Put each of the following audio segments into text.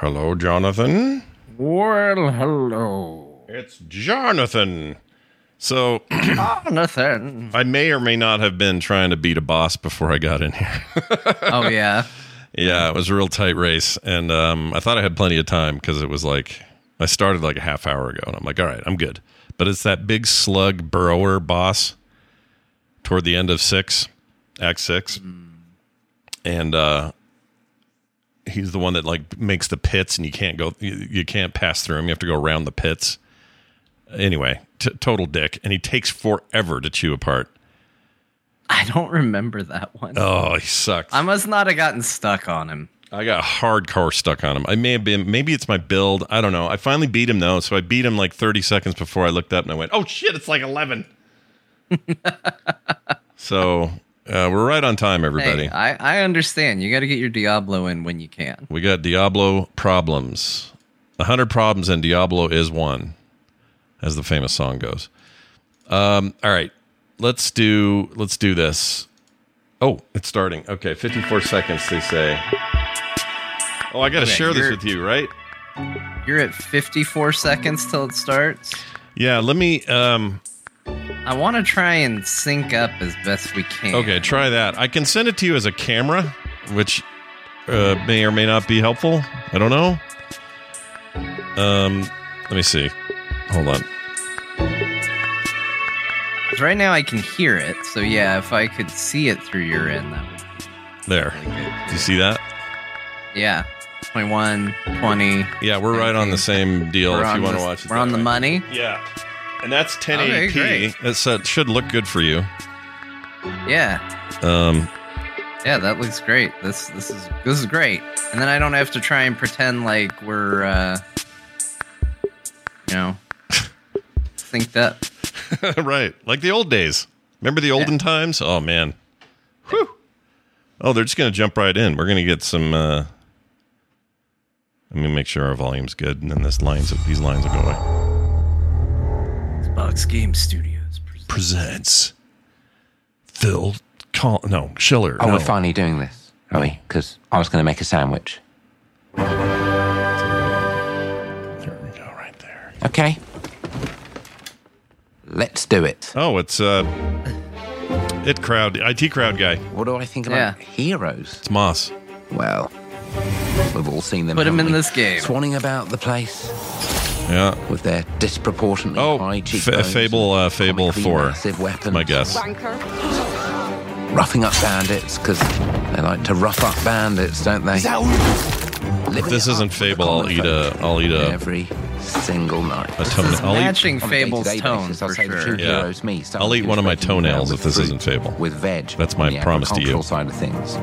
Hello, Jonathan. Well, hello. It's Jonathan. So Jonathan. I may or may not have been trying to beat a boss before I got in here. Oh, yeah. yeah, it was a real tight race, and um, I thought I had plenty of time because it was like I started like a half hour ago, and I'm like, all right, I'm good. But it's that big slug burrower boss toward the end of six, Act six, and uh, he's the one that like makes the pits, and you can't go, you, you can't pass through him. You have to go around the pits. Anyway, t- total dick, and he takes forever to chew apart. I don't remember that one. Oh, he sucked. I must not have gotten stuck on him. I got hardcore stuck on him. I may have been, maybe it's my build. I don't know. I finally beat him though. So I beat him like 30 seconds before I looked up and I went, oh shit, it's like 11. so uh, we're right on time, everybody. Hey, I, I understand. You got to get your Diablo in when you can. we got Diablo problems. A hundred problems and Diablo is one, as the famous song goes. Um, all right, let's do let's do this. Oh, it's starting. Okay, 54 seconds. They say. Oh, I got to Okay, share this with you, right? You're at 54 seconds till it starts. Yeah. Let me. Um, I want to try and sync up as best we can. Okay, try that. I can send it to you as a camera, which uh, may or may not be helpful. I don't know. Um, let me see. Hold on. Right now I can hear it. So yeah, if I could see it through your end, that would There. be really good. Do you see that? Yeah. 21, 20. Yeah, we're right on the same deal. We're if you want to watch it, We're that on the way. money. Yeah, and that's Okay, 1080p. great. That's uh, should look good for you. Yeah. Um, Yeah, that looks great. This this is this is great. And then I don't have to try and pretend like we're uh you know synced up. right, like the old days. Remember the olden times? Oh man. Whew. Oh, they're just gonna jump right in. We're gonna get some. uh Let me make sure our volume's good, and then this lines these lines will go away. Xbox Game Studios. Presents Phil. Col- no, Schiller. Oh, no. we're finally doing this, are we? Because I was going to make a sandwich. There we go, right there. Okay. Let's do it. Oh, it's uh, it crowd, IT crowd guy. What do I think about heroes? It's Moss. Well, we've all seen them. Put 'em haven't in we? this game. Swanning about the place Yeah. with their disproportionately Oh, high F- cheekbones. Fable, uh, Fable comically Four. Massive weapons. My guess. Roughing up bandits because they like to rough up bandits, don't they? If this isn't Fable, I'll eat a, I'll eat a, every single night. a toenail. I'll eat, matching On a Fable's day-to-day tone basis, I'll for sure. two Yeah. heroes, me, I'll eat one of my toenails if this isn't Fable. With veg. That's my on promise to you. side of things.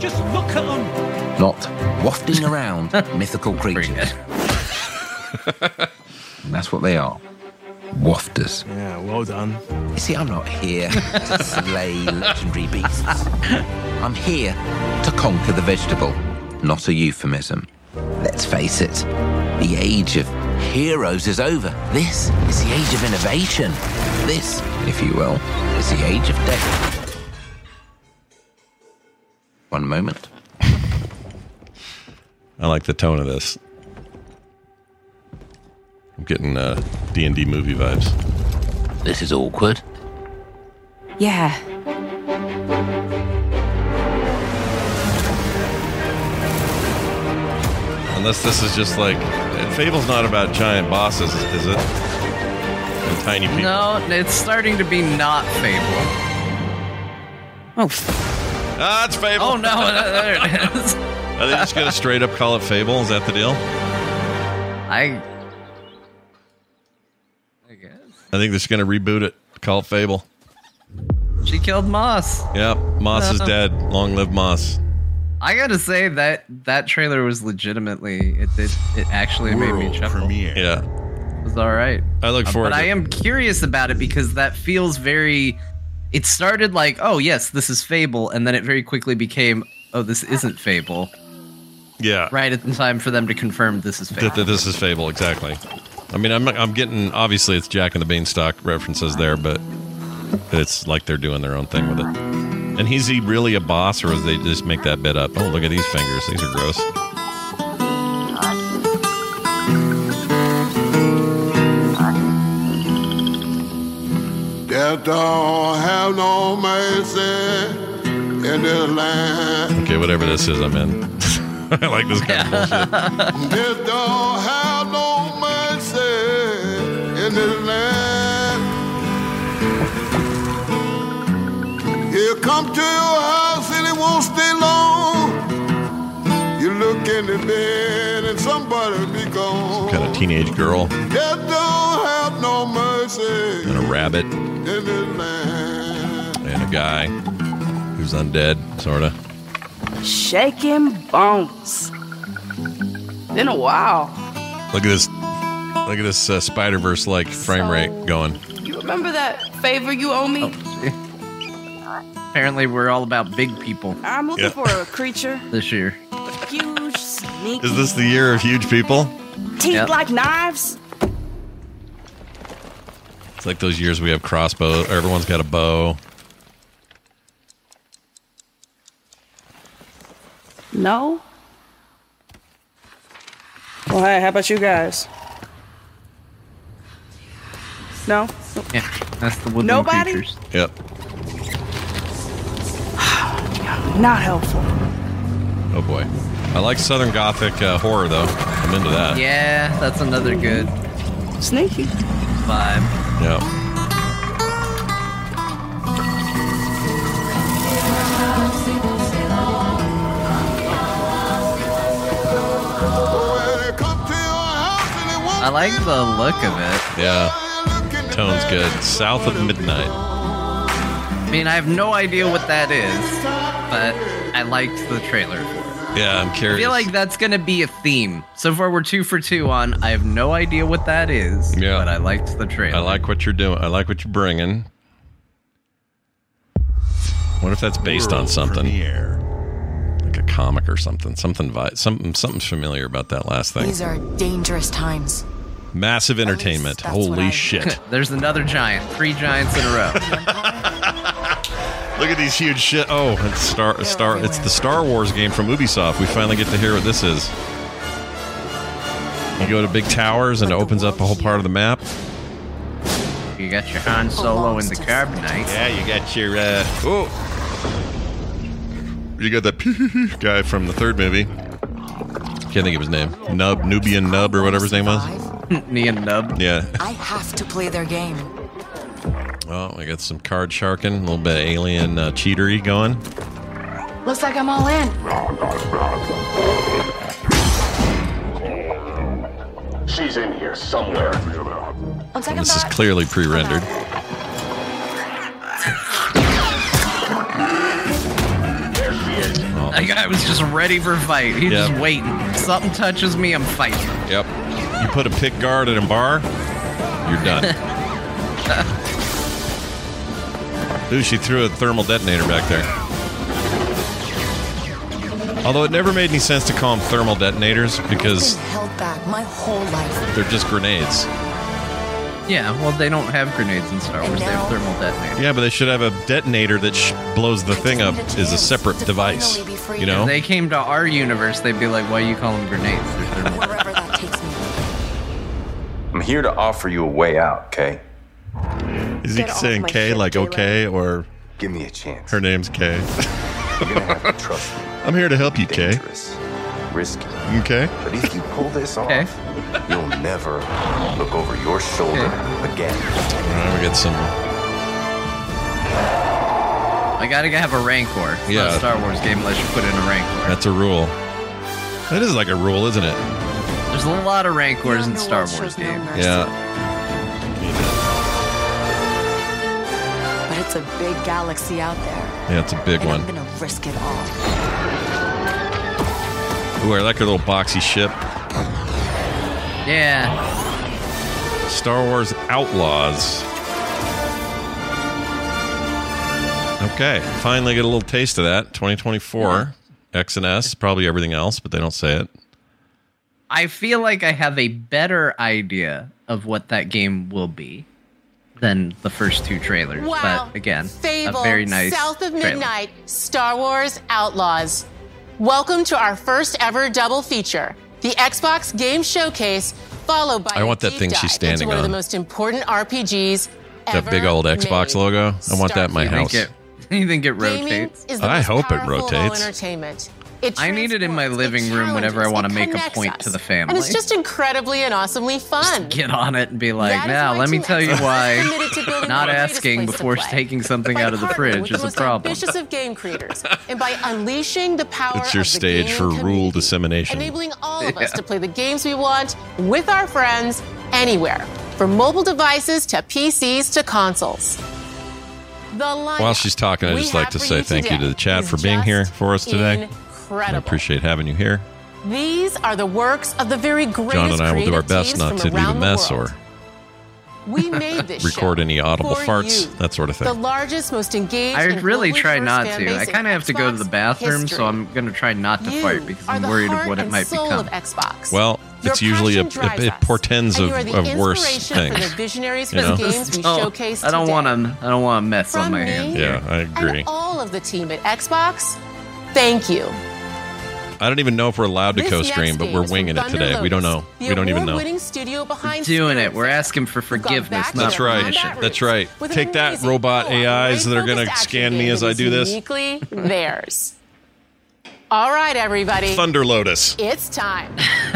Just look at them. Not wafting around mythical Pretty creatures. Good. And that's what they are. wafters. Yeah, well done. You see, I'm not here to slay legendary beasts. I'm here to conquer the vegetable, not a euphemism. Let's face it, the age of heroes is over. This is the age of innovation. This, if you will, is the age of death. One moment. I like the tone of this. I'm getting uh, D&D movie vibes. This is awkward. Yeah. Unless this is just like Fable's not about giant bosses, is it? And tiny people. No, it's starting to be not Fable. Oh, Ah, it's Fable. Oh no, there it is. Are they just gonna straight up call it Fable? Is that the deal? I. I I think they're just gonna reboot it. Call it Fable. she killed Moss. Yep. Moss is dead. Long live Moss. I gotta say that that trailer was legitimately it did it actually made me chuckle. Premiere. Yeah. It was all right. I look forward. Uh, forward but to I am curious about it because that feels very. It started like, oh yes, this is Fable, and then it very quickly became, oh, this isn't Fable. Yeah. Right at the time for them to confirm this is Fable. That, that this is Fable, exactly. I mean, I'm I'm getting obviously it's Jack and the Beanstalk references there, but it's like they're doing their own thing with it. And is he really a boss, or is they just make that bit up? Oh, look at these fingers; these are gross. Death don't have no mercy in this land. Okay, whatever this is, I'm in. I like this kind of bullshit. In this land. He'll come to your house and it won't stay long. You look in the bed and somebody be gone. Kind of teenage girl Death don't have no mercy and a rabbit in this land. and a guy who's undead, sorta. Shaking bones. Been a while. Look at this. Look at this uh, Spider Verse like frame rate going. You remember that favor you owe me? Apparently, we're all about big people I'm looking Yeah. for a creature. this year. Huge, sneaky. Is this the year of huge people? Teeth Yep. like knives. It's like those years we have crossbow. Everyone's got a bow. No. Well, hey, how about you guys? No? Yeah, that's the woodland Nobody? creatures. Yep. Not helpful. Oh boy. I like Southern Gothic uh, horror though. I'm into that. Yeah, that's another good Sneaky. vibe. Yeah. I like the look of it. Yeah. Tone's good. South of midnight. I mean, I have no idea what that is, but I liked the trailer for it. Yeah, I'm curious. I feel like that's gonna be a theme. So far, we're two for two on. I have no idea what that is, Yeah. but I liked the trailer. I like what you're doing. I like what you're bringing. What if that's based on something? Like a comic or something. Something vi- something something's familiar about that last thing. These are dangerous times. Massive entertainment. that's Holy shit. There's another giant. Three giants in a row. Look at these huge shit. Oh, it's Star Star it's the Star Wars game from Ubisoft. We finally get to hear what this is. You go to big towers and it opens up a whole part of the map. You got your Han Solo in the carbonite. Yeah, you got your uh oh. You got that guy from the third movie. Can't think of his name. Nub, Nubian Nub or whatever his name was. Neon Nub. Yeah. I have to play their game. Well, we got some card sharking, a little bit of alien uh, cheatery going. Looks like I'm all in. She's in here somewhere. On second This is thought, clearly pre-rendered. That guy was just ready for fight. He's Yep. just waiting. Something touches me, I'm fighting. Yep. You put a pick guard in a bar, you're done. Ooh, she threw a thermal detonator back there. Although it never made any sense to call them thermal detonators because held back my whole life. they're just grenades. Yeah, well, they don't have grenades in Star Wars. They have thermal detonators. Yeah, but they should have a detonator that sh- blows the thing up is a separate device. You know? If they came to our universe, they'd be like, "Why you call them grenades?" They're thermal. here to offer you a way out, Kay. Is he Get off saying my K ship, like Galen. okay or Give me a chance. her name's K? You're gonna have to trust me. I'm here to help you, K. Dangerous, risky. Okay. But if you pull this off, Okay. you'll never look over your shoulder again. All right, we got some. I gotta have a Rancor. It's not Yeah. a Star Wars game unless you put in a Rancor. That's a rule. That is like a rule, isn't it? There's a lot of Rancors in Star Wars games. Yeah. But it's a big galaxy out there. Yeah, it's a big and one. I'm gonna risk it all. Ooh, I like her little boxy ship. Yeah. Star Wars Outlaws. Okay, finally get a little taste of that. 2024. X and S, probably everything else, but they don't say it. I feel like I have a better idea of what that game will be than the first two trailers. Wow. But again, Fable, a very nice South of trailer. Midnight, Star Wars Outlaws. Welcome to our first ever double feature, the Xbox Game Showcase, followed by I want a that deep thing she's dive standing into one of the most important RPGs That big old Xbox logo. I want that in my You think house. it, you think it rotates? is the I hope it powerful of all rotates. Entertainment. It I need it in my living room whenever I want to make a point us. to the And family. it's just incredibly and awesomely fun. Get on it and be like, now let me tell you why committed to building not asking before taking something out of the fridge is a most problem. ambitious of game creators, and by unleashing the power It's your of the stage gaming for rule dissemination. enabling all of us to play the games we want with our friends anywhere, from mobile devices to PCs to consoles. The While she's talking, I'd just like to say thank you to the chat for being here for us today. I appreciate having you here. These are the works of the very greatest John and I will do our best not to leave a mess or We made this record show any audible farts, you. that sort of thing. The largest, most engaged. I really try not to. I kind of have to go to the bathroom, history. so I'm going to try not to You fart because I'm worried of what it might soul become. Xbox. Well, Your it's usually a, passion drives it, it portends of, you of worse things. For the visionaries you know? the games we Don't- showcase I don't want to. I don't want a mess on my me hands. Yeah, I agree. And all of the team at Xbox, thank you. I don't even know if we're allowed to co-stream, but we're winging it Thunder today. We don't know. The We don't even know. award-winning studio behind Doing it. We're asking for forgiveness, not That's right. combat That's right. with Take that, robot AIs that are going to scan me as I do this. Uniquely theirs. All right, everybody. Thunder Lotus. It's time.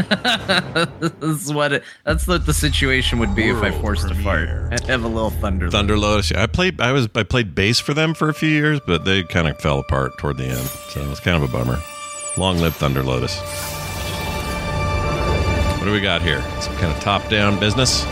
this is what it, that's what the situation would be if I forced a fart. I'd have a little thunder. Thunder Lotus. I played. I was. I played bass for them for a few years, but they kind of fell apart toward the end. So it was kind of a bummer. Long live Thunder Lotus. What do we got here? Some kind of top-down business.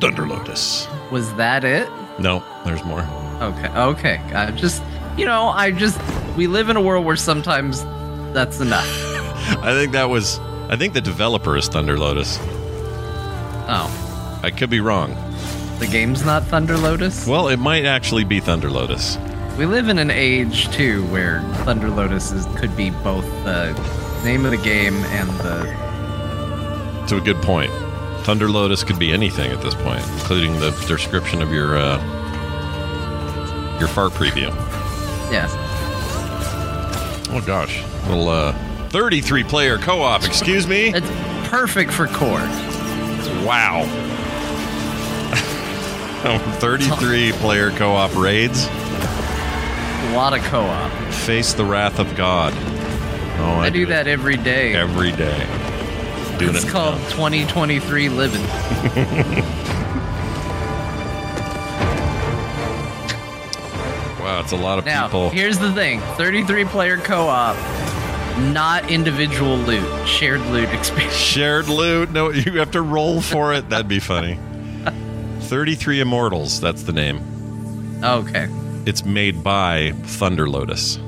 Thunder Lotus. Was that it? No, there's more. Okay. Okay. I just, you know, I just, we live in a world where sometimes that's enough. I think that was. I think the developer is Thunder Lotus. Oh, I could be wrong. The game's not Thunder Lotus. Well, it might actually be Thunder Lotus. We live in an age too where Thunder Lotus is, could be both the name of the game and the. To a good point. Thunder Lotus could be anything at this point, including the description of your uh, your fart preview. Yeah. Oh gosh, little uh, 33 player co-op. Excuse me. It's perfect for core. Wow. 33 player co-op raids. A lot of co-op. Face the wrath of God. Oh, I do that every day. every day. Doing It's it called now. 2023 living. Wow, it's a lot of Now, people. here's the thing 33 player co op, not individual loot, shared loot experience. Shared loot. No, you have to roll for it. That'd be funny. 33 Immortals. That's the name. Okay. It's made by Thunder Lotus.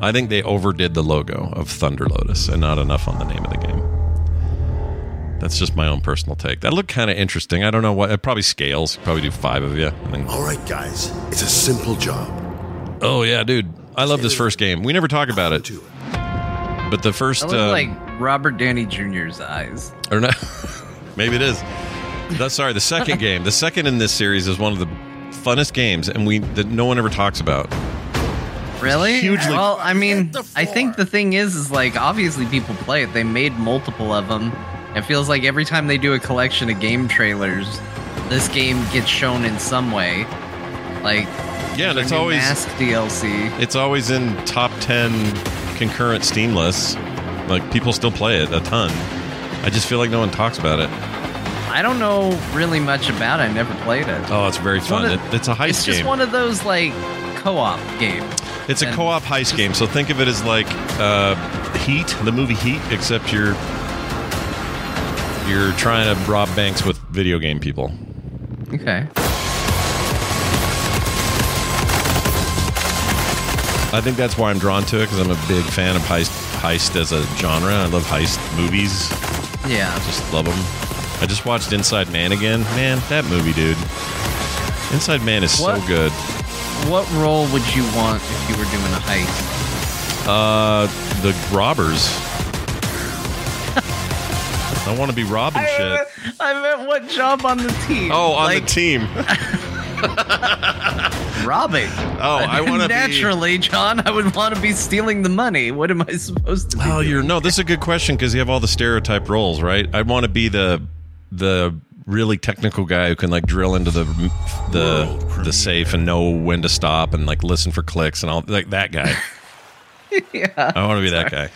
I think they overdid the logo of Thunder Lotus and not enough on the name of the game. That's just my own personal take. That looked kind of interesting. I don't know what. It probably scales. Probably do five of you. I think. All right, guys, it's a simple job. Oh yeah, dude. I love this first game. We never talk about it. But the first, I look uh, like Robert Downey Jr.'s eyes. or no, maybe it is. The- sorry, the second game. The second in this series is one of the funnest games, and we that no one ever talks about. Really? hugely- Well, I mean, I think the thing is, is like obviously people play it. They made multiple of them. It feels like every time they do a collection of game trailers, this game gets shown in some way. Like, Yeah, and it's always Mask DLC. it's always in top ten concurrent Steam lists. Like people still play it a ton. I just feel like no one talks about it. I don't know really much about it. I never played it. Oh, it's very It's fun. of- it's a heist game. It's just one of those like co-op games. It's a And- co-op heist game, so think of it as like uh, Heat, the movie Heat, except you're you're trying to rob banks with video game people. Okay. I think that's why I'm drawn to it because I'm a big fan of heist heist as a genre. I love heist movies. Yeah. I just love them. I just watched Inside Man again. Man, that movie, dude. Inside Man is What? so good. What role would you want if you were doing a heist? Uh, the robbers. I want to be robbing shit. I meant what job on the team? Oh, on Like, the team. robbing. Oh, I wanna be- naturally, John. I would want to be stealing the money. What am I supposed to be? Oh, you're no. This is a good question because you have all the stereotype roles, right? I want to be the the really technical guy who can like drill into the the the safe and know when to stop and like listen for clicks and all like that guy. yeah. I want to be that guy.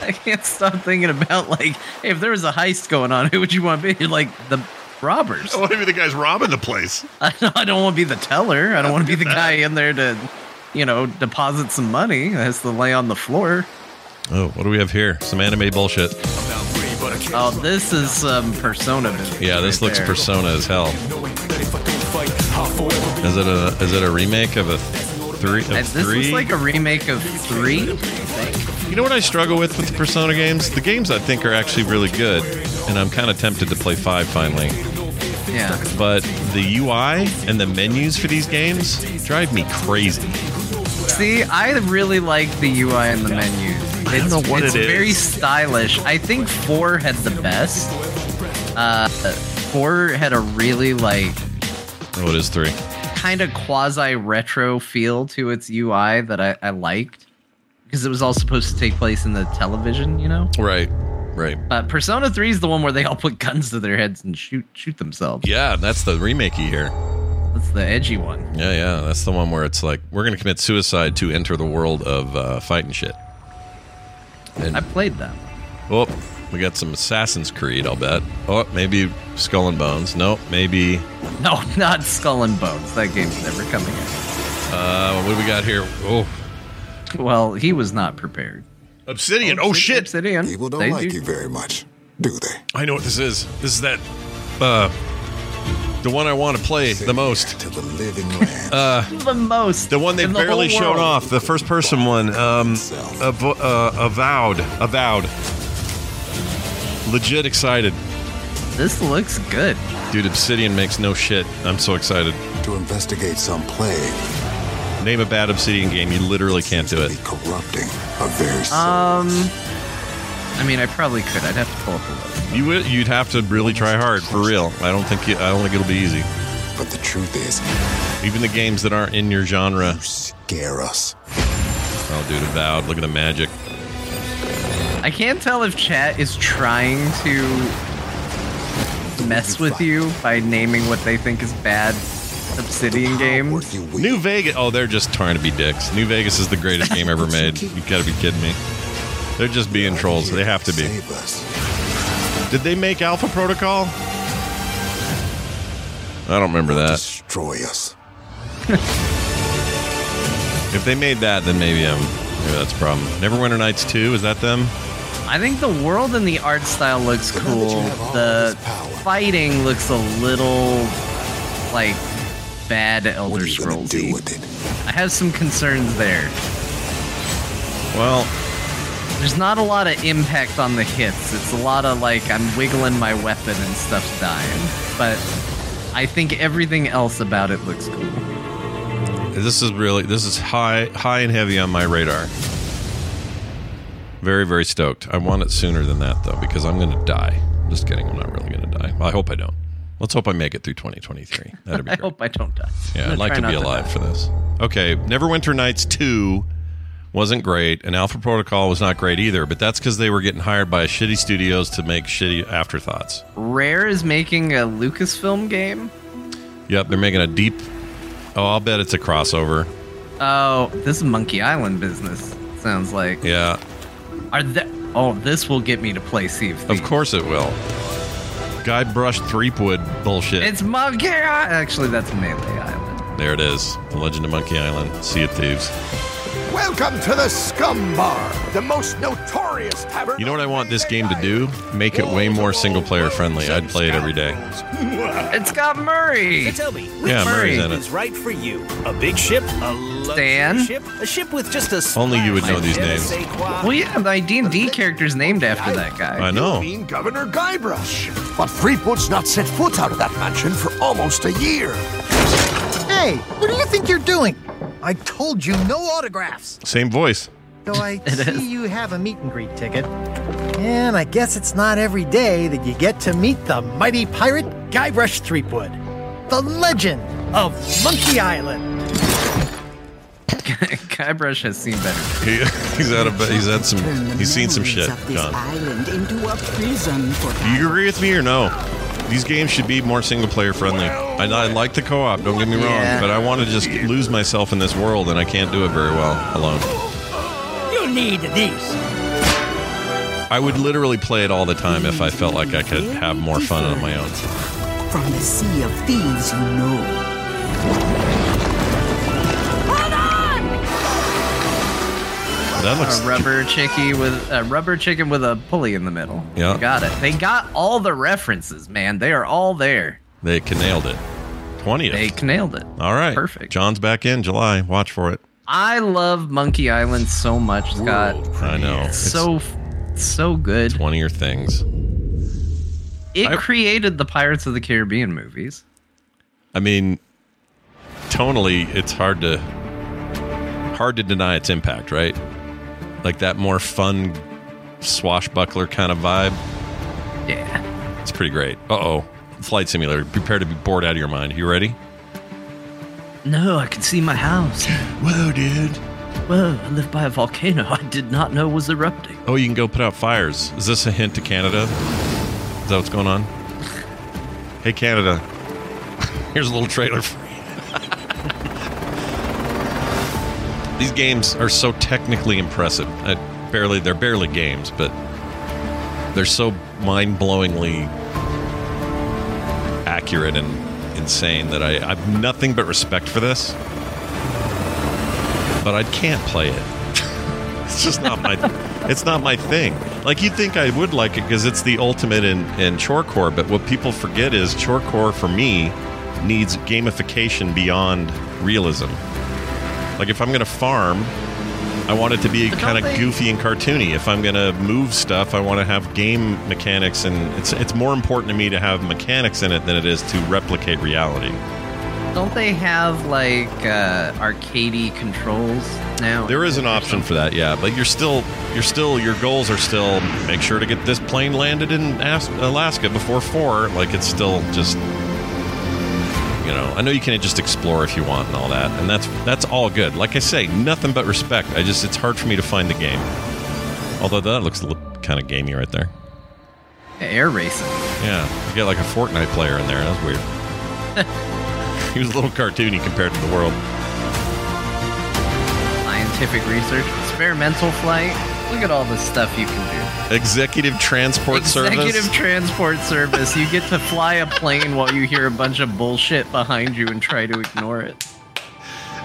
I can't stop thinking about like, hey, if there was a heist going on, who would you want to be? You're like the robbers. I want to be the guys robbing the place. I don't, I don't want to be the teller. I don't want to be the guy in there to, you know, deposit some money. That has to lay on the floor. Oh, what do we have here? Some anime bullshit. Oh, this is some persona. business Yeah, this right looks there. persona as hell. Is it a is it a remake of a three of This three? looks like a remake of three. You know what I struggle with with the Persona games? The games I think are actually really good, and I'm kind of tempted to play five finally. Yeah. But the UI and the menus for these games drive me crazy. See, I really like the UI and the menus. I don't know what it's it is. very stylish. I think four had the best. Uh, four had a really like What is three. kind of quasi retro feel to its UI that I, I liked because it was all supposed to take place in the television, you know. Right, right. Uh, Persona Three is the one where they all put guns to their heads and shoot shoot themselves. Yeah, that's the remakey here. That's the edgy one. Yeah, yeah, that's the one where it's like we're gonna commit suicide to enter the world of uh, fighting shit. And I played that. oh, we got some Assassin's Creed. I'll bet. Oh, maybe Skull and Bones. No, maybe. No, not Skull and Bones. That game's never coming out. Uh, what do we got here? Oh, Well, he was not prepared. Obsidian. Oh, shit. Obsidian. People don't They like do- you very much, do they? I know what this is. This is that. Uh, the one I want to play the most. To the living land. Uh, the most. the one they in the barely whole showed off. The first person one. Um, avo- uh, avowed. Avowed. Legit excited. This looks good. Dude, Obsidian makes no shit. I'm so excited. to investigate some plague Name a bad Obsidian game. You literally can't do it. corrupting a very Um, I mean, I probably could. I'd have to pull up a list. You would. You'd have to really try hard for real. I don't think. You, I don't think it'll be easy. But the truth is, even the games that aren't in your genre scare us. Oh, dude, Avowed. Look at the magic. I can't tell if chat is trying to mess with you by naming what they think is bad Obsidian games. New Vegas. Oh, they're just trying to be dicks. New Vegas is the greatest game ever made. You gotta be kidding me. They're just being trolls. They have to be. Did they make Alpha Protocol? I don't remember that. Destroy us. If they made that, then maybe um, maybe that's a problem. Neverwinter Nights 2, is that them? I think the world and the art style looks cool. The fighting looks a little like bad Elder Scrolls. I have some concerns there. Well, There's not a lot of impact on the hits. It's a lot of like I'm wiggling my weapon and stuff's dying. But I think everything else about it looks cool. This is really this is high high and heavy on my radar. Very very stoked. I want it sooner than that though because I'm going to die. I'm Just kidding. I'm not really going to die. Well, I hope I don't. Let's hope I make it through 2023. That'd be I great. hope I don't die. Yeah, I'd like to be alive die. for this. Okay, Neverwinter Nights 2 wasn't great, and Alpha Protocol was not great either, but that's because they were getting hired by shitty studios to make shitty afterthoughts. Rare is making a Lucasfilm game. Yep, they're making a deep. Oh, I'll bet it's a crossover. Oh, this is Monkey Island business. Sounds like. Yeah, Are that? Oh, this will get me to play Sea of Thieves. of course it will. Guybrush Threepwood bullshit. It's Monkey Island. Actually, that's Melee Island. there it is. The Legend of Monkey Island. Sea of Thieves. Welcome to the Scum Bar, the most notorious tavern. You know what I want this game to do? Make it way more single player friendly. I'd play it every day. It's got Murray. So tell me, which Yeah, Murray's in it. is right for you? A big ship, a luxury Stan? ship, a ship with just a Only you would know these of je ne names. Well, yeah, my D and D character's named after that guy. I know. mean Governor Guybrush. But Threepwood's not set foot out of that mansion for almost a year. Hey, what do you think you're doing? I told you no autographs. Same voice. So I see you have a meet and greet ticket. And I guess it's not every day that you get to meet the mighty pirate Guybrush Threepwood, the legend of Monkey Island. Guybrush has seen better. He, he's had a he's had some he's seen some shit, John. island into a prison for Do you agree with me or no? These games should be more single player friendly. I, I like the co op, don't get me wrong, Yeah. but I want to just lose myself in this world, and I can't do it very well alone. You need these. I would literally play it all the time if I felt like I could have more fun on my own. from the sea of thieves you know. That looks a rubber chickie with a rubber chicken with a pulley in the middle. Yeah. Got it. They got all the references, man. They are all there. they can nailed it. Twentieth. They nailed it. All right, Perfect. John's back in July. Watch for it. I love Monkey Island so much, Scott. I know. It's so so good. One of your things. It I- created the Pirates of the Caribbean movies. I mean, tonally, it's hard to hard to deny its impact, right? Like that more fun swashbuckler kind of vibe. Yeah. It's pretty great. Uh oh. Flight simulator. Prepare to be bored out of your mind. You ready? No, I can see my house. Whoa, dude. Whoa, I live by a volcano I did not know was erupting. Oh, you can go put out fires. Is this a hint to Canada? Is that what's going on? Hey, Canada. Here's a little trailer for These games are so technically impressive. I barely, they're barely games, but they're so mind-blowingly accurate and insane that I, I have nothing but respect for this. But I can't play it. it's just not my. it's not my thing. Like you'd think I would like it because it's the ultimate in in chorecore. But what people forget is chorecore for me needs gamification beyond realism. Like if I'm going to farm, I want it to be kind of they- goofy and cartoony. If I'm going to move stuff, I want to have game mechanics, and it's it's more important to me to have mechanics in it than it is to replicate reality. Don't they have like uh, arcadey controls now? There is an option for that, yeah, but you're still you're still your goals are still make sure to get this plane landed in Alaska before 4. Like it's still just you know, I know you can just explore if you want and all that, and that's that's all good. Like I say, nothing but respect. I just it's hard for me to find the game. Although that looks kind of gamey right there. Air racing. Yeah, you get like a Fortnite player in there. That was weird. he was a little cartoony compared to the world. Scientific research, experimental flight. Look at all the stuff you can do. Executive transport Executive service. Executive transport service. You get to fly a plane while you hear a bunch of bullshit behind you and try to ignore it.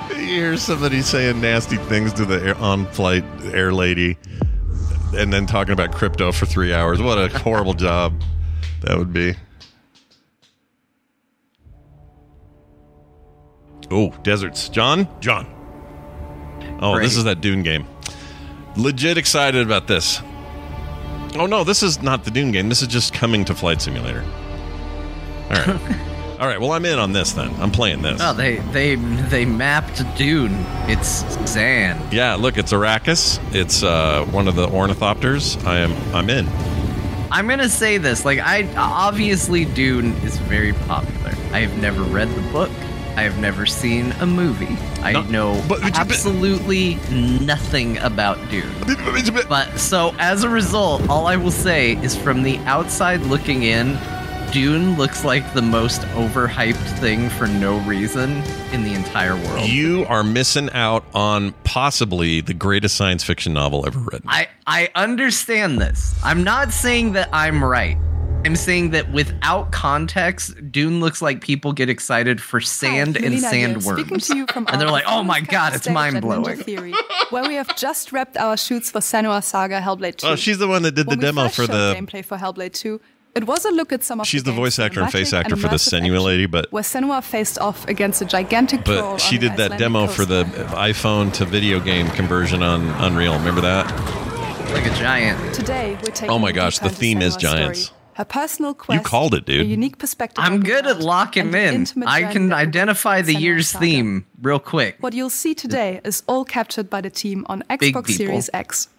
You hear somebody saying nasty things to the air, on-flight air lady, and then talking about crypto for three hours. What a horrible job that would be. Oh, deserts, John, John. Oh, this is that Dune game. Legit excited about this. Oh no, this is not the Dune game. This is just coming to Flight Simulator. All right. All right. Well, I'm in on this then. I'm playing this. Oh, they they they mapped Dune. It's sand. Yeah, look, it's Arrakis. It's uh, one of the ornithopters. I am. I'm in. I'm gonna say this. Like, I obviously Dune is very popular. I have never read the book. I have never seen a movie. I No, know but- but- absolutely nothing about Dune. But so as a result, all I will say is from the outside looking in, Dune looks like the most overhyped thing for no reason in the entire world. You are missing out on possibly the greatest science fiction novel ever written. I I understand this. I'm not saying that I'm right. I'm saying that without context, Dune looks like people get excited for sand and Melina here, sandworms. Speaking to you from and they're like, "Oh my god, it's mind blowing." Ninja Theory, where we have just wrapped our shoots for Senua Saga Hellblade 2. Oh, she's the one that did the When we demo for the. gameplay for Hellblade 2. It was a look at some of She's the the voice actor and face cinematic actor for the immersive Senua lady, but where Senua faced off against a gigantic but she did that Icelandic demo for the iPhone to video game conversion on Unreal. Remember that? Like a giant. Today, we're taking Oh my gosh, the theme is giants. story, Her personal quest. called it, dude. A unique perspective. I'm good at locking in. intimate I can identify the year's Saga. theme real quick. What you'll see today is all captured by the team on Xbox. Series X.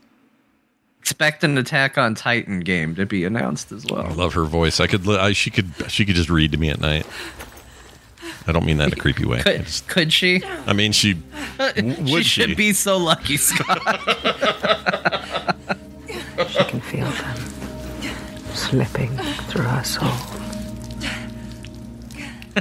Expect an Attack on Titan game to be announced as well. I love her voice. I could. I, she could. She could just read to me at night. I don't mean that in a creepy way. Could, just- could she? I mean, she w- would she should she? be so lucky, Scott. She can feel them slipping through her soul,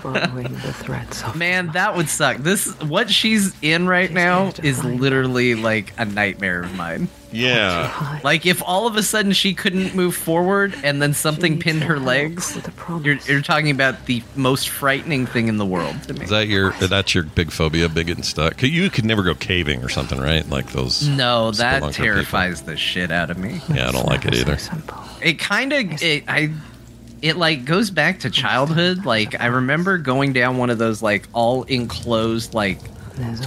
following the threads of Man, that would suck. This what she's in right now is literally like a nightmare of mine. Yeah. Like if all of a sudden she couldn't move forward and then something pinned her legs, you're, you're talking about the most frightening thing in the world to me. Is that your? That's your big phobia, big getting stuck. 'Cause You could never go caving or something, right? Like those. No, that spelunker terrifies the shit out of me. Yeah, I don't like it either. It kind of it I it like goes back to childhood. Like I remember going down one of those like all enclosed like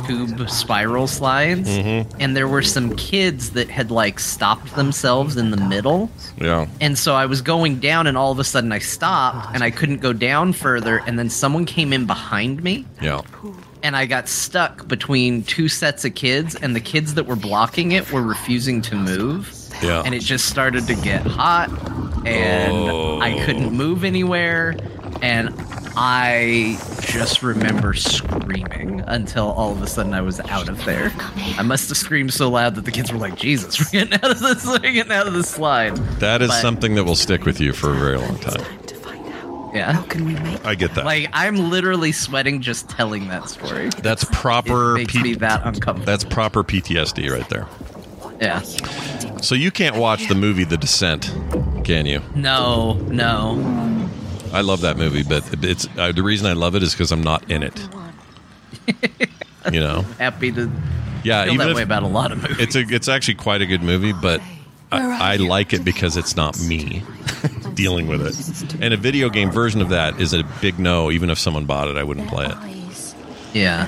tube spiral slides Mm-hmm. and there were some kids that had like stopped themselves in the middle Yeah. and so I was going down and all of a sudden I stopped and I couldn't go down further and then someone came in behind me Yeah. and I got stuck between two sets of kids, and the kids that were blocking it were refusing to move. Yeah. And it just started to get hot, and Oh. I couldn't move anywhere, and I just remember screaming until all of a sudden I was out of there. I must have screamed so loud that the kids were like, "Jesus, we're getting out of this, we're getting out of this slide." That is But- something that will stick with you for a very long time. Yeah. How can we make I get that. Like I'm literally sweating just telling that story. That's proper. It makes me that uncomfortable. That's proper PTSD right there. Yeah. So you can't watch the movie The Descent, can you? No, no. I love that movie, but it's uh, the reason I love it is because I'm not in it. you know. Happy to Yeah, feel even that if way about a lot of movies. it's a it's actually quite a good movie, but I, I like it because it's not me dealing with it. And a video game version of that is a big no. Even if someone bought it, I wouldn't play it. Yeah.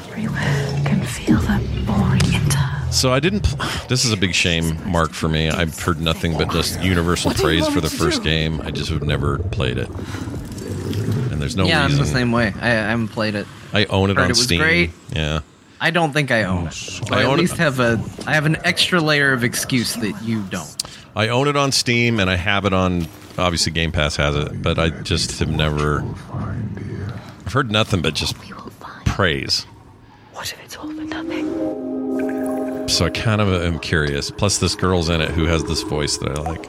can feel them boring into So I didn't. Pl- this is a big shame mark for me. I've heard nothing but just universal What do you praise for the first game. I just have never played it, and there's no yeah, reason. I'm the same way. I, I haven't played it. I own it Heard on it was Steam. great. Yeah. I don't think I own oh, it. Or I at own it- least have a I have an extra layer of excuse that you don't. I own it on Steam and I have it on obviously Game Pass has it, but I just have never I've heard nothing but just praise. What if it's all for nothing? So I kind of am curious. Plus this girl's in it who has this voice that I like.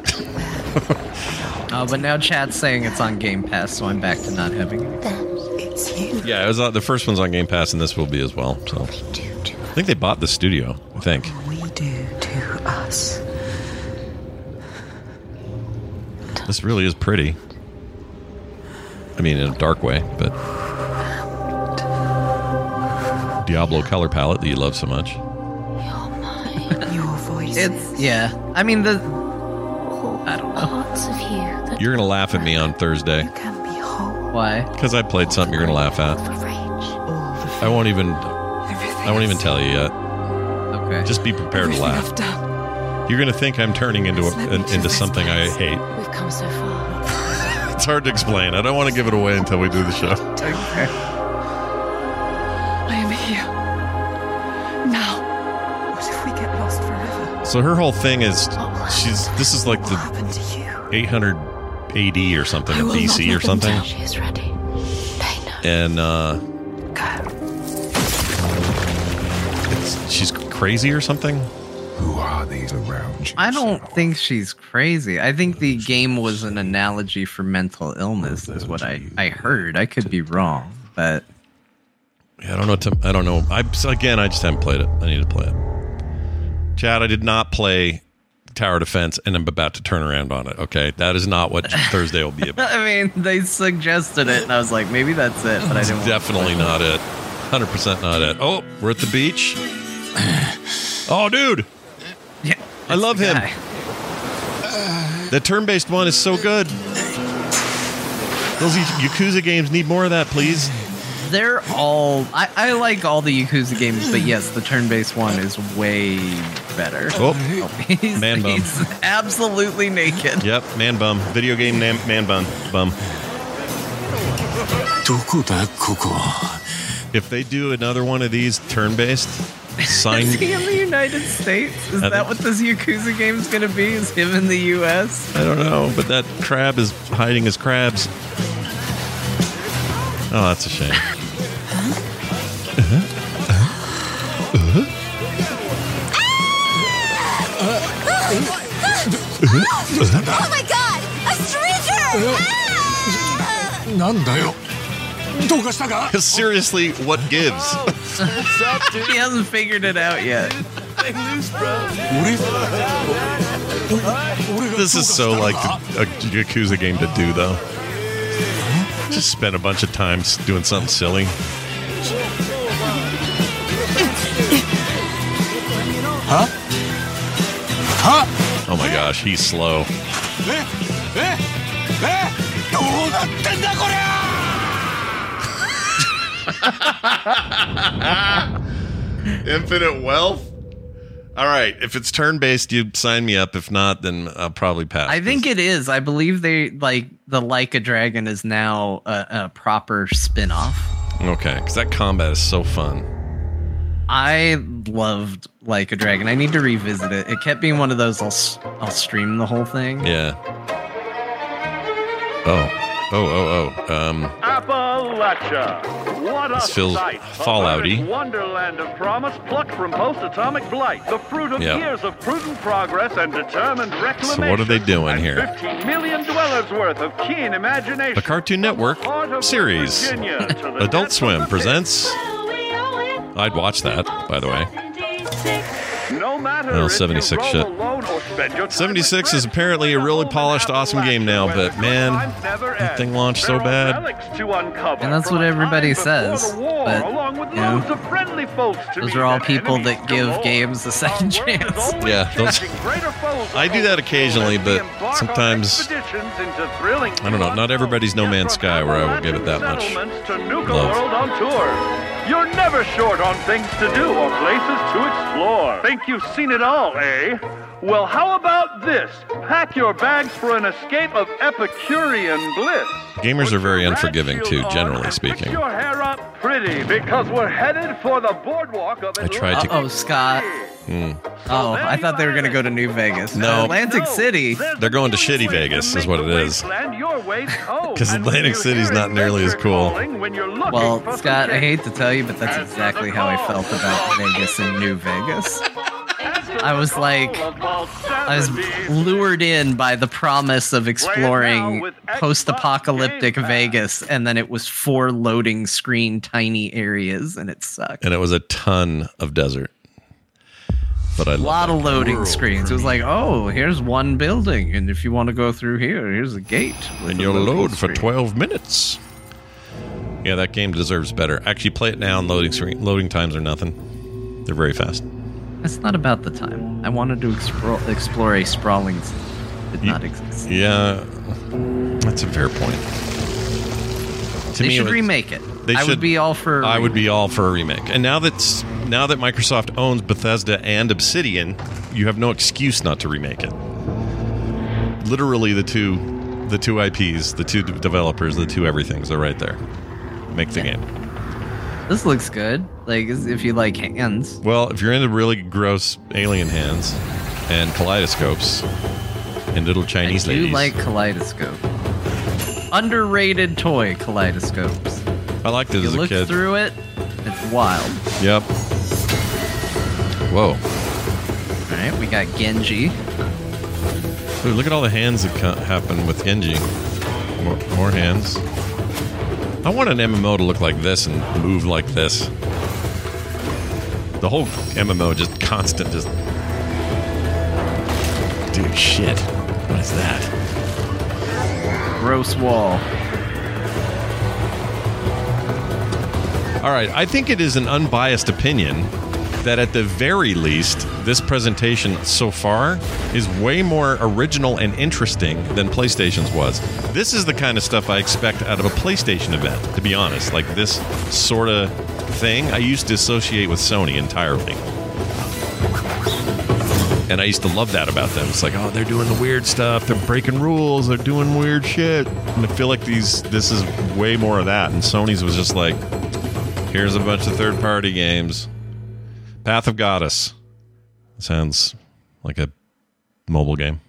Oh, but now chat's saying it's on Game Pass, so I'm back to not having it. It's you. yeah, it was on, the first one's on Game Pass and this will be as well. So I think they bought the studio, I think. We do to us. This really is pretty. I mean in a dark way, but Diablo color palette that you love so much. Your voice. It's yeah. I mean the I don't know. Parts of you that You're gonna laugh at me on Thursday can be whole. Why? because I played something you're gonna laugh at. I won't even. I won't even tell you yet. Okay. Just be prepared to laugh. You're gonna think I'm turning into a, an, into something I hate. We've come so far. It's hard to explain. I don't want to give it away until we do the show. I am here. Now. What if we get lost forever? So her whole thing is she's this is like the 800 AD or something, I will not BC or something. down. She is ready. And uh it's, she's crazy or something. Who are these around you? I don't think she's crazy. I think the game was an analogy for mental illness, is what I, I heard. I could be wrong, but Yeah, I don't know. To, I don't know. I again, I just haven't played it. I need to play it. Chad, I did not play Tower Defense, and I'm about to turn around on it. Okay, that is not what Thursday will be about. I mean, they suggested it, and I was like, maybe that's it, but I didn't. definitely not it. Hundred percent not it. Oh, we're at the beach. Oh, dude. Yeah, I love him. The turn-based one is so good. Those Yakuza games need more of that, please. They're all. I, I like all the Yakuza games, but yes, the turn-based one is way better. Oh, he's, man bum. he's absolutely naked. Yep, man bum. Video game name, man bum. Bum. If they do another one of these turn-based, sign. Is he in the United States? Is I that think- what this Yakuza game is gonna be? Is him in the U.S.? I don't know, but that crab is hiding his crabs. Oh, that's a shame. Oh my god! A stranger! なんだよどうかしたか Seriously, what gives? he hasn't figured it out yet. This is so like a, a Yakuza game to do, though. Just spend a bunch of time s- doing something silly. Huh? Huh? Oh my gosh, he's slow. Infinite wealth? All right. If it's turn based, you sign me up. If not, then I'll probably pass. I think it is. I believe they like the Like a Dragon is now a, a proper spin off. Okay. Because that combat is so fun. I loved Like a Dragon. I need to revisit it. It kept being one of those I'll s- I'll stream the whole thing. Yeah. Oh. Oh, oh, oh. Um, Appalachia. What a This feels sight. Fallout-y. A wonderland of promise plucked from post-atomic blight. The fruit of Yeah. years of prudent progress and determined reclamation. so what are they doing here? 15 million dwellers worth of keen imagination. The Cartoon Network series. Virginia Adult Swim presents. I'd watch that, by the way. No matter Oh, 76 shit. roam alone or spend your time 76 is apparently a really polished, awesome game now, but man, that thing launched so bad. And that's what everybody says. war, But along with you know, loads of friendly folks those are all people that give games a second chance. Yeah, those. I do that occasionally, but sometimes I don't know. Not everybody's No Man's Sky where I will give it that much settlements to Nuka love. You're never short on things to do or places to explore. Think you've seen it all, eh? Well, how about this? Pack your bags for an escape of Epicurean bliss. Gamers are very unforgiving too, generally speaking. Your hair up pretty because we're headed for the boardwalk of I tried to. Oh, Scott. Hmm. Oh, I thought they were gonna go to New Vegas. No. Atlantic City. They're going to Shitty Vegas, is what it is. Because Because Atlantic City's not nearly as cool. Well, Scott, I hate to tell you, but that's exactly how I felt about Vegas and New Vegas. I was like, I was lured in by the promise of exploring post apocalyptic Vegas, and then it was four loading screen tiny areas, and it sucked. And it was a ton of desert. But I A lot of loading screens. It was like, oh, here's one building, and if you want to go through here, here's a gate. And you'll load for 12 minutes. Yeah, that game deserves better. Actually, play it now, and loading screen loading times are nothing. They're very fast. It's not about the time. I wanted to explore, explore a sprawling city that did not exist. Yeah, that's a fair point. To they me, should it remake it. They I should would be all for. a I would be all for a remake. And now that's now that Microsoft owns Bethesda and Obsidian, you have no excuse not to remake it. Literally, the two, the two IPs, the two developers, the two everythings are right there. Make the game. This looks good. Like if you like hands. Well, if you're into really gross alien hands and kaleidoscopes and little Chinese I do ladies, like kaleidoscope. Underrated toy kaleidoscopes. I liked it You as a look kid. through it, it's wild. Yep. Whoa. All right, we got Genji. Dude, look at all the hands that happen with Genji. More, more hands. I want an MMO to look like this and move like this. The whole MMO just constant, just. Dude, shit. What is that? Gross wall. All right, I think it is an unbiased opinion that at the very least, this presentation so far is way more original and interesting than PlayStation's was. This is the kind of stuff I expect out of a PlayStation event, to be honest. Like this sort of thing I used to associate with Sony entirely. And I used to love that about them. It's like, oh, they're doing the weird stuff. They're breaking rules. They're doing weird shit. And I feel like these this is way more of that. And Sony's was just like, here's a bunch of third party games. Path of Goddess. Sounds like a mobile game.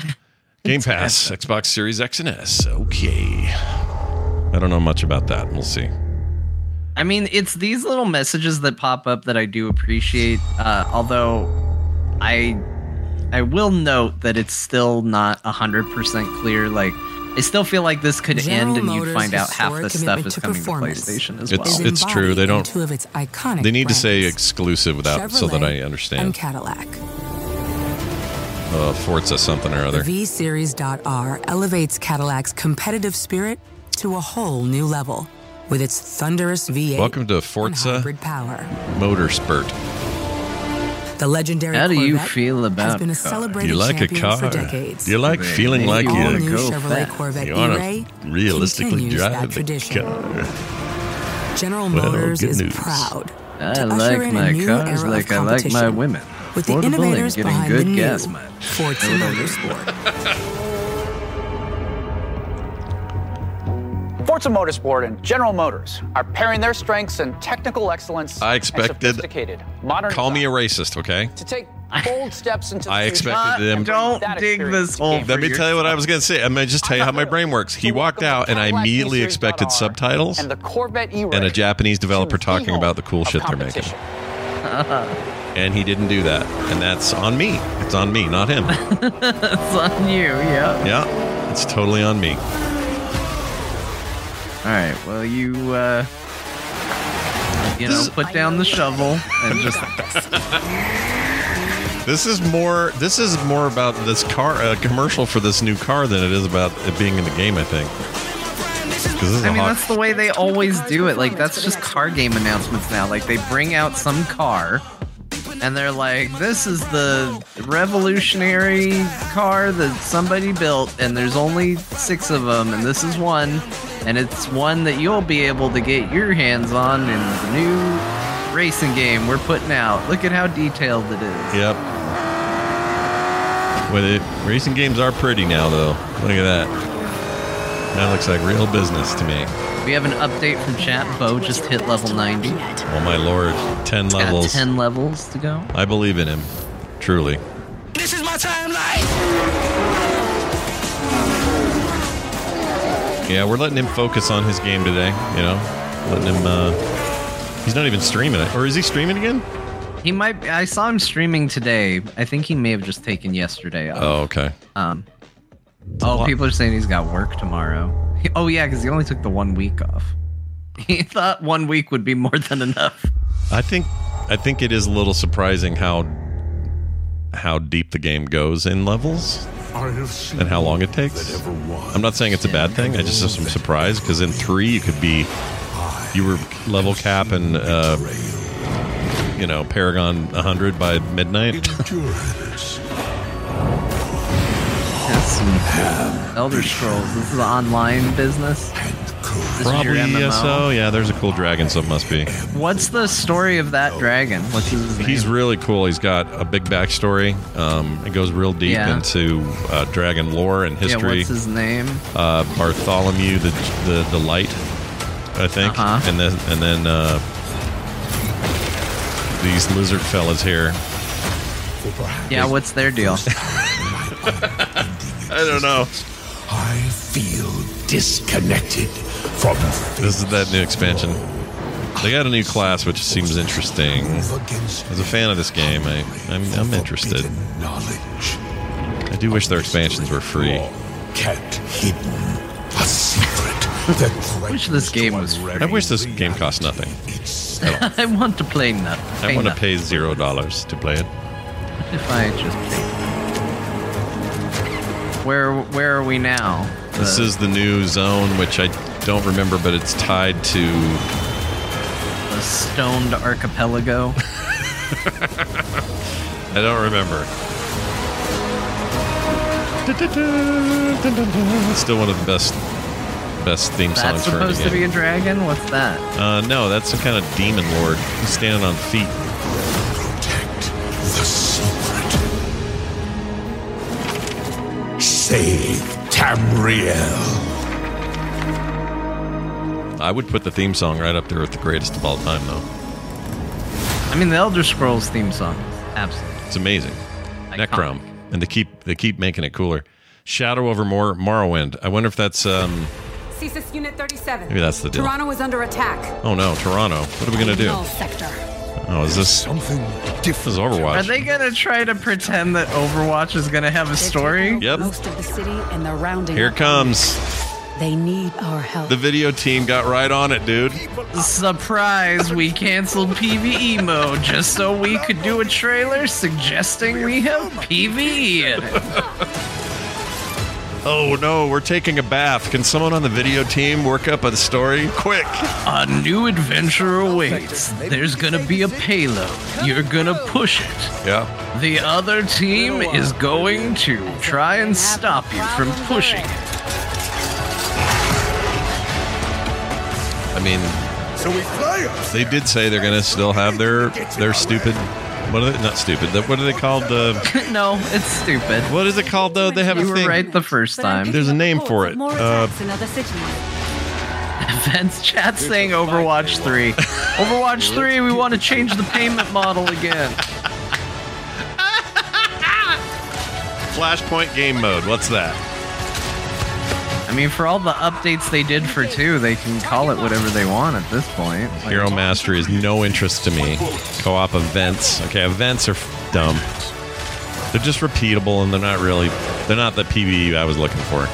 Game Pass, Xbox Series X and S. Okay. I don't know much about that. We'll see. I mean, it's these little messages that pop up that I do appreciate. Uh, although, I I will note that it's still not hundred percent clear. Like, I still feel like this could General end and you Motors' find out half the stuff is to coming to performance PlayStation as It's well. it's true. They don't. two of its iconic They need to say exclusive without so that I understand. and Cadillac. Uh, Forza something or other. V Series.R elevates Cadillac's competitive spirit to a whole new level with its thunderous V8 Welcome to and Forza hybrid power. Motorsport. The legendary How do you Corvette feel has been a celebrated you like a champion car? for decades. Do you like feeling like All you new go Chevrolet fast. Corvette you want E-Ray to realistically continues drive that the tradition. car? General Well, Motors good is news. proud I to usher like in my a new cars era like of I like my competition women. with the Affordable and innovators getting behind good the new gas mileage. Forza Motorsport. Forza Motorsport and General Motors are pairing their strengths in technical excellence I expected. sophisticated modern Call me a racist, okay? to take bold steps into the I future expected them- and Don't dig this to hole. Let me tell you what I was going to say. I'm going to just tell you how my brain works. He walked out, and I immediately expected subtitles and the Corvette E-Ray and a Japanese developer talking about the cool shit they're making. And he didn't do that. And that's on me. It's on me, not him. it's on you, yeah. Yeah, it's totally on me. All right. Well, you uh, you know, put down the shovel and just This is more. This is more about this car, a commercial for this new car than it is about it being in the game. I think. 'Cause this is I a mean, hot- that's the way they always do it. Like, that's just car game announcements now. Like, they bring out some car, and they're like, "This is the revolutionary car that somebody built, and there's only six of them, and this is one, and it's one that you'll be able to get your hands on in the new racing game we're putting out. Look at how detailed it is." Yep. With it, racing games are pretty now, though. Look at that. That looks like real business to me. We have an update from chat. Bo just hit level 90. Oh my lord, ten levels. Got levels. 10 levels to go. I believe in him, truly. This is my timeline. Yeah, we're letting him focus on his game today. You know, letting him. uh He's not even streaming it, or is he streaming again? He might. I saw him streaming today. I think he may have just taken yesterday off. Oh, okay. Um. Oh, people are saying he's got work tomorrow. He- oh yeah, because he only took the one week off. He thought one week would be more than enough. I think I think it is a little surprising how how deep the game goes in levels and how long it takes. I'm not saying it's a bad thing. I just am surprised because in three you could be you were level cap and uh, you know Paragon 100 by midnight. Elder Scrolls. This is an online business. Is Probably MMO? ESO. Yeah, there's a cool dragon, so it must be. What's the story of that dragon? What's his name? He's really cool. He's got a big backstory. Um, it goes real deep Yeah. into uh, dragon lore and Yeah, history. what's his name? uh, Bartholomew the the the light, I think, Uh-huh. and then and then uh, these lizard fellas here. Yeah, what's their deal? I don't know. I feel disconnected from. This is that new expansion. They got a new class, which seems interesting. As a fan of this game, I, I'm, I'm interested. I do wish their expansions were free. Kept hidden. A secret that I wish this game was free. I wish this game cost nothing. I want to play nothing. I want to pay zero dollars to play it. If I just pay. Where where are we now? This is the new zone, which I don't remember, but it's tied to the stoned archipelago. I don't remember. Still one of the best best theme songs That's for any supposed to be game. a dragon. What's that? Uh, no, that's some kind of demon lord. He's standing on feet. Protect the secret. Save Tamriel. I would put the theme song right up there with the greatest of all time, though. I mean, the Elder Scrolls theme song. Absolutely. It's amazing. Necrom, and they keep they keep making it cooler. Shadow over Mor- Morrowind. I wonder if that's um. CSIS Unit 37. Maybe that's the deal. Toronto is under attack. Oh no, Toronto. What are we gonna do? Null sector. Oh, is this something different? This is Overwatch. Are they gonna try to pretend that Overwatch is gonna have a story? Yep. Most of the city and the rounding. Here comes They need our help. the video team. Got right on it, dude. Surprise! We canceled PVE mode just so we could do a trailer suggesting we have PVE in it. Oh no, we're taking a bath. Can someone on the video team work up a story quick? A new adventure awaits. There's gonna be a payload. You're gonna push it. Yeah. The other team is going to try and stop you from pushing it. I mean, So we play us. they did say they're gonna still have their their stupid. What are they? Not stupid. What are they called? The no, it's stupid. what is it called though? They have You a were thing. right the first time. There's a name for it. More Uh, attacks in other cities. Events chat saying Overwatch 3. Overwatch 3, we want to change the payment model again. Flashpoint game mode. What's that? I mean, for all the updates they did for 2, they can call it whatever they want at this point. Like, Hero Mastery is no interest to me. Co-op events. Okay, events are f- dumb. They're just repeatable and they're not really. They're not the PvE I was looking for.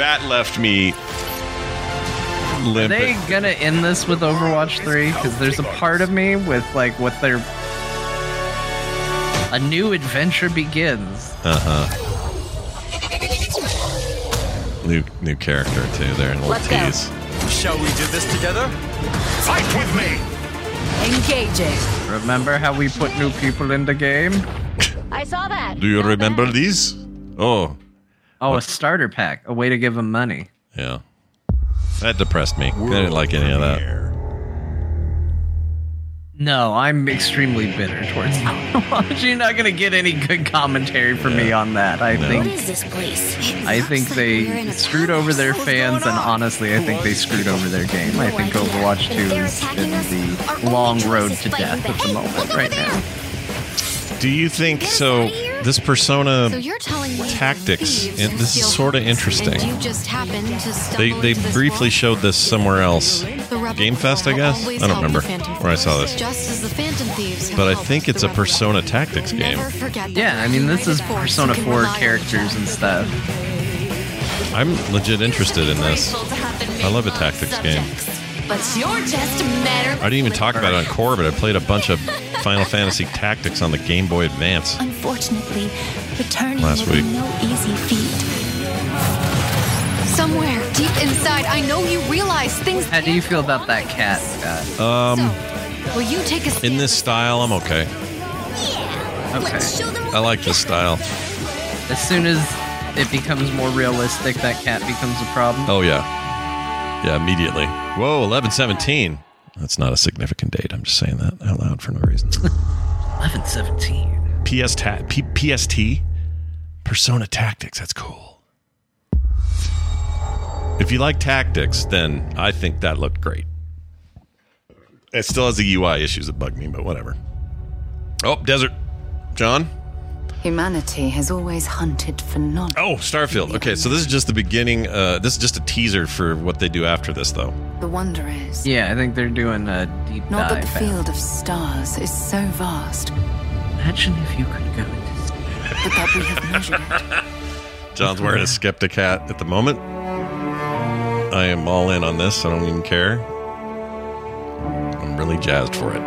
That left me Are they gonna end this with Overwatch 3? Because there's a part of me with, like, what their. A new adventure begins. Uh huh. New new character too. There in little Let's go. Shall we do this together? Fight with me! Engaging. Remember how we put new people in the game? I saw that. Do you remember these? Oh, Oh, a starter pack. A way to give them money. yeah. That depressed me. I didn't like any of that. No, I'm extremely bitter towards Overwatch. You're not gonna get any good commentary from me on that. I No. think What is this place? I think they screwed over their fans, and honestly, I think they screwed over their game. I think Overwatch 2 is in the long road to death at the moment right now. Do you think so? This Persona So you're telling me tactics. thieves It, this is sort of interesting. You just happened to They they into this briefly vault? showed this somewhere else. The Game Fest, I guess. I don't remember where I saw this. Just as the Phantom Thieves But I think it's a Persona Tactics game. Never forget that Yeah, I mean, this is Persona 4 characters and stuff. I'm legit interested in this. Grateful to have been I love a tactics game. But your test. I didn't even talk about it on core, but I played a bunch of Final Fantasy Tactics on the Game Boy Advance. Unfortunately, returning Last week. no easy feat. Somewhere deep inside, I know you realize things. How do you feel about that cat, Scott? Um, Will you take a in this style, I'm okay. Yeah. Okay. I like this style. As soon as it becomes more realistic, that cat becomes a problem. Oh yeah, yeah, immediately. Whoa, eleven seventeen. That's not a significant date. I'm just saying that out loud for no reason. 1117. PS ta- P- PST, Persona Tactics. That's cool. If you like tactics, then I think that looked great. It still has the UI issues that bug me, but whatever. Oh, desert. John? Humanity has always hunted for knowledge. Oh, Starfield. Okay, so this is just the beginning. Uh, this is just a teaser for what they do after this, though. The wonder is Yeah, I think they're doing a deep not that dive. the field of stars is so vast, Imagine if you could go into space. but that we have measured it. John's wearing a skeptic hat at the moment. I am all in on this. I don't even care. I'm really jazzed for it.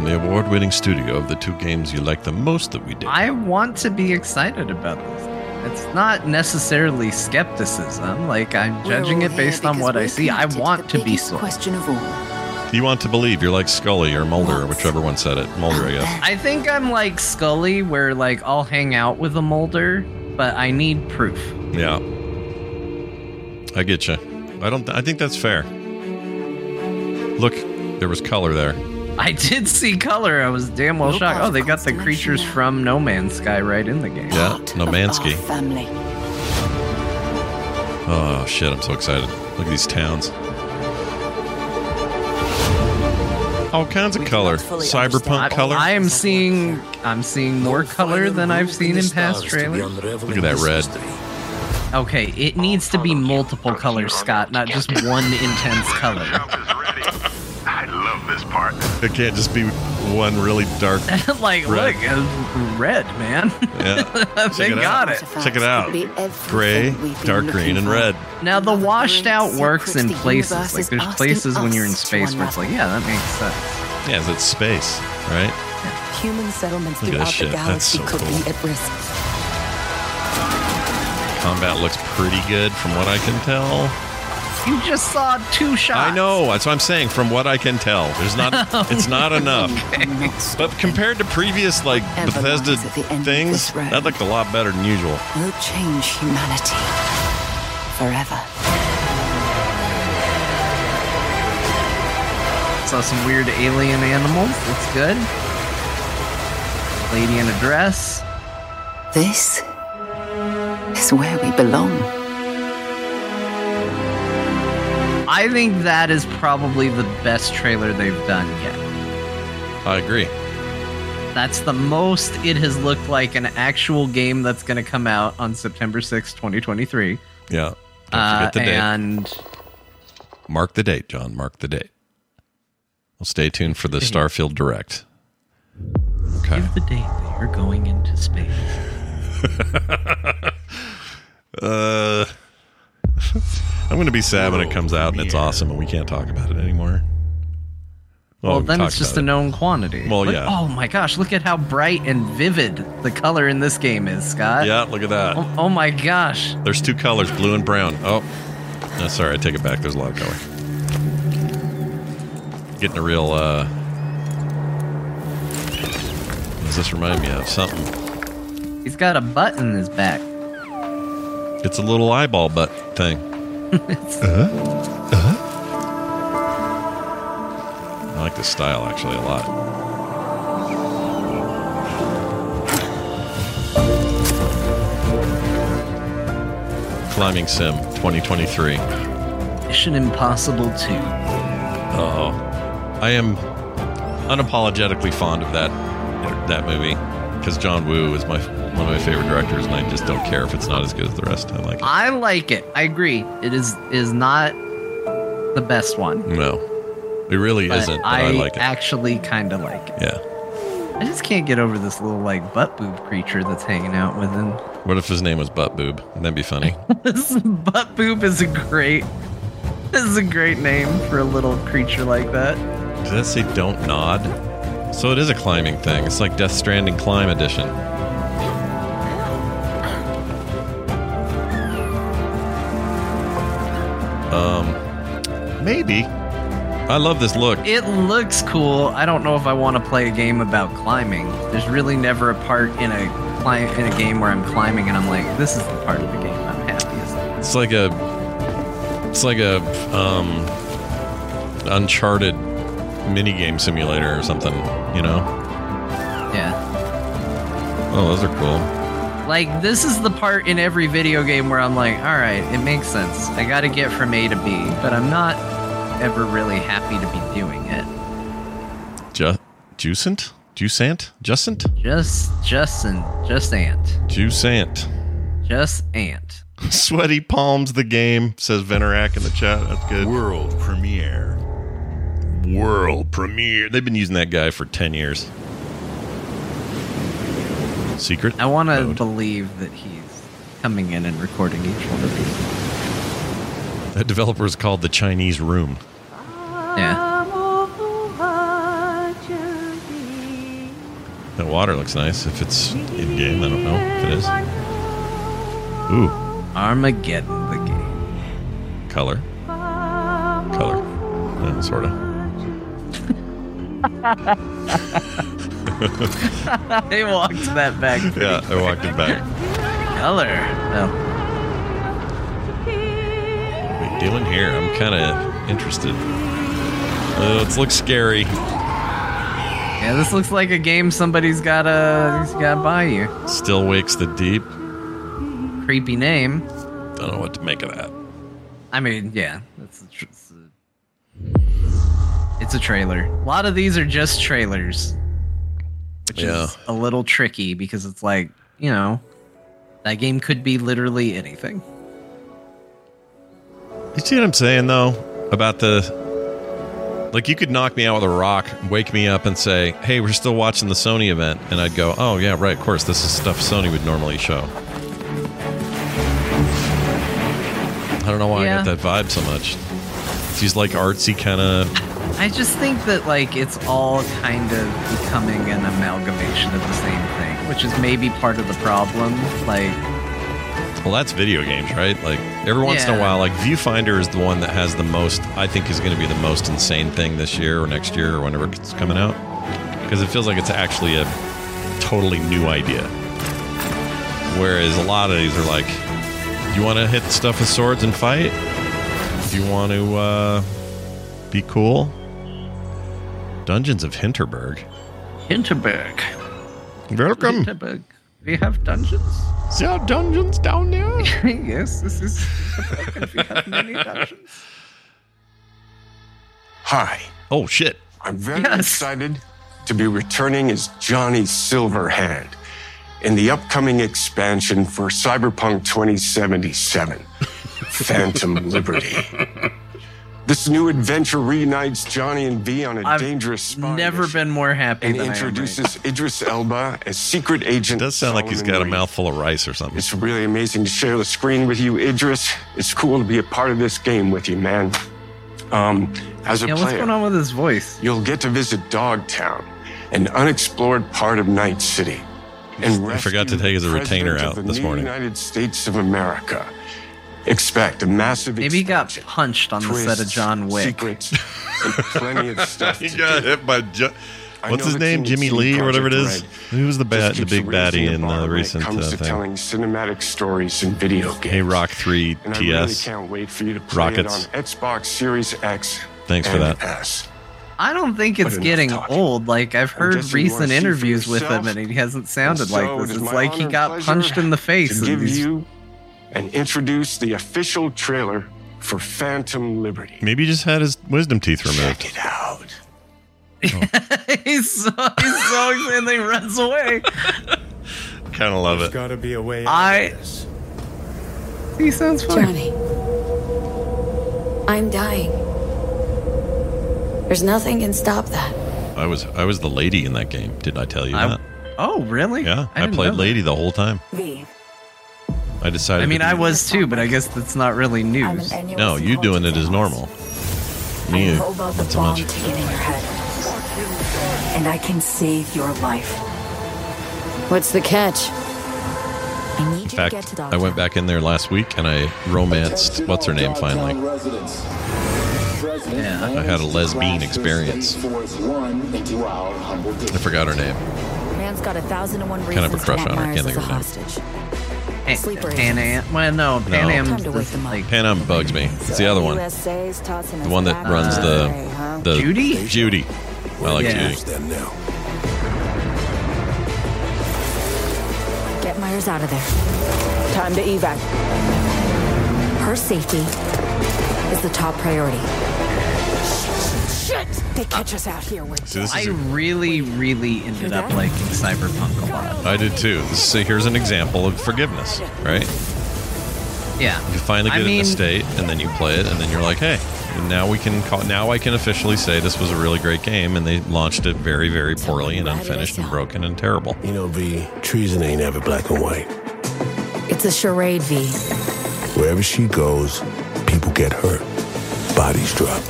From the award winning studio of the two games you like the most that we did. I want to be excited about this. It's not necessarily skepticism. Like I'm We're judging it based on what I see. I want to be biggest sold. question of all. You want to believe you're like Scully or Mulder or whichever one said it. Mulder, I guess. I think I'm like Scully, where like I'll hang out with a Mulder, but I need proof. Yeah. I get you. I don't. I think that's fair. Look, there was color there. I did see color. I was damn well shocked. Oh, they got the creatures from No Man's Sky right in the game. Yeah, Nomansky. Family. Oh shit! I'm so excited. Look at these towns. All kinds of color. Cyberpunk color. I am seeing. I'm seeing more color than I've seen in past trailers. Look at that red. Okay, it needs to be multiple colors, Scott, not just one intense color. I love this part. It can't just be one really dark. like, Red. look, uh, red, man. Yeah. they Check it got out. it. Check it out. Gray, dark green, and red. Now the washed out works in places. Like there's places when you're in space where it's like, yeah, that makes sense. Yeah, it's space, right? Human settlements Look throughout this shit. the That's galaxy so could cool. be at risk. Combat looks pretty good from what I can tell. You just saw two shots. I know. That's what I'm saying. From what I can tell, there's not. Oh. it's not enough. But compared to previous like Whatever Bethesda lies at the end of things, that looked a lot better than usual. will change humanity forever. Saw some weird alien animals. That's good. Lady in a dress. This is where we belong. I think that is probably the best trailer they've done yet. I agree. That's the most it has looked like an actual game that's going to come out on September sixth, 2023. Yeah. Don't Uh, forget the date. and Mark the date, John. Mark the date. Well, stay tuned for the Starfield Direct. Okay. give the date that you're going into space. Uh, I'm going to be sad when it comes out and it's awesome and we can't talk about it anymore. Well, we then it's just about a it. known quantity. Well, Look- yeah. Oh my gosh, look at how bright and vivid the color in this game is, Scott. Yeah, look at that. Oh, oh my gosh. There's two colors, blue and brown. Oh, no, sorry, I take it back. There's a lot of color. Getting a real. uh what Does this remind me of something? He's got a butt in his back. It's a little eyeball butt thing. uh-huh. Uh-huh. I like this style actually a lot. Climbing Sim 2023. Mission Impossible 2. Oh, I am unapologetically fond of that that movie because John Woo is my one of my favorite directors, and I just don't care if it's not as good as the rest. I like it. I like it. I agree. It is is not the best one. No, it really but isn't. But I, I, like it. actually kind of like it. Yeah. I just can't get over this little like butt boob creature that's hanging out with him. What if his name was Butt Boob? Wouldn't that be funny? this butt boob is a great is a great name for a little creature like that. Does that say "Don't nod"? So it is a climbing thing. It's like Death Stranding Climb Edition. Um, maybe. I love this look. It looks cool. I don't know if I want to play a game about climbing. There's really never a part in a climb in a game where I'm climbing and I'm like, this is the part of the game I'm happiest. It's like a, it's like a um, Uncharted mini game simulator or something. You know? Yeah. Oh, those are cool. Like this is the part in every video game where I'm like, all right, it makes sense. I got to get from A to B, but I'm not ever really happy to be doing it. Ju- Juicent? Juicant? Jusant? Just, Justin, just ant, Juicant. just ant. Sweaty palms the game, says Venerak in the chat. That's good. World premiere. World premiere. They've been using that guy for 10 years. Secret? I want to believe that he's coming in and recording each one of these. That developer is called The Chinese Room. Yeah. That water looks nice. If it's in game, I don't know if it is. Ooh, Armageddon the game. color. Color. Yeah, sort of. they walked that back. Yeah, I walked it back. Color. No. What are we doing here? I'm kind of interested. Uh, it looks scary. Yeah, this looks like a game somebody's gotta gotta buy you. Still wakes the deep. Creepy name. Don't know what to make of that. I mean, yeah, that's a it's a, it's a trailer. A lot of these are just trailers, which Yeah. is a little tricky because it's like you know that game could be literally anything. You see what I'm saying though about the like you could knock me out with a rock, wake me up and say, "Hey, we're still watching the Sony event." And I'd go, "Oh, yeah, right, of course. This is stuff Sony would normally show." I don't know why Yeah. I got that vibe so much. She's like artsy kind of I just think that like it's all kind of becoming an amalgamation of the same thing, which is maybe part of the problem. Like, Well, that's video games, right? Like every once in a while, like Viewfinder is the one that has the most. I think is going to be the most insane thing this year or next year or whenever it's coming out, because it feels like it's actually a totally new idea. Whereas a lot of these are like, you want to hit stuff with swords and fight? Do you want to uh, be cool? Dungeons of Hinterberg. Hinterberg. Welcome. Hinterberg. We have dungeons. There are dungeons down there. yes, this is. Hinterberg, and we have many dungeons. Hi. Oh shit. I'm very excited to be returning as Johnny Silverhand in the upcoming expansion for Cyberpunk 2077 Phantom Liberty. This new adventure reunites Johnny and V on a I've dangerous spy Never mission been more happy and than I am introduces Idris Elba as secret agent. Does sound like he's Solomon got a mouthful of rice or something. It's really amazing to share the screen with you, Idris. It's cool to be a part of this game with you, man. Um, as a Yeah, what's going on with his voice? you'll get to visit Dogtown, an unexplored part of Night City. And I forgot to take his retainer out of this morning. United States of America. Expect a massive Maybe he got punched on the set of John Wick. secrets, and plenty of stuff. He to got do. hit by. Ju- What's his name? Jimmy CD Lee or whatever it is. Projekt. Red Who was the just bad, the big raising baddie in the recent comes uh, to thing? telling cinematic stories in video games. Hey, Rock Three and I really TS. can't wait for you to play Rockets. it on Xbox Series X. Thanks for and that. S. I don't think it's getting talking. old. Like I've heard guessing you wanna recent interviews with him, and he hasn't sounded And like so this. it is like he got punched in the face. to and give he's- you and introduce the official trailer for Phantom Liberty. Maybe he just had his wisdom teeth removed. Check it out. Oh. he's so he's so excited and then he runs away. Kind of love it. Gotta be a way. I. He sounds fun. Johnny. I'm dying. There's nothing can stop that. I was I was the lady in that game. Didn't I tell you I- that? Oh, really? Yeah, I, didn't played know that. lady the whole time. V. I decided. I mean, I was too, but I guess that's not really news. No, you doing it is normal. Me, I know about the not so bomb much. ticking in your head. and I can save your life. What's the catch? I need In fact, I went back in there last week and I romanced what's her name finally. Yeah. I had a lesbian experience. I forgot her name. Man's got a thousand and one Kind of a crush on her. want Can't think of a her name. Hostage. Sleeper Pan Am. Well, no, Pan No. Am. Time to wake them up. Like, Panam bugs me. It's the other one. The one that runs to the uh, the Judy? Judy. I like Yeah. Judy. Them now. Get Myers out of there. Time to evac. Her safety is the top priority. Shit! They catch us out here. We're See, this I is a- really, really ended up liking Cyberpunk a lot. I did too. So here's an example of forgiveness, right? Yeah. You finally I get it in the state, and then you play it, and then you're like, hey, and now we can call. Now I can officially say this was a really great game, and they launched it very, very poorly and unfinished and broken and terrible. You know, V, treason ain't ever black and white. It's a charade, V. Wherever she goes, people get hurt. Bodies drop.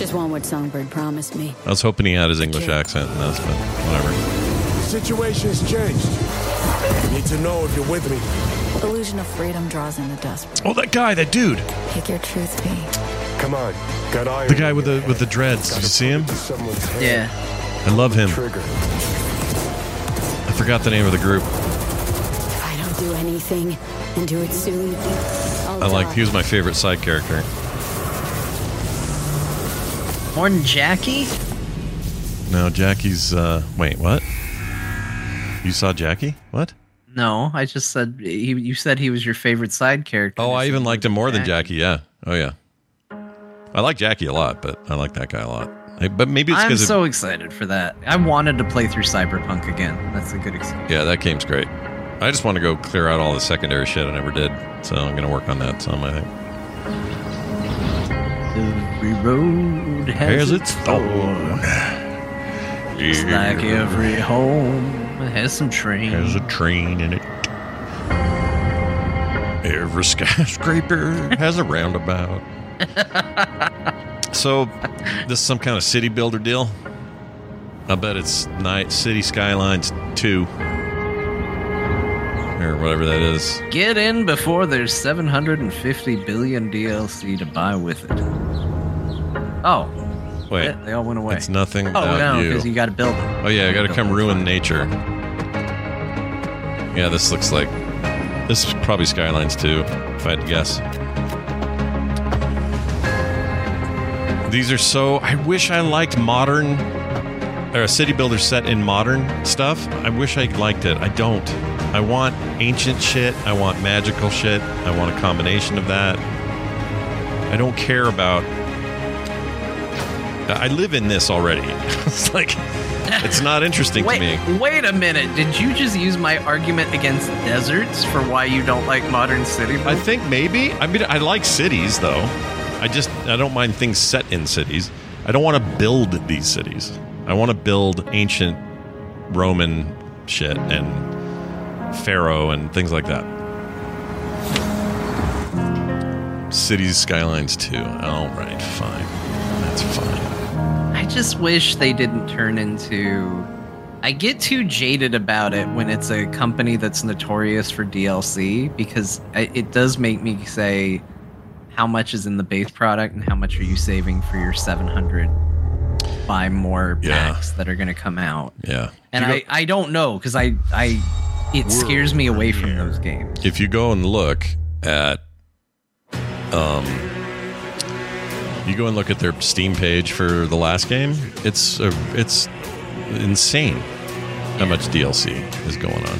Just want what Songbird promised me. I was hoping he had his English accent in this, but whatever. Situation's changed. You need to know if you're with me. Illusion of freedom draws in the dust. Oh, that guy, that dude, Pick your truth, V. Come on. Got iron. the guy with the with the dreads. Did you see him? Yeah. I love him. Trigger. I forgot the name of the group. If I don't do anything and do it soon, I'll I like. die. He was my favorite side character. More than Jackie? No, Jackie's. uh Wait, what? You saw Jackie? What? No, I just said he, you said he was your favorite side character. Oh, I even liked him more than Jackie. Yeah. Oh, yeah. I like Jackie a lot, but I like that guy a lot. But maybe it's I'm so excited for that. I wanted to play through Cyberpunk again. That's a good excuse. yeah, that game's great. I just want to go clear out all the secondary shit I never did, so I'm gonna work on that some. I think. Every road has, Has its thorn. It's like every home has some train. There's a train in it. Every skyscraper has a roundabout. so, this is some kind of city builder deal. I bet it's Night City Skylines 2. Or whatever that is. Get in before there's 750 billion DLC to buy with it. Oh, Wait. they- they all went away. It's nothing Oh no, you. because you got to build it. Oh yeah, I gotta come ruin nature. Yeah, this looks like this is probably Skylines 2, if I had to guess. These are so. I wish I liked modern or a city builder set in modern stuff. I wish I liked it. I don't. I want ancient shit. I want magical shit. I want a combination of that. I don't care about. I live in this already. it's like it's not interesting Wait, to me. wait a minute. Did you just use my argument against deserts for why you don't like modern city? I think maybe. I mean, I like cities though. I just I don't mind things set in cities. I don't want to build these cities. I want to build ancient Roman shit and Pharaoh and things like that. Cities skylines 2. All right, fine. That's fine. I just wish they didn't turn into. I get too jaded about it when it's a company that's notorious for DLC because it does make me say, how much is in the base product and how much are you saving for your 700 buy more Yeah. packs that are going to come out? Yeah. And You I, I don't know because I, I, it scares me away from those games. If you go and look at um you go and look at their Steam page for the last game, it's a, it's insane how much DLC is going on.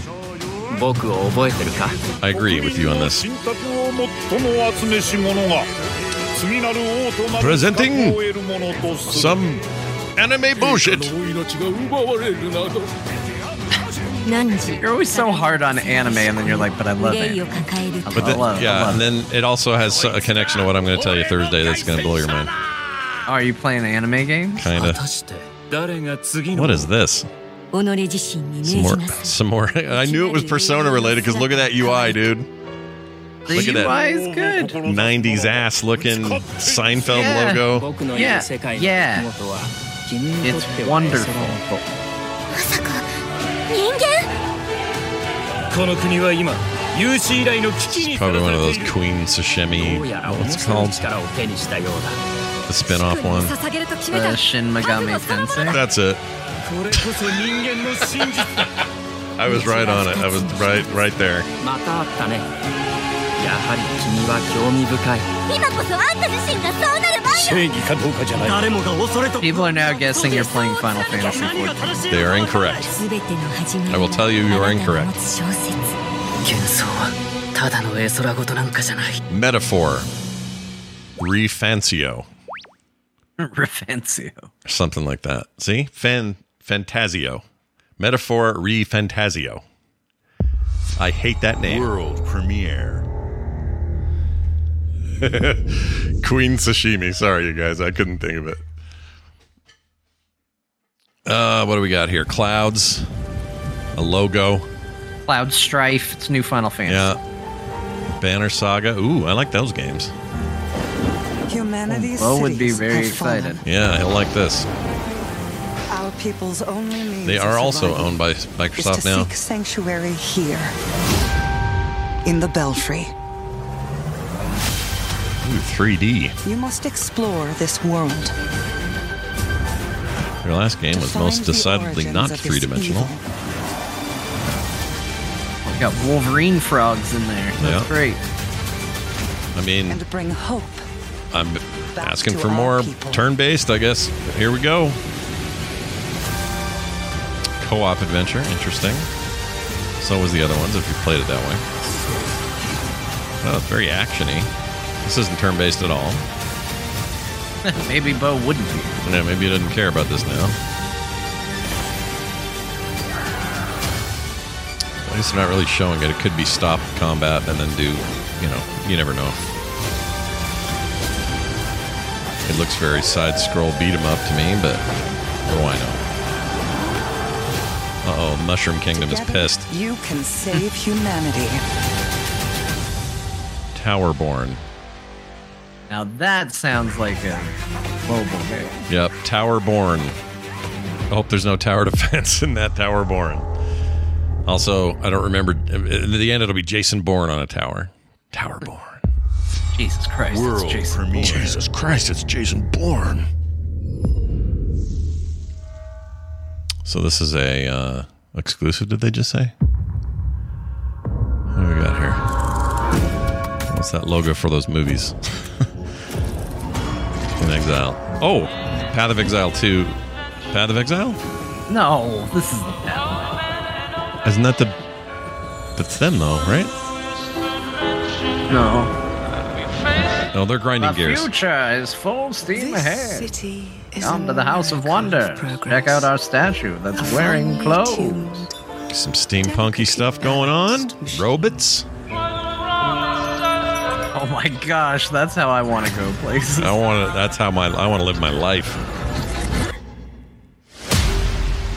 I agree with you on this. Presenting some anime bullshit. You're always so hard on anime, and then you're like, but I love it. But love, yeah, and then it also has a connection to what I'm going to tell you Thursday that's going to blow your mind. Oh, are you playing anime games? Kinda. What is this? Some more. Some more. I knew it was Persona related because look at that UI, dude. The look at that. Good. 90s ass looking Seinfeld yeah. logo. Yeah. Yeah. It's wonderful. 人間この国は今有史以来の危機にさ Probably ら one さ of れ those ている Queen sashimi. どうやら What's 面 it 白い called? 力を手にしたようだ The spin-off one. 捧げると決めた The Shin Megami Tensei. That's it. これこそ人間の真実だ I was right on it. I was right, right there. やはり君は興味深い。今こそあんた自身がそうなる前正義かどうかじゃない。誰もが恐れと People are now guessing you're playing Final Fantasy XIV They are incorrect. I will tell you you are incorrect. 幻想はただの絵空事なんかじゃない。Metaphor. Refancio. Refancio. Something like that. See? Fan Fantasio. Metaphor ReFantazio. I hate that name. World premiere. Queen Sashimi. Sorry, you guys. I couldn't think of it. Uh, what do we got here? Clouds. A logo. Cloud Strife. It's new Final Fantasy. Yeah. Banner Saga. Ooh, I like those games. Humanity's Bo would be very excited. Yeah, he'll like this. Our people's only means They are also owned by is Microsoft to now. seek sanctuary here, in the Belfry. Ooh, 3D. You must explore this world. Your last game was most decidedly not three dimensional. Got Wolverine frogs in there. That's Yeah. great. I mean, and bring hope. I'm asking for more people. turn based, I guess. Here we go. Co op adventure. Interesting. So was the other ones if you played it that way. Oh, it's very actiony. This isn't turn based at all. Maybe Bo wouldn't be. Yeah, maybe he doesn't care about this now. At least they're not really showing it. It could be stop combat and then do, you know, you never know. It looks very side scroll beat 'em up to me, but what do I know? Uh oh, Mushroom Kingdom is Together, pissed. You can save humanity. Towerborn. Now that sounds like a mobile game. Yep, Towerborn. I hope there's no tower defense in that Towerborn. Also, I don't remember. In the end, it'll be Jason Bourne on a tower. Tower Towerborn. Jesus Christ, World it's Jason premiere. Bourne. Jesus Christ, it's Jason Bourne. So this is a uh, exclusive. Did they just say? What do we got here? What's that logo for those movies? inXile. Oh, Path of Exile 2. Path of Exile? No, this is Isn't that the? That's them though, right? no. No, they're grinding The gears. future is full steam This ahead. city is Come to the House of Wonder. progress. Check out our statue that's A wearing clothes. tuned, Some steampunky stuff going on. Robots. Oh my gosh, that's how I want to go places. I want to. That's how my. I want to live my life.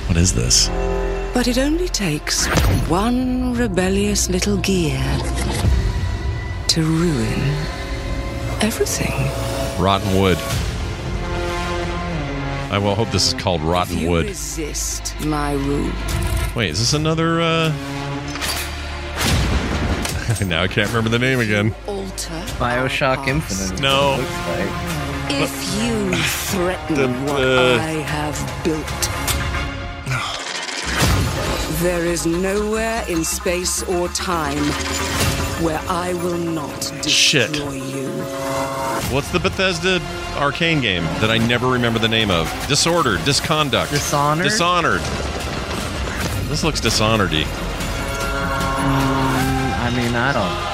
What is this? But it only takes one rebellious little gear to ruin everything. Rotten wood. I will hope this is called Rotten You Wood. resist my rule. Wait, is this another? uh Now I can't remember the name again. Alter Bioshock Infinite. No. Like. if you threaten The- what uh, I have built. There is nowhere in space or time where I will not destroy Shit. you. What's the Bethesda arcane game that I never remember the name of? Disordered, Disconduct, Dishonored? Dishonored. This looks dishonored-y. I mean, I don't.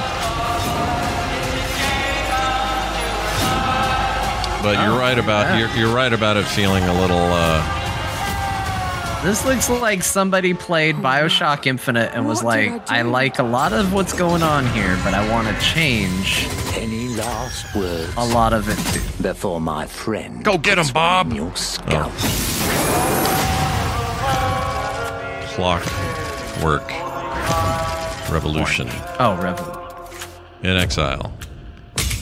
But you're Oh, right about yeah. you're, you're right about it feeling a little. uh This looks like somebody played Bioshock Infinite and was What like, I I like a lot of what's going on here, but I want to change Any last words a lot of it too. before my friend? Go get him, puts Bob. one in Your scalp. Clockwork Revolution Oh, Revel. inXile.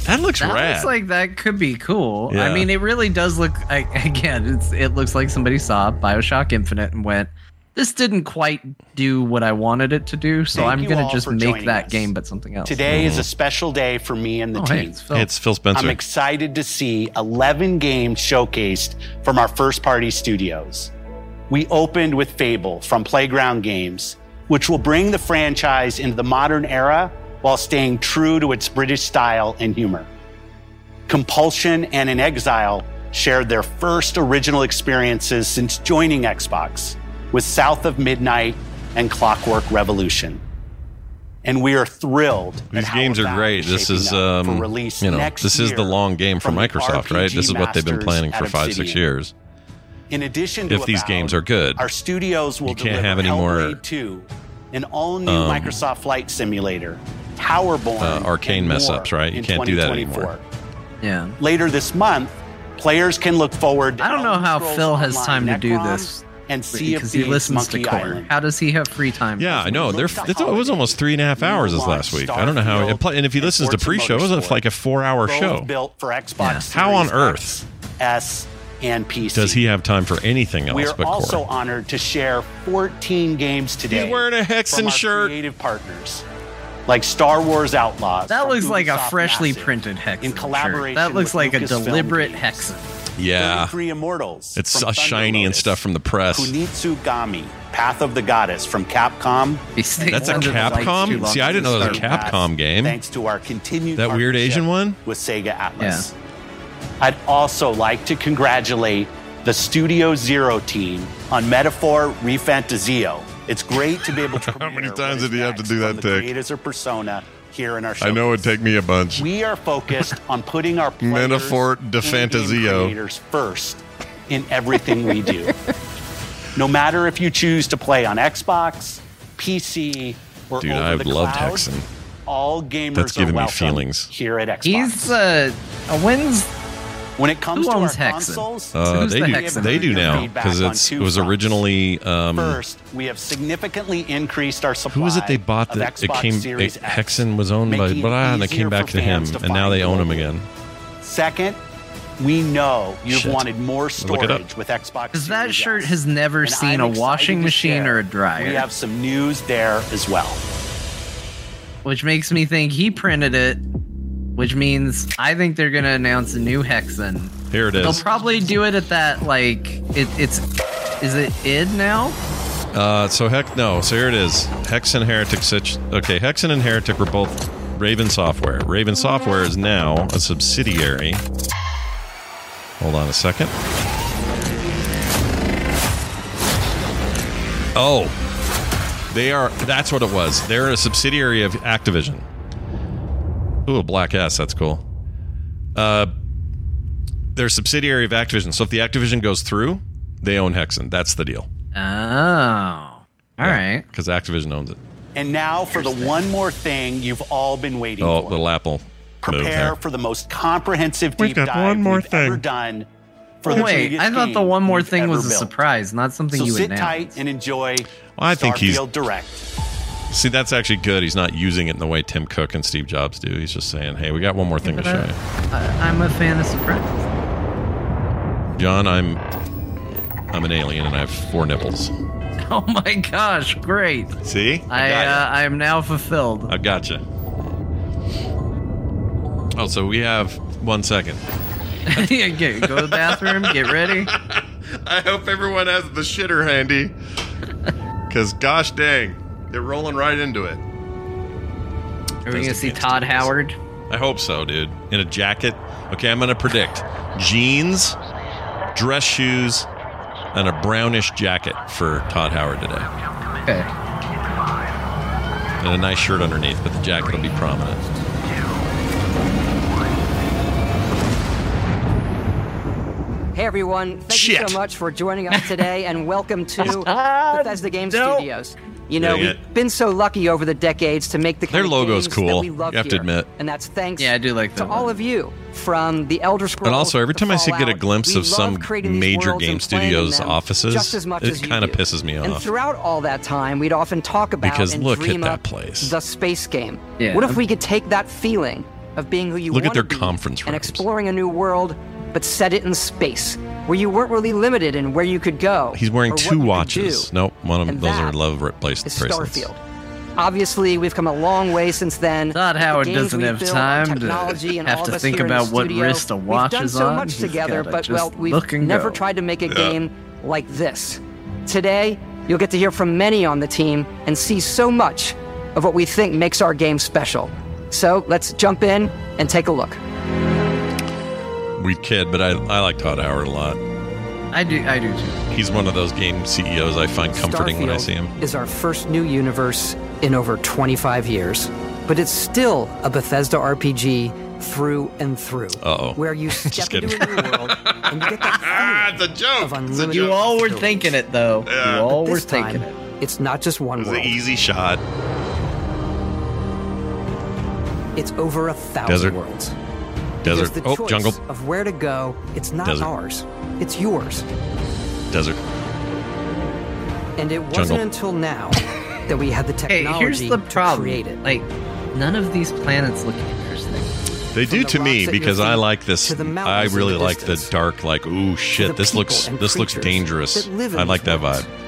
That looks That rad. looks like that could be cool. Yeah. I mean, it really does look. I, again, it's it looks like somebody saw Bioshock Infinite and went, "This didn't quite do what I wanted it to do, so Thank I'm gonna just make that us. game, but something else." Today is mm. a special day for me and the Oh, hey, team. it's Phil. It's Phil Spencer. I'm excited to see 11 games showcased from our first party studios. We opened with Fable from Playground Games, which will bring the franchise into the modern era while staying true to its British style and humor. Compulsion and inXile shared their first original experiences since joining Xbox with South of Midnight and Clockwork Revolution. And we are thrilled. These games are great. This is, um, release you know, this is the long game for Microsoft, right? This is what they've been planning for five, six years. In addition to If these Avowed, games are good, our studios will you can't deliver have any more, 2, an all-new um, Microsoft Flight Simulator, Towerborn, Uh, arcane mess ups, right? You can't do that anymore. Yeah. Later this month, players can look forward. To I don't know how Phil has Online time to do this and see because he Thieves listens to Core. How does he have free time? Yeah, I know. They're, it was almost three and a half hours this last week. I don't know how. It, and if he listens to pre-show, it was like a four-hour show. built for Xbox How on earth S and PC. does he have time for anything else We are but also core? honored to share 14 games today. He's wearing a Hexen from shirt. Creative partners, like Star Wars Outlaws. That from looks like a freshly Massive, printed Hexen. in collaboration. That looks with like a deliberate Games. Hexen. Yeah, three Immortals. it's from uh, Thunder shiny and stuff from the press. Kunitsugami, Path of the Goddess from Capcom. That's a Capcom. See, I didn't know that was a Capcom game. Thanks to our continued That weird Asian one? with Sega Atlus. Yeah. I'd also like to congratulate the Studio Zero team on Metaphor ReFantazio. It's great to be able to. How many times did you have to do that, the creators of Persona here in our show. I know it'd take me a bunch. We are focused on putting our players Metaphor de and game Fantazio. creators first in everything we do. no matter if you choose to play on Xbox, PC, or Dude, over I've the loved cloud, Hexen. all gamers That's are giving me welcome feelings. here at Xbox. He's uh, when's when it comes who to owns our Hexen? consoles, Uh, who's they the do. Hexen? They do now because on it's two it was originally. Um, First, we have significantly increased our supply. who was it they bought that it came? It, Hexen was owned by making blah, and it came back to him, to and now they own him again. Second, we know you've Shit. wanted more Look it up. storage with Xbox. Because that shirt has never And seen I'm a washing machine or a dryer. We have some news there as well. which makes me think he printed it, which means I think they're gonna announce a new Hexen. Here it is. They'll probably do it at that like it, it's is it id now? Uh, so heck no. So here it is. Hex and Heretic. Such okay. Hexen and Heretic were both Raven Software. Raven Software is now a subsidiary. Hold on a second. Oh, they are. That's what it was. They're a subsidiary of Activision. Ooh, a black S. That's cool. Uh, they're a subsidiary of Activision. So if the Activision goes through, they own Hexen. That's the deal. Oh, all right. Because Activision owns it. And now for the one more thing you've all been waiting Oh, for. little Apple. Prepare for the most comprehensive We've deep got dive one more we've thing. ever done for Oh, the wait, I thought the one more thing ever was a built. surprise, not something So you would sit announced. tight and enjoy Well, I think he's- Starfield Direct. See, that's actually good. He's not using it in the way Tim Cook and Steve Jobs do. He's just saying, "Hey, we got one more thing to But show you." I, I'm a fan of surprise. John, I'm I'm an alien and I have four nipples. Oh my gosh, great! See, I got uh, I am now fulfilled. I gotcha. Oh, so we have one second. yeah, get, go to the bathroom, get ready. I hope everyone has the shitter handy. Because, gosh dang, they're rolling right into it. Are we gonna see Todd Howard? I hope so, dude. In a jacket. Okay, I'm going to predict jeans, dress shoes, and a brownish jacket for Todd Howard today. Okay. And a nice shirt underneath, but the jacket will be prominent. Hey everyone, thank you so much for joining us today and welcome to Bethesda Game no. Studios. You know, Dang we've it. been so lucky over the decades to make the kind Their of logo's games cool, that we love you have to here. admit. And that's thanks Yeah, I do like to that. all of you from the Elder Scrolls. And also, every time I see get a glimpse of some love major game and playing in studios' offices, just as much as it kind of pisses me off. And throughout all that time, we'd often talk about Because and look at that place. the space game. Yeah. What if we could take that feeling of being who you Look at their to be conference and exploring a new world, but set it in space, where you weren't really limited in where you could go. He's wearing two watches. Nope, one of them. And Those are love replaced is bracelets. Starfield. Obviously, we've come a long way since then. Todd The Howard games doesn't we've built, time to technology, and have all to think here in the about what studio, wrist a watch is on. we've done so much He's together, but well, we've never go. tried to make a Yeah. game like this. Today, you'll get to hear from many on the team and see so much of what we think makes our game special. So let's jump in and take a look. We kid, but I, I like Todd Howard a lot. I do. I do too. He's one of those game CEOs I find comforting when I Starfield see him. Is our first new universe in over 25 years, but it's still a Bethesda RPG through and through. Uh-oh. Where you step Just into kidding. a new world and you get that it's a joke. of unlimited You all were possibilities. thinking it though. You all But were this thinking time, it. It's not just one It's world. an easy shot. It's over a thousand Desert. worlds. Desert. The Oh, choice jungle. Of where to go, it's not Desert. ours. It's yours. Desert. And it wasn't Jungle. until now that we had the Hey, technology here's the to problem. create it. Like, none of these planets look interesting. They From do the to me rocks at your because I like this. I really the like the dark. Like, ooh, shit, this looks this looks dangerous. that live in I like that worlds. vibe.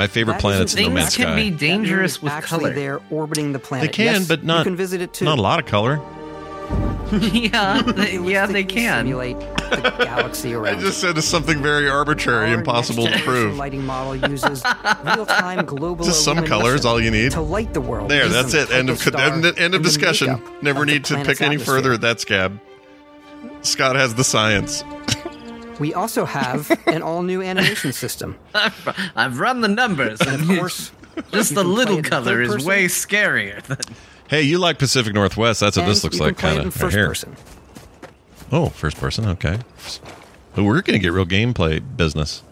My favorite That planet's isn't No Things can be dangerous That moon is with actually color. there orbiting the They planet. can, Yes, but not you can visit it too. not a lot of color. yeah, they, yeah, they can. simulate the galaxy around. I just said it's something very arbitrary, Our impossible to next generation prove. Lighting model uses real-time global Just some colors, illumination all you need. to light the world. There, that's it. End of type star end, end of discussion. Never of need to pick planet's any further at that scab. Scott has the science. We also have an all-new animation system. I've run the numbers, and Of course, just the little color is person, way scarier. Than, Hey, you like Pacific Northwest? That's what and this looks like, play it kind of. first Here. person. Oh, first person. Okay. But we're gonna get real gameplay business.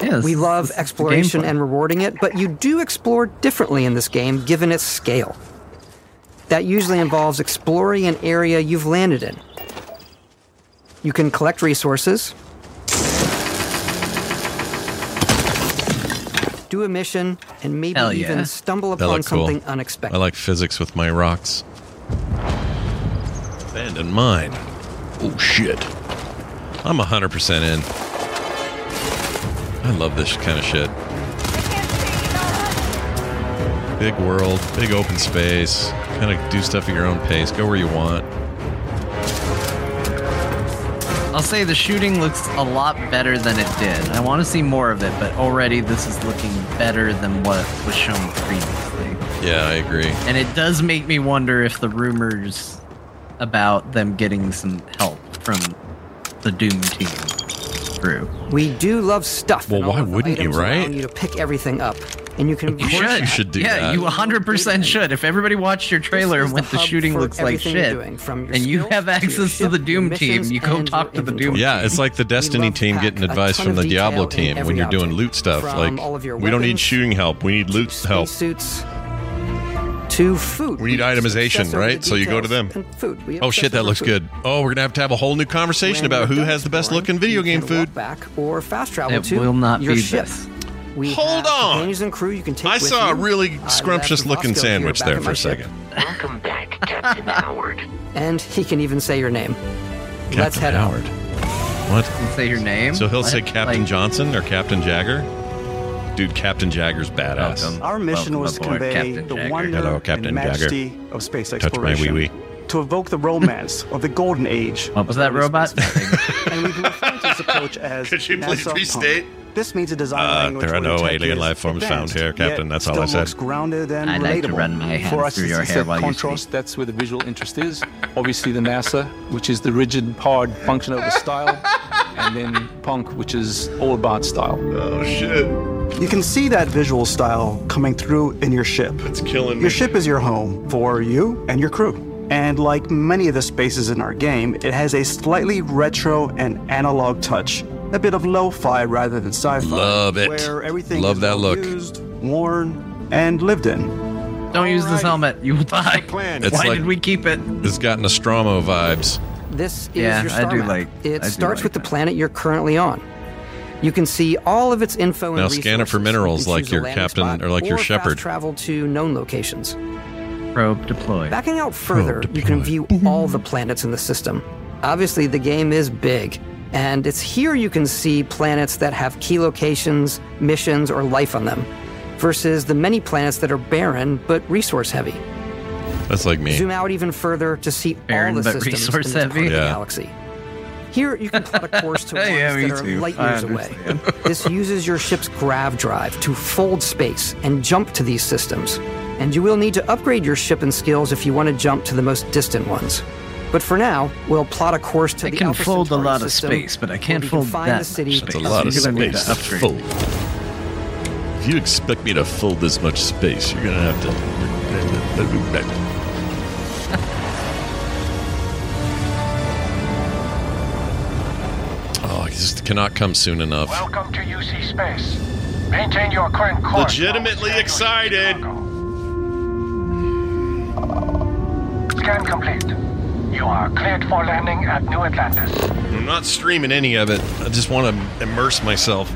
yes, We love this is the exploration and rewarding it, but you do explore differently in this game given its scale. That usually involves exploring an area you've landed in. You can collect resources, do a mission, and maybe yeah. even stumble upon look cool. something unexpected. I like physics with my rocks. Abandoned mine. Oh shit. I'm 100% in. I love this kind of shit. Big world, big open space. Kind of do stuff at your own pace. Go where you want. I'll say the shooting looks a lot better than it did. I want to see more of it, but already this is looking better than what was shown previously. Yeah, I agree. And it does make me wonder if the rumors about them getting some help from the Doom team true. We do love stuff. Well, why wouldn't you, items allow right? You to pick everything up, and you can. You should. you should do yeah, that. you 100% should. If everybody watched your trailer and the went, the hub shooting looks like everything you're shit, doing, from your and you have access to ship, the Doom team, you go talk to the Doom inventory. Yeah, it's like the Destiny team getting advice from the Diablo team when you're doing loot stuff. Like, all of your we don't need shooting help. We need loot help. Suits to food. We need itemization, right? So you go to them. Food. We Oh shit, that looks food. good. Oh, we're gonna have to have a whole new conversation When about who has the best exploring, looking video game food. back or fast travel It to will not your be ship. this. We Hold have on. companions and crew you can take I with saw a really scrumptious left looking Roscoe sandwich there for a second. Welcome back, Captain Howard. And he can even say your name. Let's Captain head Howard. out. What? Say your name. So he'll What? say Captain Like, Johnson or Captain Jagger? Dude, Captain Jagger's badass. Welcome. Our mission Welcome was to aboard, convey Captain the Jagger. wonder Hello, Captain and Jagger. majesty of space Touch my exploration. wee wee. To evoke the romance of the golden age. What was that early robot? and we've been this approach as Could you please restate? Punk. This means a design Uh, language there are no alien is life forms found here, Captain. That's all I still said. looks grounded and I like to relatable. run my hands For us, through your it's hair a while you contrast. speak. That's where the visual interest is. Obviously, the NASA, which is the rigid, hard function over style, and then Punk, which is all about style. Oh shit. You can see that visual style coming through in your ship. It's killing me. Your ship is your home for you and your crew. And like many of the spaces in our game, it has a slightly retro and analog touch. A bit of lo-fi rather than sci-fi. Love it. Where everything Love is that look. used, worn, and lived in. Don't use this helmet. You will die. It's Why like- did we keep it? It's got Nostromo vibes. This is Yeah, your I star do map. like- It I do starts like with the planet you're currently on. You can see all of its info and Now scan it for minerals You like your captain or like your fast shepherd. travel to known locations. Probe deployed. Backing out further, you can view all the planets in the system. Obviously, the game is big, and it's here you can see planets that have key locations, missions, or life on them, versus the many planets that are barren but resource heavy. That's like me. Zoom out even further to see Barren all the systems resource in this part heavy? of the galaxy. Here, you can plot a course to ones Yeah, me that are too. light years away. This uses your ship's grav drive to fold space and jump to these systems. And you will need to upgrade your ship and skills if you want to jump to the most distant ones. But for now, we'll plot a course to I the can Alpha fold a lot of space, but I can't you can fold find that the city. much That's a lot of You're gonna need space to to upgrade. fold. If you expect me to fold this much space, you're gonna have to. Oh, I just cannot come soon enough. Welcome to UC Space. Maintain your current course. Legitimately excited. Scan complete. You are cleared for landing at New Atlantis. I'm not streaming any of it. I just want to immerse myself.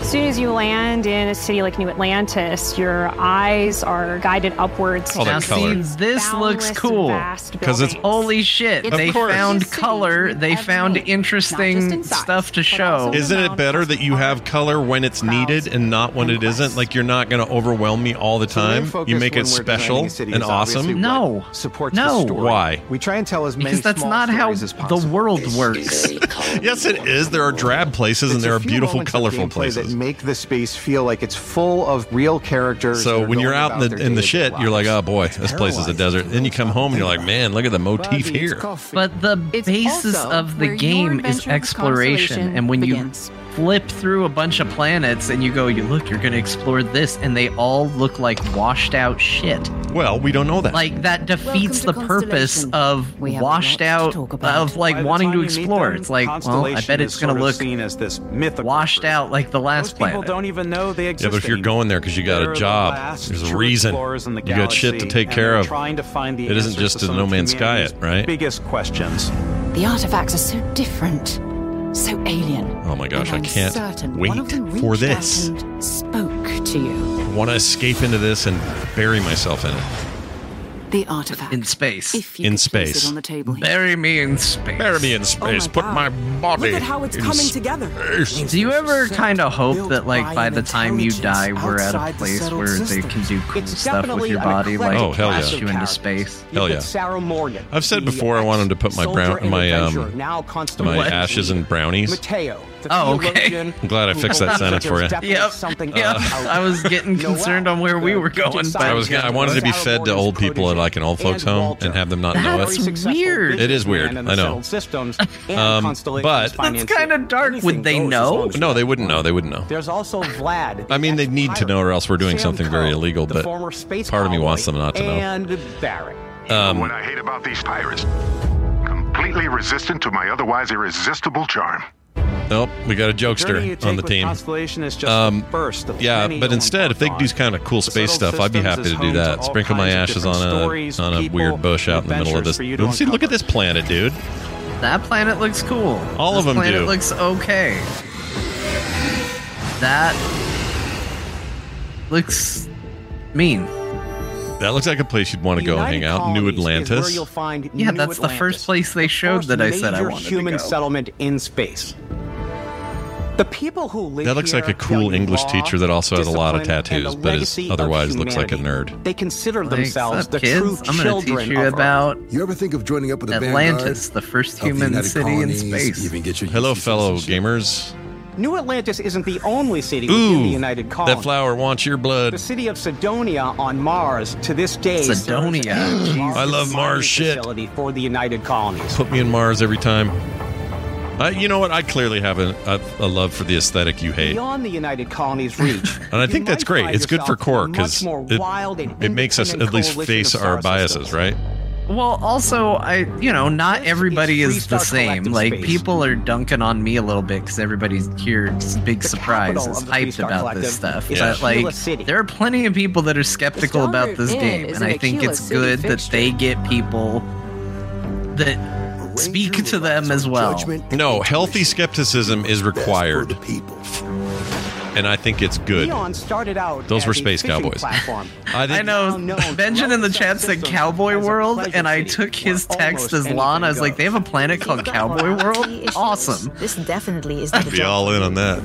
As soon as you land in a city like New Atlantis, your eyes are guided upwards. Oh, Now, that color. see, this looks cool. because it's- buildings. Holy shit! It's they course. found color. They found interesting stuff to show. Isn't it better that you have color when it's needed and not when it isn't? Like you're not going to overwhelm me all the So the main time. focus You make it special designing and awesome. No. supports No. the story. Why? We try and tell as many Because that's not how stories as the world works. yes, it is. There are drab places and there are beautiful, colorful places. that make the space feel like it's full of real characters. So when you're out in the in the day-to-day shit, you're like, oh boy, this place is a desert. Then you come home and you're like, man, look at the motif here. But the basis of the game is exploration, and when begins. you flip through a bunch of planets and you go, you look, you're going to explore this, and they all look like washed out shit. Well, we don't know that. Like that defeats the purpose of We have a washed out of like By wanting to explore. them, It's like, well, I bet it's going to look seen as this myth of washed out like the last Most people planet. don't even know they Yeah, but if you're going there because you got a job, last there's a reason. in the You got shit to take care of. Trying to find the It isn't just to a No Man's Sky, it, right? Biggest questions. The artifacts are so different, so alien. Oh my gosh, I can't certain wait one of them for this. spoke to you. I want to escape into this and bury myself in it. The artifact. in space. If you In space. on the table here. Bury me in space. Bury me in space. Put my body. Look at how it's in coming space. together. Do you ever kind of hope that, like, by by the time you die, we're at a outside the place settled where they can do cool It's stuff with your body, like Oh, hell class yeah. you into characters. space? You've Hell yeah. Sarah Morgan. I've said before I want him to put my brown, my um, now my ashes and brownies. Matteo. The Oh, okay. I'm glad I fixed that believes sentence for you. Yep. something Yep. else I was getting concerned on where we were going, but I was. I wanted to be fed to old people at like an old folks home Walter, and have them not know That's it. very successful weird. It is weird, I know. settled Systems and Um, Constellation's but- That's kinda dark. Would they goes as know? as No, they wouldn't know. They wouldn't know. There's also Vlad. I mean, they need to know, or else we're doing Sam something very illegal. But space part of me wants them not to know. And Barrett. Um, what I hate about these pirates. Completely resistant to my otherwise irresistible charm. Nope, we got a jokester on the team. Constellation is just Um, the first of yeah, but instead, if they embark do on. kind of cool space stuff, I'd be happy to do that. all Sprinkle my ashes on a stories, on a people, weird bush out in the middle of this. for you to See, look at this planet, dude. that planet looks cool. All this them planet do. looks okay. That looks mean. That looks like a place you'd want to go and United hang out. New Colonies where Atlantis. you'll find Yeah, New that's the first place they showed first that I said I major wanted human to go. settlement in space. The people who live That looks like a cool English law, teacher that also has a lot of tattoos, but is otherwise looks like a nerd. They consider themselves sup, the kids? true I'm gonna children teach you of Earth. about You ever think of joining up with the Atlantis, the first Vanguard? Of the human United city in space. Even get your Hello, fellow gamers. New Atlantis isn't the only city within the United Colonies. that flower wants your blood. The city of Cydonia on Mars to this day serves Cydonia. as the Jeez. largest I love Mars shit. facility for the United Colonies. Put me in Mars every time. I, you know what? I clearly have a, a, a love for the aesthetic you hate. Beyond the United Colonies' reach, And I think that's great. It's good for core because it, it makes us at least face our biases, right? Well, also, I you know, not everybody is the same. Like Space. people are dunking on me a little bit because everybody's here. It's a big surprise. Is hyped about this stuff. is But like, City. there are plenty of people that are skeptical about this game, and I think it's City good that they get people that speak to them as well. No, healthy skepticism is required. And I think it's good. Neon started out Those were space cowboys. Platform. I I know. known Benjamin in the chat said Cowboy World, and I took his text as Lon. I was like, they have a planet called Cowboy World? Awesome. This definitely is I'd be all in on that.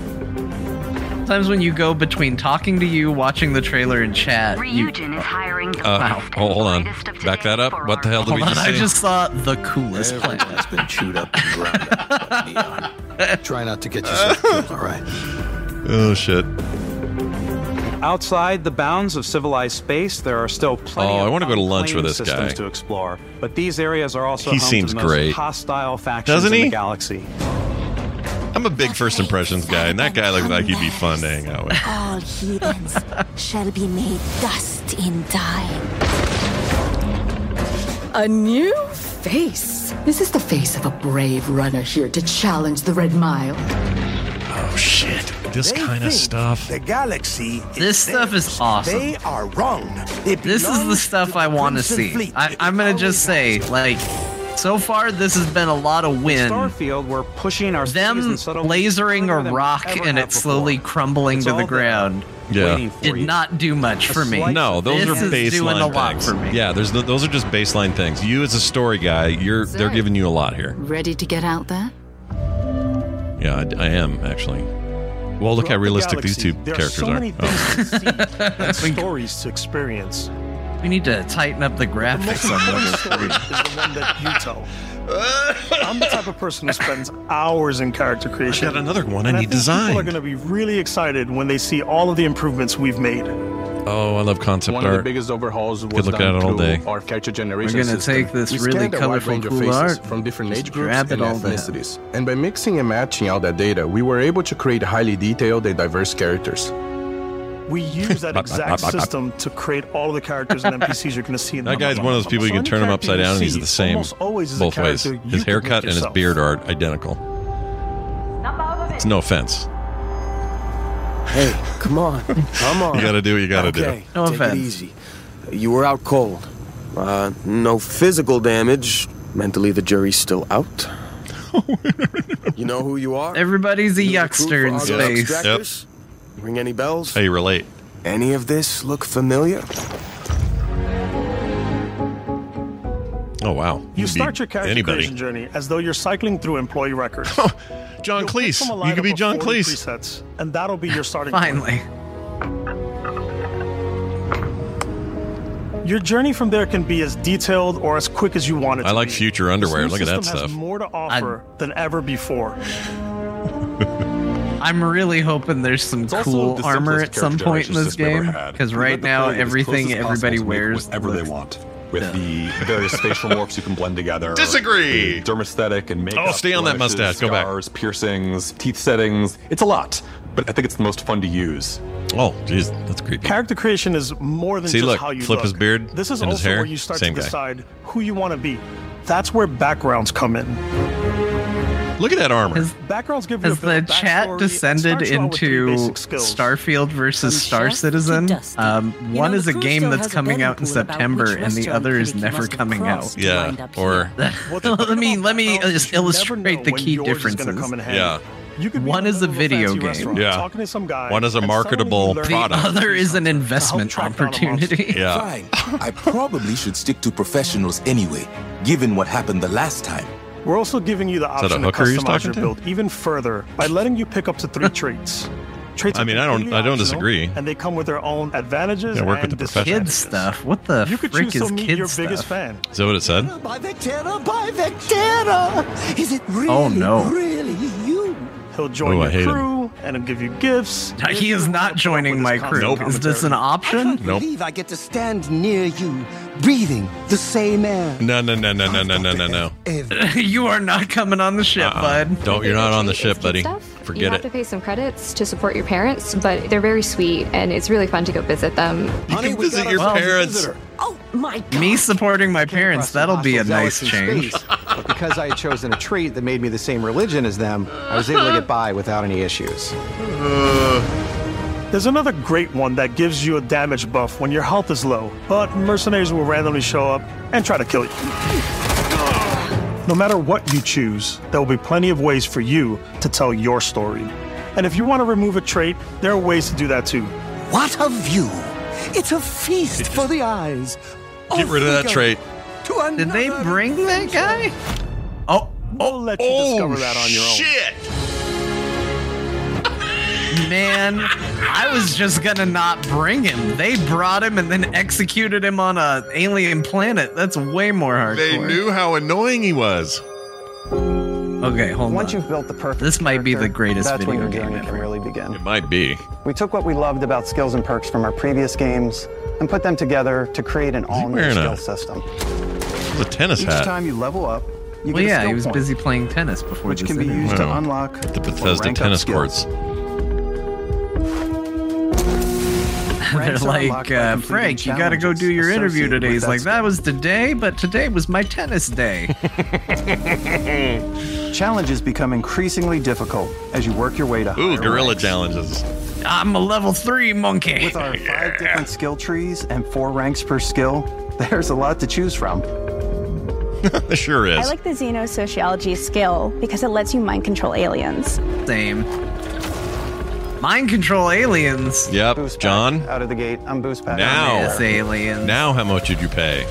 Sometimes when you go between talking to you, watching the trailer, and chat, you. Ryujin is hiring the Uh, wow. hold, hold on. Back that up. What the hell did Hold we on, just I say? just saw the coolest Everything planet. has been chewed up and ground up. Neon. Try not to get yourself killed, all right? Oh shit. Outside the bounds of civilized space, there are still plenty Oh, I of wanna go to lunch with unclaimed this guy. systems to explore. But these areas are also He home seems to the most great. hostile factions Doesn't in he? the galaxy. I'm a big first impressions guy, and that guy looks like he'd be fun to hang out with. All heathens shall be made dust in time. A new face. This is the face of a brave runner here to challenge the Red Mile. Shit. This They kind of stuff. The galaxy. This stuff is awesome. They are wrong. It This is the stuff to I want to see. Fleet. I, I'm gonna just say, like, so far this has been a lot of wind. Starfield, we're pushing our Them cities and subtle lasering a rock and have it slowly before. crumbling It's to the ground Yeah. waiting did you. not do much for me. No, those This are is doing a baseline things. for me. Yeah, there's no, those are just baseline things. You as a story guy, you're they're giving you a lot here. Ready to get out there? Yeah, I, I am actually. Well, look how Throughout the realistic these two there characters are. So are. many Oh. things to see and stories to experience. We need to tighten up the The most graphics on important level story three. is the one that you tell. I'm the type of person who spends hours in character creation. I got another one I and need think designed. People are going to be really excited when they see all of the improvements we've made. Oh, I love concept One of the art. biggest overhauls was Could look done at it all day. our character generation We're gonna system. take this We really scanned a wide colorful, cool faces art. from different age groups and it all down. ethnicities. And by mixing and matching all that data, we were able to create highly detailed and diverse characters. We use that exact system to create all of the characters and NPCs you're going to see in the That guy's one of those people you can turn him upside down and he's the same both ways. His haircut and his beard are identical. It's no offense. Hey, come on. Come on. You gotta do what you gotta do. okay, No take offense. it easy. You were out cold. Uh, no physical damage. Mentally, the jury's still out. you know who you are? Everybody's a You the yuckster in space. extractors? Ring any bells? How you relate? Any of this look familiar? Oh wow. You You'd start your character anybody. creation journey as though you're cycling through employee records. John You'll Cleese. from a You could be John Cleese. Presets, and that'll be your starting point. Finally. Your journey from there can be as detailed or as quick as you want it I to like be. future underwear. Look at that system stuff. more to offer than ever before. I'm really hoping there's some also cool the armor at some point in this game because right now player get as close everything everybody to make wears whatever they want. With the various facial morphs you can blend together. Disagree. the Dermesthetic and makeup. Oh, stay on that blemishes, mustache. Go back. Scars, piercings, teeth settings. It's a lot, but I think it's the most fun to use. Oh, jeez, that's creepy. Character creation is more than See, just look, how you flip look. his beard This is and his also hair, where you start same to guy. decide who you want to be. That's where backgrounds come in. Look at that armor. Has, has the chat descended into Starfield versus Star Citizen? Um, one is a game that's coming out in September, and the other is never coming out. Yeah. Or let me let me just illustrate the key differences. Yeah. one is a video game. Yeah. one is a marketable product. The other is an investment opportunity. Yeah. Fine. I probably should stick to professionals anyway, given what happened the last time. We're also giving you the option to hooker he's customize talking your to? build even further by letting you pick up to three traits. Traits I mean, I don't- I don't disagree. and they come with their own advantages Yeah, work and with the professionals. Kids stuff. What the You could frick choose is to meet kids your stuff? biggest fan. Is that what it said? By Vectera, by Vectera! Is it oh, really, Oh, no. really you? He'll join Ooh, your hate him. crew and he'll give you gifts. He is not joining my crew. Nope. Is this an option? Nope. believe I get to stand near you, breathing the same air. No, no, no, no, no, no, no, no, no. you are not coming on the ship, Uh-uh. bud. Don't. You're not on the ship, buddy. you Forget have it. to pay some credits to support your parents, but they're very sweet and it's really fun to go visit them. You can visit your parents. Oh my god! Me supporting my parents, that'll be a nice zealots change. space, but because I had chosen a trait that made me the same religion as them, I was able to get by without any issues. Uh, There's another great one that gives you a damage buff when your health is low, but mercenaries will randomly show up and try to kill you. No matter what you choose, there will be plenty of ways for you to tell your story. And if you want to remove a trait, there are ways to do that too. What a view! It's a feast for the eyes. Get Off rid of that trait. To Did they bring that guy? Oh, We'll let you oh, discover that on your own. Shit! Man, I was just gonna not bring him. They brought him and then executed him on a alien planet. That's way more hardcore. They knew how annoying he was. Okay, hold on. Once on. you've built the perfect This might be the greatest that's when video your game journey can really begin. It might be. We took what we loved about skills and perks from our previous games and put them together to create an all-new skill a- system. It's a tennis Each hat. time you level up, you Well, yeah, he was point, busy playing tennis before which this can be interview. used to Wow. unlock the Bethesda rank up tennis skills. courts. They're like, uh, completing Frank, you gotta go do your interview today. He's like, that that was today, but today was my tennis day. Challenges become increasingly difficult as you work your way to Ooh, gorilla ranks. challenges. I'm a level three monkey. With our five different skill trees and four ranks per skill, there's a lot to choose from. There sure is. I like the xenosociology skill because it lets you mind control aliens. Same. Mind control aliens. Yep, Boost pack John. Out of the gate, I'm boost pack. Now, Yes, aliens. now, how much did you pay?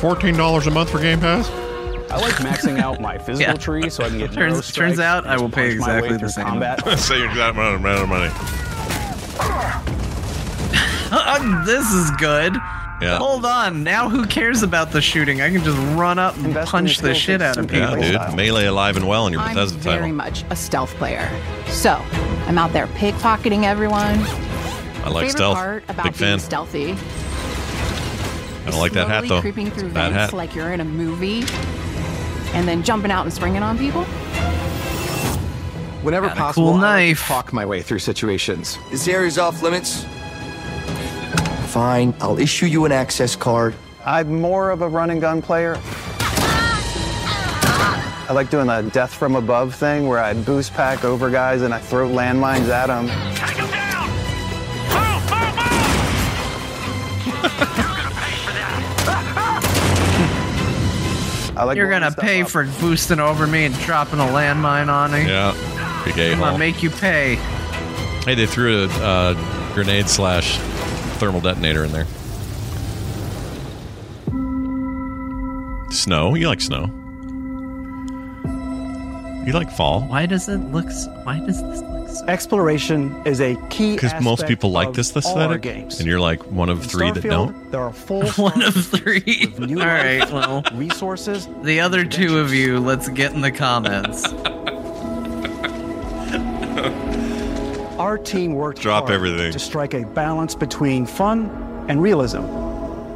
Fourteen dollars a month for Game Pass. I like maxing out my physical Yeah. tree so I can get Turns- neuro turns out and I will pay punch my way exactly the through same. Combat. Say you got amount amount of money. Uh, this is good. Yeah. Hold on. Now who cares about the shooting? I can just run up and Invest in punch the skill shit out of and people. Yeah, dude. style. Melee alive and well in your I'm Bethesda very title. much a stealth player. So I'm out there pickpocketing everyone. I like Favorite stealth. part about Big being fan. stealthy. I don't like that hat slowly though. Creeping through Bad vents hat. like you're in a movie, and then jumping out and springing on people. Whenever Got a possible, cool I like to knife. talk my way through situations. This area's off limits. Fine, I'll issue you an access card. I'm more of a run and gun player. I like doing the death from above thing where I boost pack over guys and I throw landmines at them. I like You're blowing gonna pay up. for boosting over me and dropping a landmine on me. Yeah. Big a I'm gonna make you pay. Hey, they threw a uh, grenade slash thermal detonator in there. Snow. You like snow. You like fall. Why does it look? So, why does this look so? Exploration is a key Because most people like this all our aesthetic, games. and you're like one of In three that don't. There are full One of three. All right. Well, resources. the other two of you, let's get in the comments. Our team worked Drop hard everything. to strike a balance between fun and realism.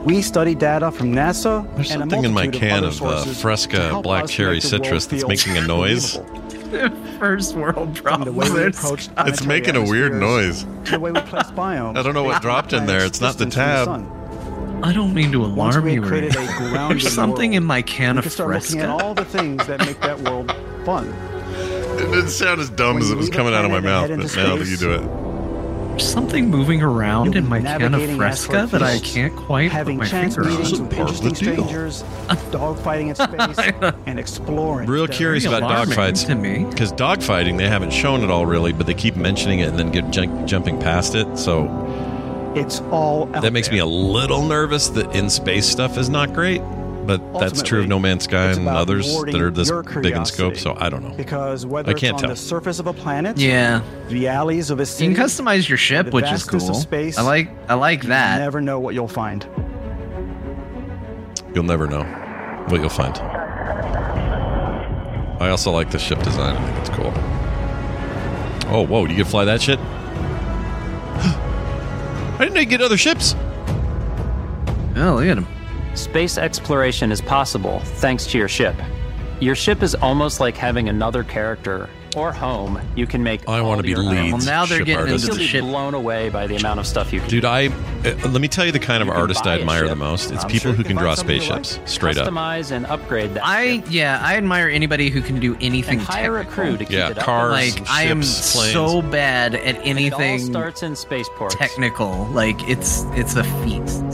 We study data from NASA There's and a something in my can other of uh, Fresca black cherry make the world citrus that's making a noise. First world From the way problems. It's- It's making a weird noise. the way we place biomes. I don't know what dropped in there. It's not the distance tab. sun. I don't mean to alarm you. have a There's something world, in my can of can start Fresca. all the things that make that world fun. It didn't sound as dumb When as it was coming out of my mouth, but head now that you do it. There's something moving around in my can of Fresca that I can't quite put having my chance finger meetings on. with interesting strangers, dogfighting in space, and exploring. Real curious about alarming dogfights to me. because dogfighting they haven't shown it all really, but they keep mentioning it and then get jump, jumping past it. So It's all out that makes there. me a little nervous that in space stuff is not great. But that's true of No Man's Sky and others that are this big in scope. So I don't know. Because whether I can't it's tell. on the surface of a planet, Yeah. the alleys of a city, You can customize your ship, which is cool. space, I like I like you that. never know what you'll find. You'll never know what you'll find. I also like the ship design. I think it's cool. Oh, whoa! You can fly that shit? I didn't know you get other ships. Oh, look at him. Space exploration is possible thanks to your ship. Your ship is almost like having another character or home. You can make. I want to be lead. Well, now they're ship getting artist. into the ship. blown away by the amount of stuff you can. Dude, I uh, let me tell you the kind of You can artist I admire the most. It's I'm people sure who can can draw find something you spaceships like. straight up. Customize and upgrade that. I yeah, I admire anybody who can do anything and hire a crew to keep Yeah, it up. cars, Like I am planes. so bad at And it all starts in spaceports. technical. Like it's it's a feat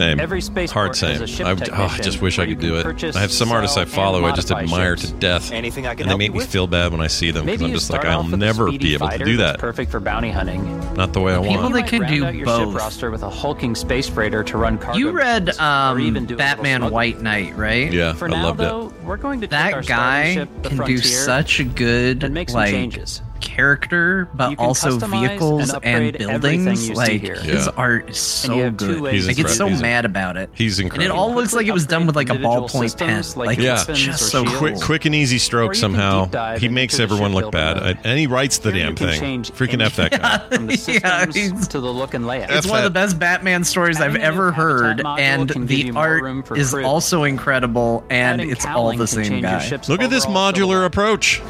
same. Every spaceport Hard same. I, oh, I just wish I could do it. I have some artists I follow I just admire ships. to death. Anything I can and they make me feel bad when I see them because I'm just like, I'll never be able to do that. Perfect for bounty hunting. Not the way I want. People that can do both. roster with a hulking space freighter to run cargo. You read um, even Batman White Knight, right? Yeah, I loved it. We're going to that guy can do such a good and make some changes character, but also vehicles and, and buildings. Like his yeah. art is so good. He's like it's so mad about it. He's incredible. And it all looks like it was done with like a ballpoint pen. Like, yeah, just so quick, quick and easy stroke. Somehow he makes everyone look bad, I, and he writes the damn thing. Freaking f that guy. Yeah, to the look and layout. It's one of the best Batman stories I've ever heard, and the art is also incredible, and it's all the same guy. Look at this modular approach.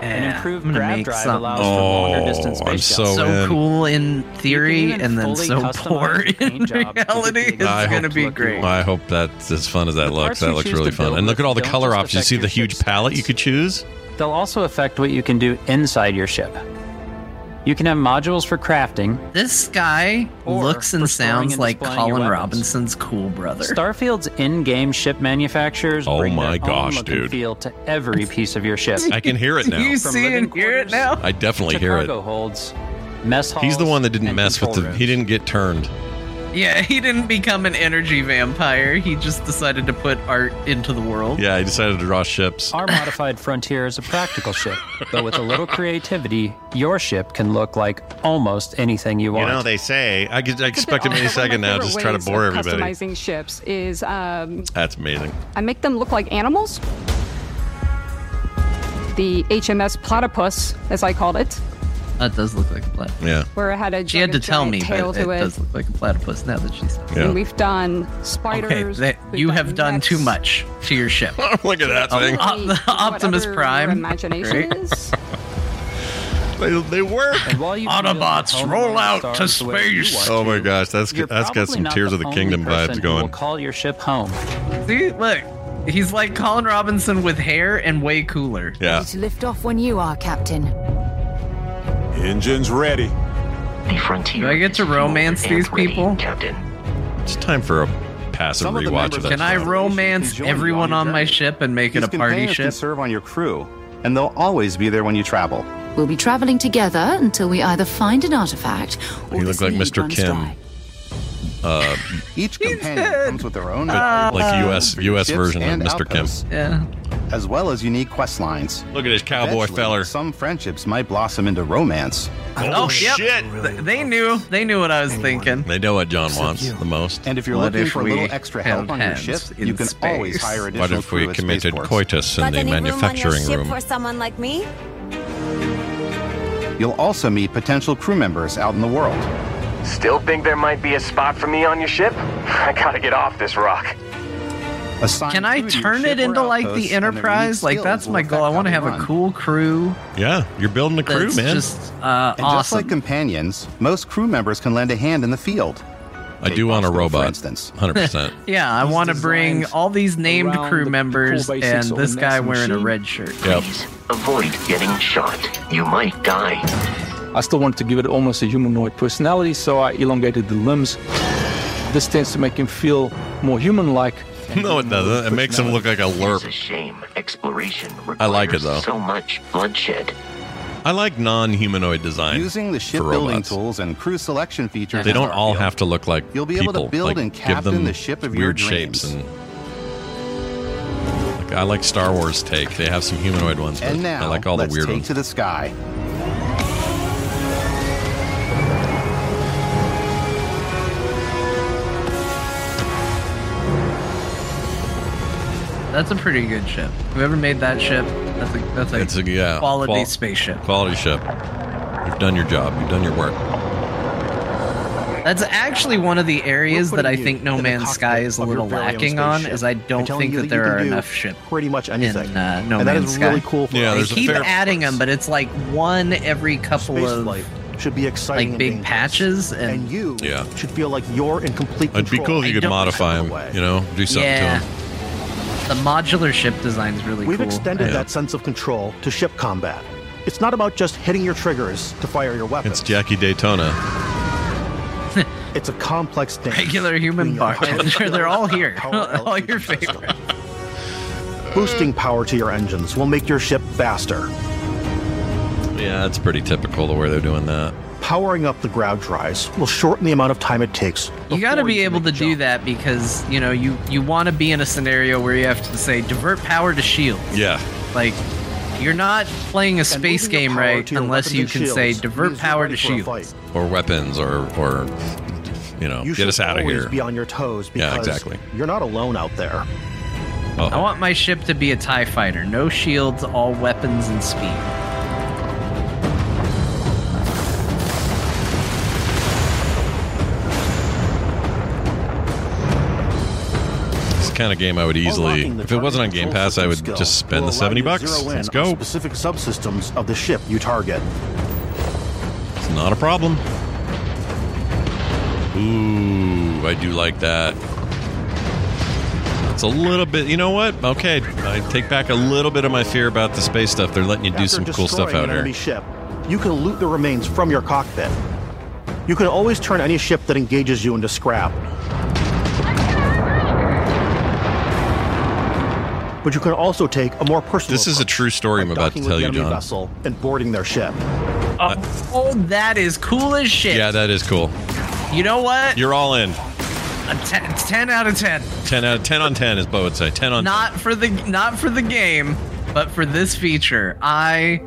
And An improvement grav drive something. allows for longer oh, distance space I'm so, jumps. so in. cool in theory and then so poor in reality. It's going to be great. I hope that's as fun as that the looks. That looks really fun. And look at all the color options. You see the huge palette you could choose? They'll also affect what you can do inside your ship. You can have modules for crafting. This guy looks and sounds and like Colin Robinson's cool brother. Starfield's in-game ship manufacturers oh bring my their gosh, own dude. feel to every piece of your ship. I can hear it now. you From see and hear it now. I definitely hear it. holds, mess halls, He's the one that didn't mess with the. Rooms. He didn't get turned. Yeah, he didn't become an energy vampire. He just decided to put art into the world. Yeah, he decided to draw ships. Our modified frontier is a practical ship, but with a little creativity, your ship can look like almost anything you want. You know, they say, I, could, I expect him any second now, just try to bore everybody. Customizing ships is. Um, That's amazing. I make them look like animals. The HMS Platypus, as I called it, that does look like a platypus. Yeah. Where it had a She had to tell me, but it, it, does look like a platypus now that she's. Yeah. We've done spiders. Okay, that, you done have done too much to your ship. look at that oh, thing. Uh, Op- Optimus Prime. imagination is. They, they were Autobots roll out to space. Oh my gosh, that's You're that's got some Tears of the Kingdom vibes going. Will call your ship home. See, look, he's like Colin Robinson with hair and way cooler. Yeah. Ready to lift off when you are, Captain. Engines ready. The frontier. Do I get to romance these ready, people? Captain. It's time for a passive Some rewatch of, of that. Can I romance everyone on, my ship and make These it a party ship? Can serve on your crew, and they'll always be there when you travel. We'll be traveling together until we either find an artifact or you look like Mr. Kim. Uh, Each companion comes with their own uh, like U.S. U.S. version of Mr. Outposts, Kim. Yeah. As well as unique quest lines. Look at this cowboy Eventually, feller. Some friendships might blossom into romance. Oh, oh shit! Yep. Really they, knew. They knew what I was anyone. thinking. They know what John wants the most. And if you're what looking if for a little extra help on your ship, you can space. always hire additional What if we committed coitus in the manufacturing room, room? for someone like me? You'll also meet potential crew members out in the world. Still think there might be a spot for me on your ship? I gotta get off this rock. Assign Can I turn it into like the Enterprise? Like that's my goal. I want to have a cool crew. Yeah, you're building a crew, man. Just, uh, and awesome. just like companions, most crew members can lend a hand in the field. I do want a robot, for instance. Hundred percent. Yeah, I want to bring all these named crew members and this guy wearing machine. a red shirt. Yep. Please avoid getting shot. You might die. I still wanted to give it almost a humanoid personality, so I elongated the limbs. This tends to make him feel more human like. No, it doesn't. It makes him look like a lurp. It's a shame. Exploration requires I like it, though. so much bloodshed. I like non-humanoid design. Using the shipbuilding tools and crew selection features, they don't all have to look like you'll be people. able to build like, and captain the ship of weird your dreams. shapes and. Like, I like Star Wars take. They have some humanoid ones, but now, I like all the weird ones. to the sky. That's a pretty good ship. Whoever made that ship, that's a that's a, it's a yeah, quality qual- spaceship. Quality ship. You've done your job. You've done your work. That's actually one of the areas that I think No Man's Sky is a little lacking on. Is I don't think that, that there are enough ships. Pretty much anything. In, uh, no and Man's is Sky. really cool. For yeah, they keep adding price. them, but it's like one every couple Space of. Flight should be exciting, like big patches, and, and you yeah. should feel like you're in complete. Control. It'd be cool if you could modify them. You know, do something yeah. to them the modular ship design is really We've cool. extended that sense of control to ship combat. It's not about just hitting your triggers to fire your weapon. It's Jackie Daytona. it's a complex thing. Regular human bar. They're all here. all your favorite. Boosting power to your engines will make your ship faster. Yeah, it's pretty typical the way they're doing that. Powering up the grav drive will shorten the amount of time it takes. You got to be able to do jump. that because you know you you want to be in a scenario where you have to say divert power to shield. Yeah. Like you're not playing a space game right unless you can say divert power to for shield. Or weapons, or or you know, You get us out of always here. Be on your toes Yeah, because exactly. you're not alone out there. I want my ship to be a Tie Fighter, no shields, all weapons and speed. Kind of game I would easily, if it wasn't on Game Pass, I would just spend the seventy bucks. zero Let's go. Specific subsystems of the ship you target. It's not a problem. Ooh, I do like that. It's a little bit. You know what? Okay, I take back a little bit of my fear about the space stuff. They're letting you do After some cool stuff out here. ship, you can loot the remains from your cockpit. You can always turn any ship that engages you into scrap. But you can also take a more personal. This is a true story I'm about to tell with the you, enemy John. vessel and boarding their ship. Oh, that is cool as shit. Yeah, that is cool. You know what? You're all in. A ten, 10 out of 10. 10 out of 10 on 10, as Bo would say. 10 on Not for the not for the game, but for this feature. I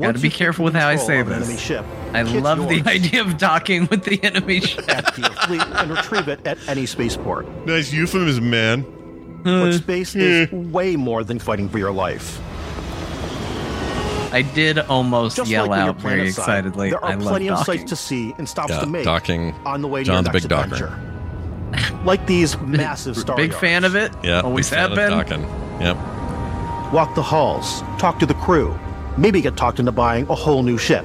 got to be careful with how I say this. enemy ship, I love yours. the idea of docking with the enemy ship. Fleet and retrieve it at any spaceport. Nice euphemism, man. Hmm. But space hmm. is way more than fighting for your life. I did almost Just yell like out very planet side, excitedly. There are I love plenty of docking. sights to see and stops Yeah, to make docking. on the way to John's your a big next docker. adventure. like these massive star Big yards. fan of it. Yeah, always have been. docking. Yep. Walk the halls, talk to the crew, maybe get talked into buying a whole new ship.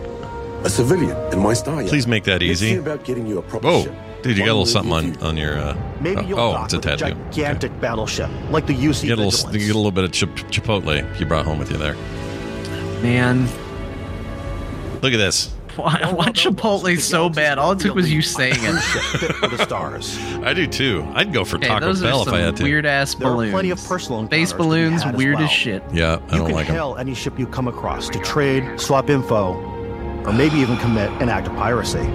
A civilian in my star yacht. Please make that easy. about getting you a proper Whoa. ship. Dude, you got a little something on, on your. Uh, Maybe oh, you'll oh, dock it's a with a tattoo. gigantic battleship like the UC You get, a little, you get a little bit of chip, Chipotle you brought home with you there. Man, Look at this. I want Chipotle so bad. All it took was you saying it. Fit for the stars. I do too. I'd go for Okay, Taco those Bell are if I had to. weird ass There are balloons. plenty of personal Space encounters to be balloons, had as weird well. as shit. Yeah, I you don't can like them. hail any ship you come across to trade, swap info, or maybe even commit an act of piracy.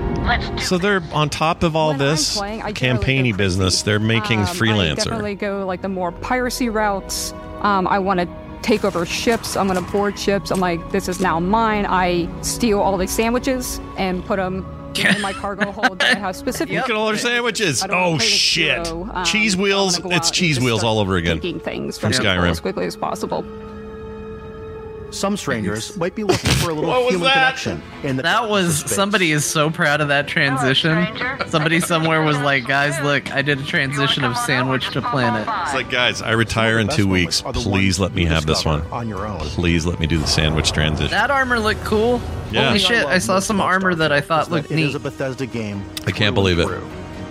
So they're on top of all When this playing, campaigny business. They're making Um, I freelancer. definitely go like the more piracy routes. Um, I want to take over ships. I'm going to board ships. I'm like, this is now mine. I steal all the sandwiches and put them in my cargo hold that I have specific. Look at all their sandwiches. I don't wanna Oh shit! Um, cheese wheels. It's cheese wheels all over again. Taking things From from, Skyrim. as quickly as possible. Some strangers might be looking for a little What human that? connection. In the That was somebody is so proud of that transition. Somebody somewhere was like, "Guys, look, I did a transition of sandwich to planet." It's like, guys, I retire in two weeks. Please let me have this one. on your own. Please let me do the sandwich transition. That armor looked cool. Yeah. Holy shit! I saw some armor that I thought looked that it is neat. a Bethesda game. I can't believe it.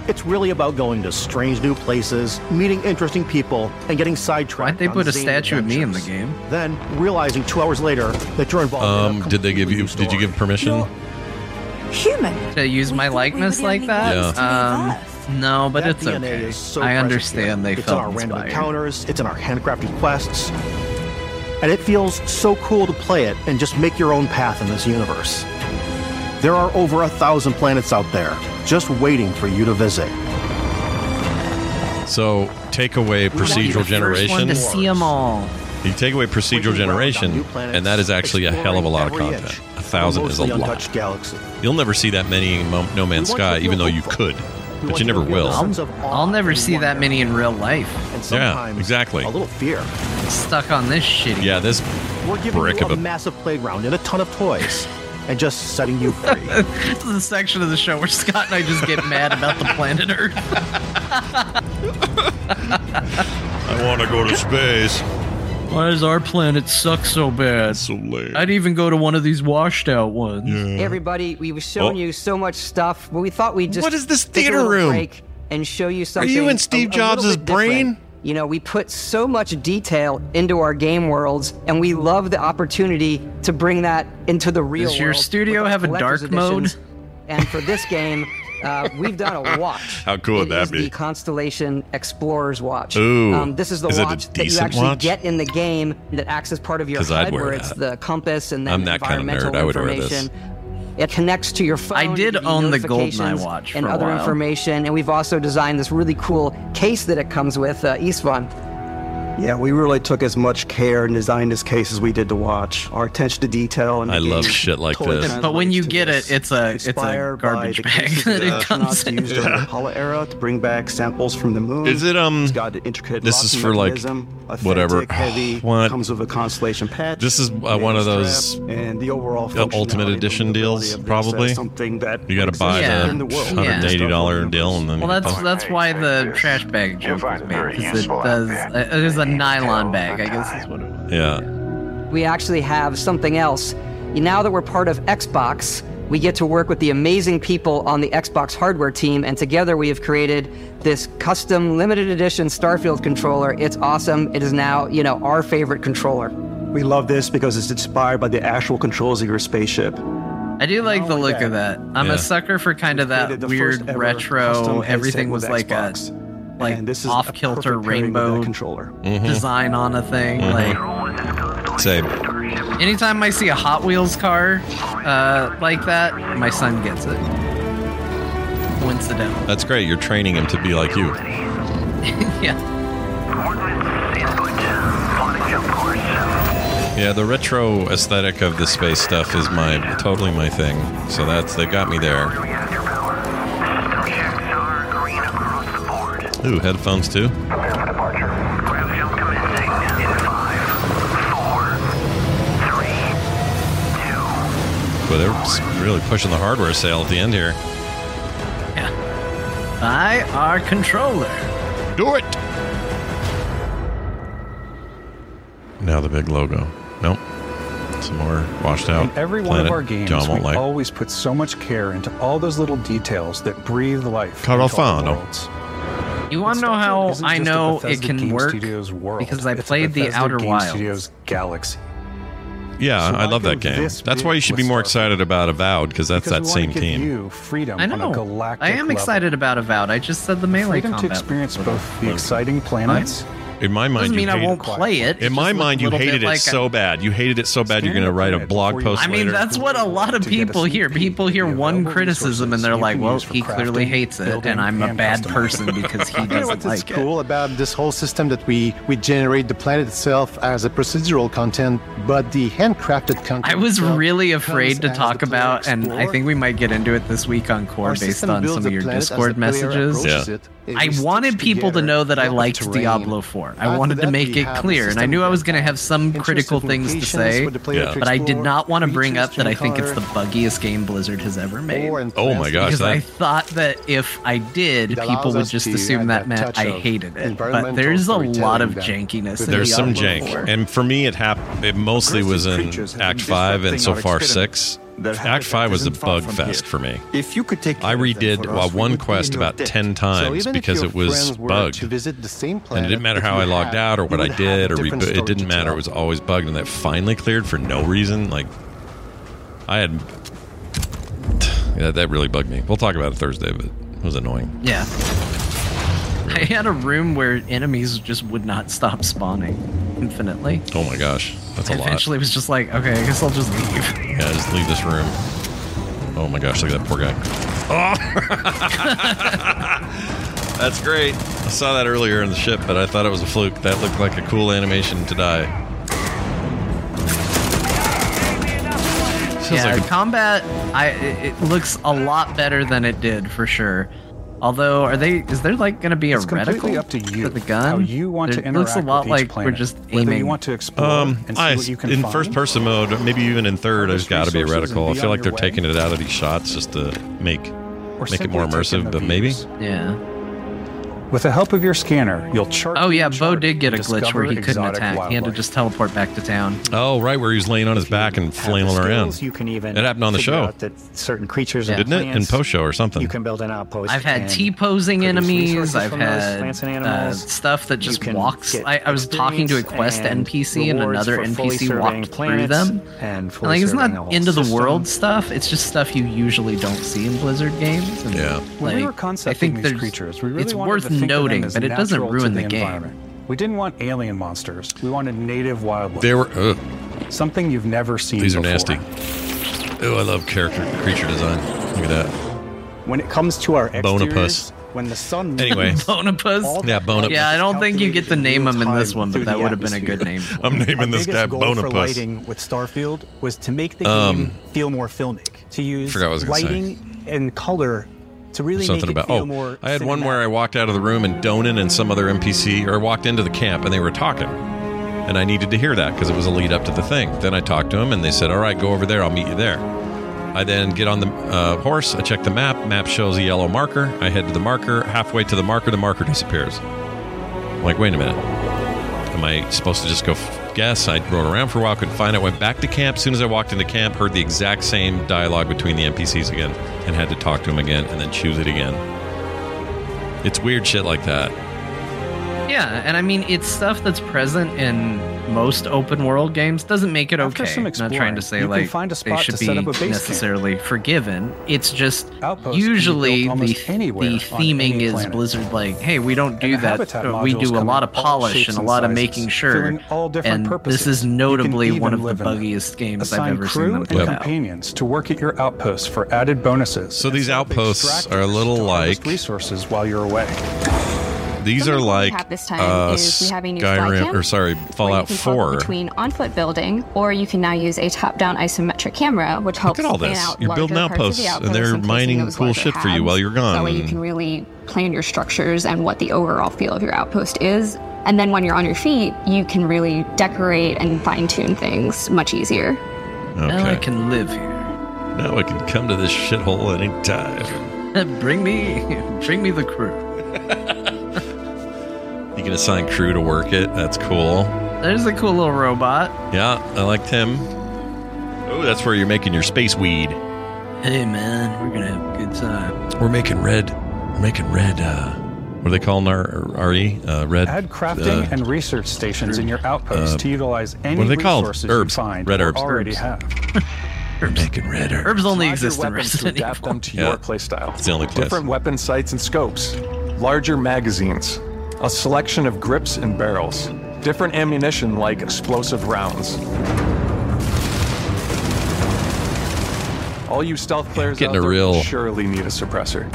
It's really about going to strange new places, meeting interesting people, and getting sidetracked. Why'd they put a statue of me in the game? Then realizing two hours later that you're involved. in Um, a did they give you? completely Did you give permission? Human. To use my likeness like that? Yeah. Um, no, but That it's DNA okay. is so I understand here. they it's in felt our random encounters. It's in our handcrafted quests, and it feels so cool to play it and just make your own path in this universe. There are over a thousand planets out there just waiting for you to visit. So take away procedural First generation. one to see them all. You take away procedural generation, and that is actually a hell of a lot of content. A thousand is a lot. untouched galaxy. You'll never see that many in Mo- No Man's Sky, even though you could, but you never feel a will. sense of awe I'll never see that many in real life. And Yeah, sometimes exactly. A little fear. Stuck on this shitty. Yeah, this We're giving brick you of a a massive playground and a ton of toys, and just setting you free. This is the section of the show where Scott and I just get mad about the planet Earth. I want to go to space. Why does our planet suck so bad? So lame. I'd even go to one of these washed out ones. Yeah. Everybody, we were showing Oh. you so much stuff, but we thought we'd just What is this theater room? break and show you something. you in a- Steve a little Jobs' bit different. brain? You know, we put so much detail into our game worlds, and we love the opportunity to bring that into the real Does your world studio have a dark mode? And for this game, uh, we've done a watch. How cool would It that is be? The Constellation Explorer's Watch. Ooh. Um, this is the Is watch that you actually watch? get in the game that acts as part of your HUD, where it's the compass and then I'm that kind of environmental nerd. I would wear this. information. It connects to your phone. I did to give you own the GoldenEye watch and other information. And we've also designed this really cool case that it comes with, uh. Yeah, we really took as much care in designing this case as we did to watch. Our attention to detail and I love shit like this. But when you get it, it's a it's a Inspired garbage bag cases that that it comes astronauts in. used during the Apollo era to bring back samples from the moon. Is it, um, It's got an intricate this is for, like, whatever. heavy. What? Comes with a constellation patch. This is uh, one of those and the overall uh, ultimate edition deals, usability of this probably. something that You got to buy Yeah. the in the world. hundred eighty dollar deal, and then Well, that's that's why the trash bag joke was made because it does. It is a nylon bag, I guess is what it was. yeah. we actually have something else. Now that we're part of Xbox, we get to work with the amazing people on the Xbox hardware team, and together we have created this custom limited edition Starfield controller. It's awesome. It is now, you know, our favorite controller. We love this because it's inspired by the actual controls of your spaceship. I do like the look of that. I'm Yeah. a sucker for kind of that weird retro. Everything was like Xbox. a like And this is off kilter perfect pairing with that rainbow controller. Mhm. design on a thing. Mhm. Like Same. anytime I see a Hot Wheels car uh, like that, my son gets it. Coincidental. That's great. You're training him to be like you. yeah. Yeah, the retro aesthetic of the space stuff is my totally my thing. So that's they got me there. Ooh, headphones too. But they're really pushing the hardware sale at the end here. Buy our controller. Do it. Now the big logo. Nope. Some more washed out. In every one of our games, John we won't like. always put so much care into all those little details that breathe life. Caro into our Fano. Worlds. You want to know how isn't I know it can Game work? Studios world. Because I It's played the Outer Game Wilds. Studios Galaxy. Yeah, So I love that game. That's why you should be more excited about Avowed because that's Because that same team. You freedom I on a know. galactic I am level. excited about Avowed. I just said the melee Freedom to experience both the exciting planets. In my mind, Doesn't you mean I hate won't it. play it. In It my mind, you looked a little hated it like so bad. You hated it so bad. You're going to write a blog post I mean, later. that's what a lot of people hear. People hear one criticism and they're like, "Well, he clearly hates it, and I'm a bad person because he You know doesn't what's like it." cool about this whole system that we we generate the planet itself as a procedural content, but the handcrafted content. I was really afraid to talk about, and I think we might get into it this week on Core Our based on some of your planet as the Discord messages. approaches it. It I wanted people to know that I liked terrain. Diablo 4. I After wanted to make it clear, and I knew I was going to have some critical things to say, for the player but I did not want to bring up that I think it's the buggiest game Blizzard has ever made. Oh my gosh, Because I thought that if I did, people would just assume that that meant I hated it. But there's a lot of jankiness. in There's some Diablo jank, 4. and for me, it happened. It mostly was in Act Five and so far six. Their Act Five was a bug fest here. for me. If you could take I care of them redid us, one quest about debt. ten times even if because it was friends bugged. to visit the same And it didn't matter how I logged had, out or what I did or different reboot. It didn't matter. It was always bugged, and that finally cleared for no reason. Like I had. Yeah, that really bugged me. We'll talk about it Thursday, but it was annoying. Yeah. I had a room where enemies just would not stop spawning infinitely. Oh my gosh, that's a I lot. eventually it was just like, okay, I guess I'll just leave. Yeah, just leave this room. Oh my gosh, look at that poor guy. Oh, that's great. I saw that earlier in the ship, but I thought it was a fluke. That looked like a cool animation to die. Yeah, like a- combat. I it looks a lot better than it did for sure. Although, are they? Is there like going to be a It's reticle up to you for the gun? how you want to It looks a lot with each like we're planet. just Whether aiming. you want to explore Um, and see I, what you can in find. first person mode, maybe even in third, there's Harvest got to be a resources and reticle. I feel like they're way. taking it out of these shots just to make Or make it more simply take in immersive, the but maybe. Yeah. With the help of your scanner, you'll chart. Oh yeah, Bo did get a glitch where he couldn't exotic attack. He had to just teleport back to town. Oh, right, where he was laying on his back and flailing around. You can even it happened on the show, out that certain creatures and didn't it? In plants, post show or something. You can build an outpost. I've had T posing enemies. resources I've had uh, stuff that just walks. I, I was talking to a quest and NPC and another NPC walked through them. and fully like it's surveying not a whole end of the world stuff. It's just stuff you usually don't see in Blizzard games. And Yeah. Like, we were I think these there's- creatures, we really it's worth to think of them noting, but it doesn't ruin the, game. environment. We didn't want alien monsters. We wanted native wildlife. They were ugh. something you've never seen. These are nasty. Oh, I love character creature design. Look at that. When it comes to our Bonapus. exteriors, when the sun Anyway. Bonapus. Yeah, Bonapus. Yeah, I don't think you get to name him in this one, but that would have been a good name. I'm naming Our this biggest guy goal for lighting with Starfield was to make the Um, game feel more filmic, to use forgot what I was gonna say. lighting and color to really Something about oh, more. I had one where I walked out of the room and Donan and some other NPC or walked into the camp and they were talking, and I needed to hear that because it was a lead up to the thing. Then I talked to them and they said, "All right, go over there. I'll meet you there." I then get on the uh, horse. I check the map. Map shows a yellow marker. I head to the marker. Halfway to the marker, the marker disappears. I'm like, wait a minute. Am I supposed to just go f- guess? I rode around for a while, couldn't find it. Went back to camp. As soon as I walked into camp, heard the exact same dialogue between the NPCs again, and had to talk to them again, and then choose it again. It's weird shit like that. Yeah, and I mean it's stuff that's present in most open world games. Doesn't make it After okay. some I'm not trying to say you can like find a they should to be set up a base camp. necessarily forgiven. It's just Outposts usually the almost the theming is planet. Blizzard like, hey, we don't do And that. We do a lot of polish and a lot of sizes, making sure. all different and purposes. this is notably one of the live buggiest games Assign I've ever crew seen them and put out. companions to work at your outposts for added bonuses. So these outposts are a little like resources while you're away. These are Something we like have this time uh, is we have a new fly Skyrim or sorry, where you Fallout can 4. between on-foot building, or you can now use a top-down isometric camera, which helps at all plan this. out You're larger building parts of outposts, the and outpost they're placing mining cool larger shit for you tabs. while you're gone. That way you can really plan your structures and what the overall feel of your outpost is. And then when you're on your feet, you can really decorate and fine-tune things much easier. Now I can live here. Now I can come to this shithole anytime. bring me, bring me the crew. You can assign crew to work it. That's cool. There's a cool little robot. Yeah, I liked him. Oh, that's where you're making your space weed. Hey man, we're gonna have a good time. We're making red. We're making red. Uh, what are they calling our RE? Uh, red. Add crafting uh, and research stations in your outposts uh, to utilize any what are they called? resources Herbs. you find Red or herbs. already Herbs. have. We're making red herbs. Herbs only exist in weapons to adapt Evil. them to Yeah. your playstyle. It's the only place. Different weapon sights and scopes, larger magazines, a selection of grips and barrels, different ammunition like explosive rounds. All you stealth players Getting out a there real- will surely need a suppressor.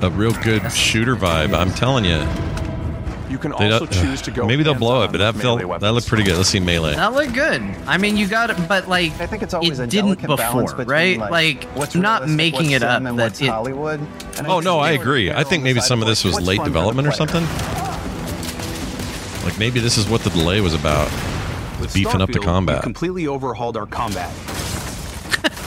A real good shooter vibe. I'm telling you. You can They also don't- choose to go. Maybe they'll blow it, but that hands-on felt with that looked pretty good. Let's see melee. That looked good. I mean, you got it, but like I think it's always it a didn't delicate balance before, right? like, Like, what's not making what's it up sim and that what's it. Hollywood. And Oh no, I agree. I think maybe some of this was late fun for the development or something. Like maybe this is what the delay was about. Was beefing up the combat. Completely overhauled our combat.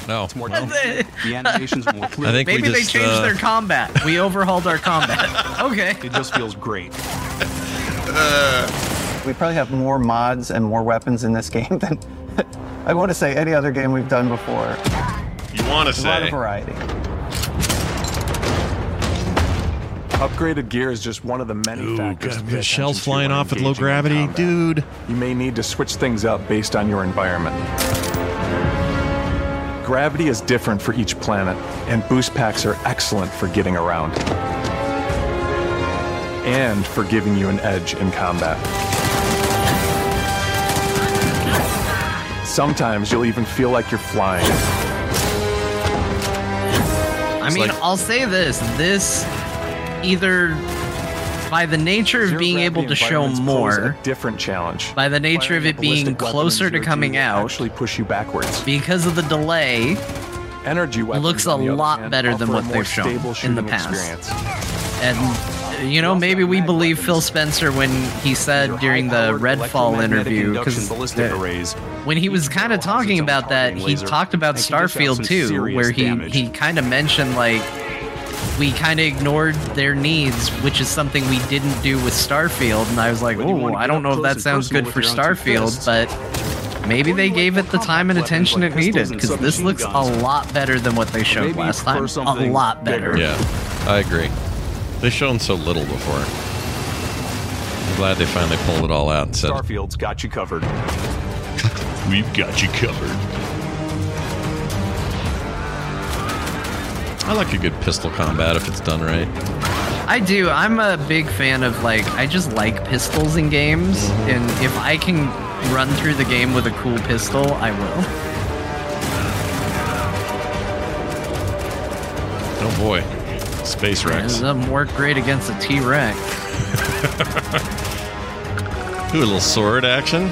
No. It's more the animations are more clear. I think we Maybe they changed uh, their combat. We overhauled our combat. Okay. It just feels great. We probably have more mods and more weapons in this game than I want to say any other game we've done before. You want to say? A lot of variety. Upgraded gear is just one of the many Ooh, factors. got- to shells flying off at low gravity, dude. You may need to switch things up based on your environment. Gravity is different for each planet, and boost packs are excellent for getting around. And for giving you an edge in combat. Sometimes you'll even feel like you're flying. I mean, like- I'll say this: this either by the nature of being able to show more, a different challenge. by the nature of it being closer to coming out, actually push you backwards. because of the delay, Energy weapons looks a on the other lot hand, better than what they've shown in the past. experience. and you know, maybe we believe Phil Spencer when he said during the Redfall interview because when he was kind of talking about that, he talked about and can dish out Starfield too, where he he kind of mentioned like we kind of ignored their needs, which is something we didn't do with Starfield. And I was like, oh, I don't know if that sounds good for Starfield, but maybe they gave it the time and attention it needed because this looks a lot better than what they showed last time. A lot better. Yeah, I agree. They've shown so little before. I'm glad they finally pulled it all out and said, Starfield's got you covered. We've got you covered. I like a good pistol combat if it's done right. I do. I'm a big fan of like I just like pistols in games, mm-hmm. and if I can run through the game with a cool pistol, I will. Oh boy. Space Rex. doesn't work great against a T Rex. Ooh, a little sword action.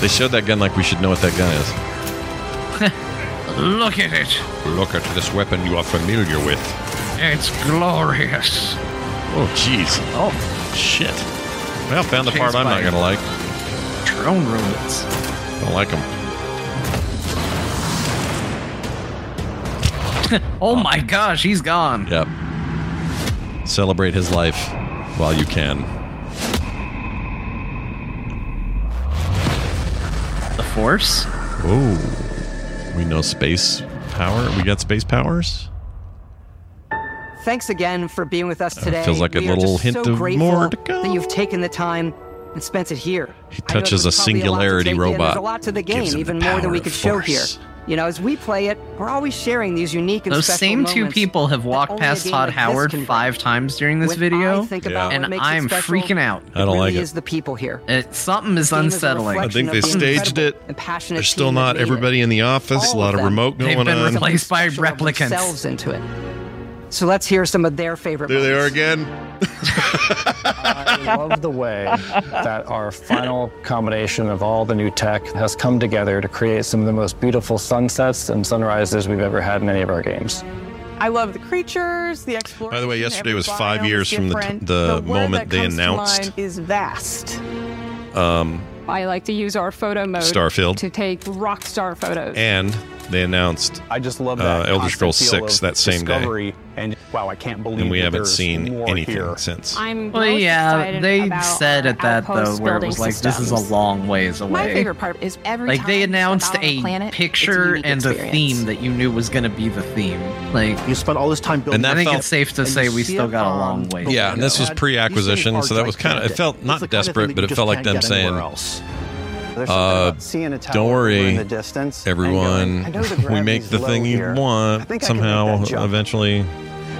They showed that gun like we should know what that gun is. Look at it. Look at this weapon you are familiar with. It's glorious. Oh, jeez. Oh, shit. Well, found the part I'm not going to like. Drone robots. Don't like them. Oh my gosh, he's gone. Yep. Celebrate his life while you can. The Force? Oh. We know space power. We got space powers? Thanks again for being with us uh, today. feels like a We are little hint so of grateful more to That you've taken the time and spent it here. He touches a singularity robot. There's a lot to the Gives game, him even the more than we power could of show force. here. You know, as we play it, we're always sharing these unique and Those special same two people have walked past Todd like Howard can bring. five times during this When video, I think about what and makes it I'm special, freaking out. I don't it like really it. is the people here. It, something is Game is unsettling. I think they the staged it. incredible and There's still not made it. everybody in the office. A lot of of them. remote They've going been on. replaced by special of replicants. themselves into it. So let's hear some of their favorite. There they are again. I love the way that our final combination of all the new tech has come together to create some of the most beautiful sunsets and sunrises we've ever had in any of our games. I love the creatures, the exploration. By the way, yesterday was five years from the, different. the word moment that they comes to announced mind is vast. um, I like to use our photo mode Starfield. to take rock star photos. and they announced I just love that uh, that. Elder constant Scrolls feel 6 of that same day. discovery, And wow, I can't believe And we that haven't there's seen more anything here. since. I'm Well, most yeah, excited they about said our at that though, outpost where it building was like, this is systems. a long ways away. My favorite part is every like time they you announced out a planet, it's picture unique and a experience. theme that you knew was going to be the theme. Like you spent all this time building. I that think felt- it's safe to and say you we see still it got a on long way. Yeah, to and this was pre-acquisition, so that was kind of it felt not the kind of thing desperate, but it felt like them get anywhere saying, else. Uh, seeing a tower "Don't worry, in the distance everyone, going, I know the we make the thing you here. I want think I can make somehow eventually."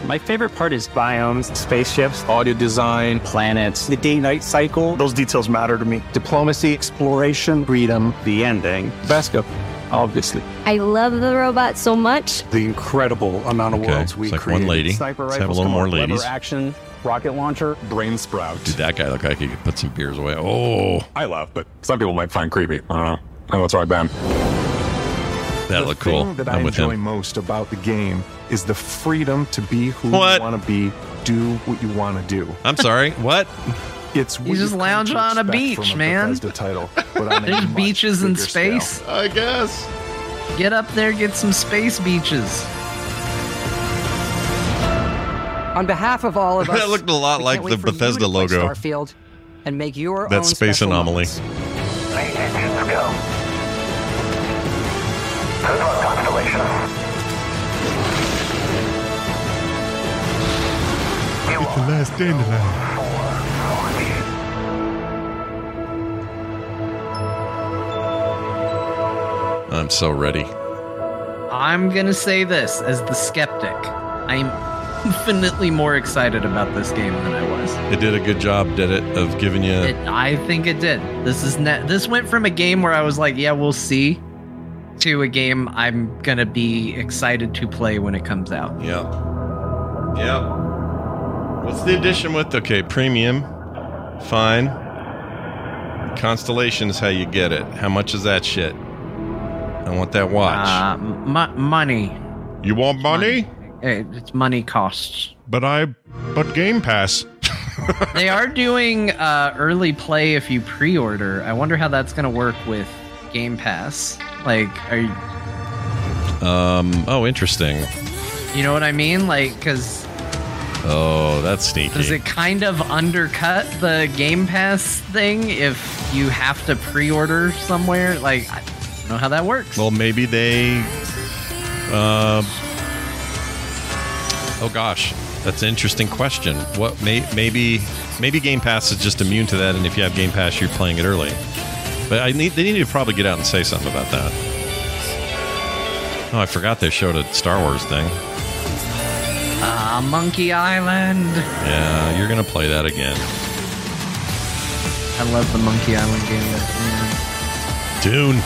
My favorite part is biomes, spaceships, audio design, planets, the day-night cycle. Those details matter to me. Diplomacy, exploration, freedom, the ending. Vasco, obviously. I love the robot so much. The incredible amount of Okay, worlds we it's like created. one lady. Sniper Let's have a little more out, lever ladies. action, rocket launcher, brain sprout. Dude, that guy look like he could put some beers away. Oh, I love, but some people might find creepy. I don't know. I know it's right, Ben. that the looked cool. thing that I'm I with enjoy him. most about the game is the freedom to be who What? you want to be, do what you want to do. I'm sorry. What? It's You just lounge on a beach, from man. Bethesda title, but on There's much beaches in bigger scale. space. I guess. Get up there, get some space beaches. On behalf of all of us, That looked a lot like the wait for you to Bethesda play logo. Starfield and make your That own space special anomaly. moments. Three engines go. Good luck, Constellation. You the last dandelion. I'm so ready. I'm gonna say this as the skeptic. I'm infinitely more excited about this game than I was. It did a good job, did it, of giving you. It, I think it did. This is ne- this went from a game where I was like, yeah, we'll see, to a game I'm gonna be excited to play when it comes out. Yeah. Yeah. What's the addition with? Okay, premium. Fine. Constellation is how you get it. How much is that shit? I want that watch. Uh, m- money. you want money? Hey, it's money costs. But I. But Game Pass. they are doing uh, early play if you pre-order. I wonder how that's going to work with Game Pass. Like, are you, Um. Oh, interesting. you know what I mean? Like, because Oh, that's sneaky. does it kind of undercut the Game Pass thing if you have to pre-order somewhere? Like, I don't know how that works. Well, maybe they. Uh, oh gosh, that's an interesting question. What may, maybe maybe Game Pass is just immune to that, and if you have Game Pass, you're playing it early. But I need they need to probably get out and say something about that. Oh, I forgot they showed a Star Wars thing. Ah, Monkey Island. Yeah, you're gonna play that again. I love the Monkey Island game. Dune.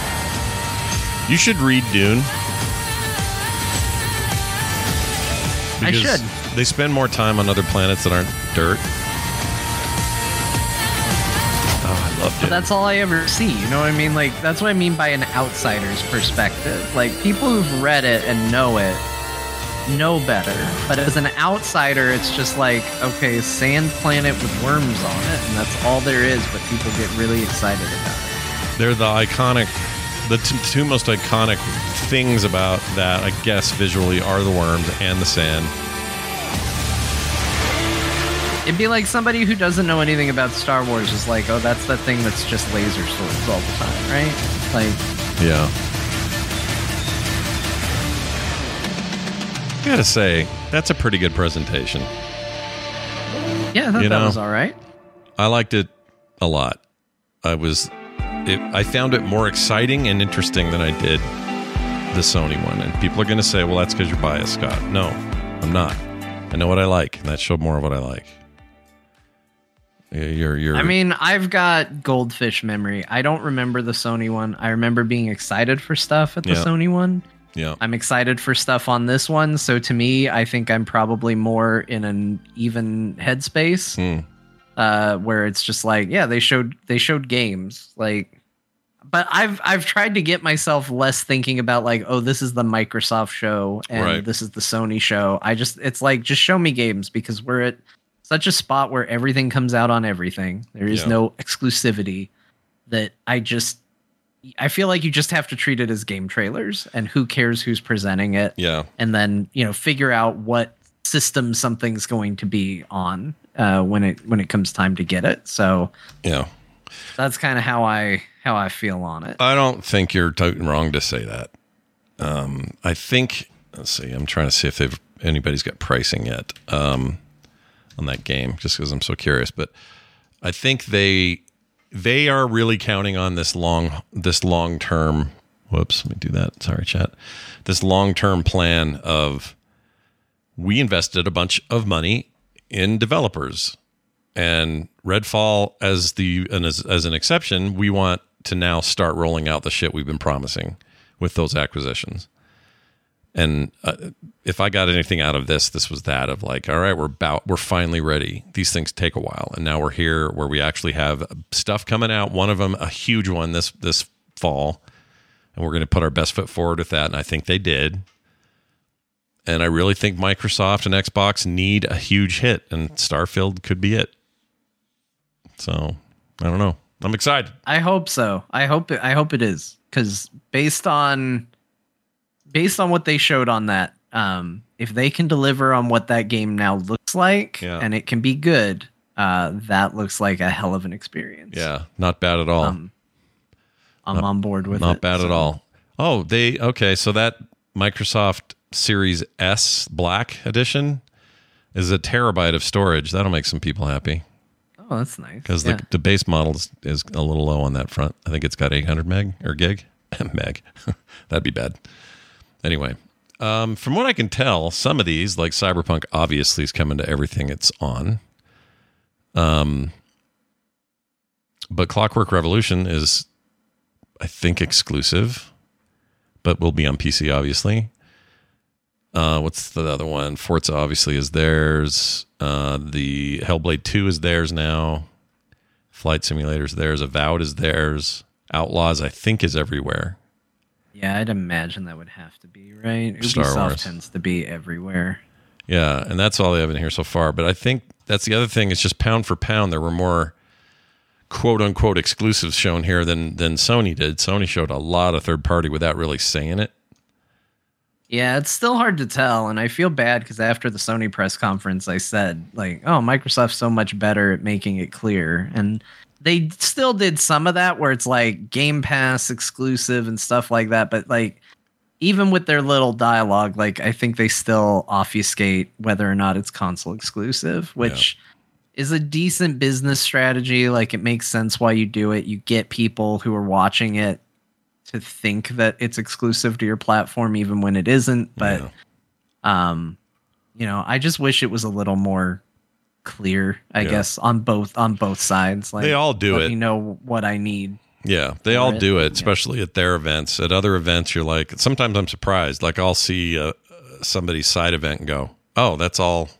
You should read Dune. I should. They spend more time on other planets that aren't dirt. Oh, I love But that's all I ever see. You know what I mean? Like that's what I mean by an outsider's perspective. Like people who've read it and know it know better. But as an outsider, it's just like, okay, sand planet with worms on it, and that's all there is, but people get really excited about it. They're the iconic, the t- two most iconic things about that, I guess, visually are the worms and the sand. It'd be like somebody who doesn't know anything about Star Wars is like, oh, that's that thing that's just laser swords all the time, right? Like, Yeah. I gotta say, that's a pretty good presentation. yeah, I thought You that know, was all right. I liked it a lot. I was, it, I found it more exciting and interesting than I did the Sony one. And people are going to say, "Well, that's because you're biased, Scott." No, I'm not. I know what I like, and that showed more of what I like. You're, you're. I mean, I've got goldfish memory. I don't remember the Sony one. I remember being excited for stuff at the Yeah. Sony one. yeah, I'm excited for stuff on this one. So to me, I think I'm probably more in an even headspace, Hmm. uh, where it's just like, yeah, they showed they showed games, like, but I've I've tried to get myself less thinking about like, oh, this is the Microsoft show and Right. this is the Sony show. I just it's like just show me games because we're at such a spot where everything comes out on everything. There is Yeah. no exclusivity that I just I feel like you just have to treat it as game trailers and who cares who's presenting it yeah. and then, you know, figure out what system something's going to be on uh when it when it comes time to get it. So Yeah. that's kind of how I how I feel on it. I don't think you're totally wrong to say that. Um, I think. Let's see. I'm trying to see if they've anybody's got pricing yet um, on that game, just because I'm so curious. But I think they they are really counting on this long this long term. Whoops, let me do that. Sorry, chat. This long term plan of we invested a bunch of money in developers and Redfall as the and as, as an exception, we want to now start rolling out the shit we've been promising with those acquisitions. And uh, if I got anything out of this, this was that of like, all right, we're about, we're finally ready. These things take a while, and now we're here where we actually have stuff coming out. One of them, a huge one this this fall, and we're going to put our best foot forward with that. And I think they did. And I really think Microsoft and Xbox need a huge hit, and Starfield could be it. So I don't know. I'm excited. I hope so. I hope it, I hope it is cuz based on based on what they showed on that um if they can deliver on what that game now looks like Yeah. and it can be good, uh that looks like a hell of an experience. Yeah, not bad at all. Um, I'm Not- on board with not it. Not bad at all. Oh, they okay. So that Microsoft Series S Black Edition is a terabyte of storage. That'll make some people happy Oh, that's nice. because Yeah. the, the base model is, is a little low on that front. I think it's got 800 meg or gig. meg. That'd be bad. Anyway, um, from what I can tell, some of these, like Cyberpunk, obviously is coming to everything it's on. Um, but Clockwork Revolution is, I think, exclusive, but will be on PC, obviously. Uh, what's the other one? Forza obviously is theirs. Uh, the Hellblade 2 is theirs now. Flight Simulator's theirs. Avowed is theirs. Outlaws, I think, is everywhere. Yeah, I'd imagine that would have to be, right? Star Ubisoft Wars. tends to be everywhere. Yeah, and that's all they have in here so far. But I think that's the other thing. It's just pound for pound, there were more quote unquote exclusives shown here than than Sony did. Sony showed a lot of third party without really saying it. Yeah, it's still hard to tell, and I feel bad because after the Sony press conference, I said like, "Oh, Microsoft's so much better at making it clear," and they still did some of that where it's like Game Pass exclusive and stuff like that. But like, even with their little dialogue, like I think they still obfuscate whether or not it's console exclusive, which is a decent business strategy. Like, it makes sense why you do it. You get people who are watching it to think that it's exclusive to your platform even when it isn't but um you know i just wish it was a little more clear i Yeah. guess on both on both sides like They all do it. me know what i need Yeah, they all it. do it, especially at their events. At other events, you're like, sometimes I'm surprised. Like I'll see uh, somebody's side event and go, "Oh, that's all.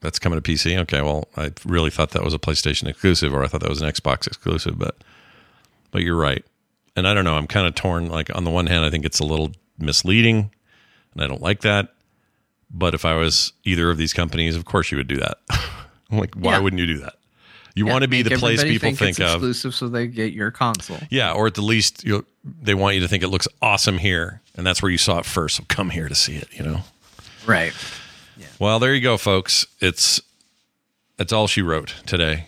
That's coming to PC." Okay, well, I really thought that was a PlayStation exclusive, or I thought that was an Xbox exclusive. But, but you're right, and I don't know. I'm kind of torn. Like on the one hand, I think it's a little misleading, and I don't like that. But if I was either of these companies, of course you would do that. I'm like, why Yeah. wouldn't you do that? You Yeah, want to be the place people think, it's of. exclusive so they get your console Yeah, or at the least you they want you to think it looks awesome here, and that's where you saw it first. So come here to see it. You know. right Well, there you go, folks. It's that's all she wrote today.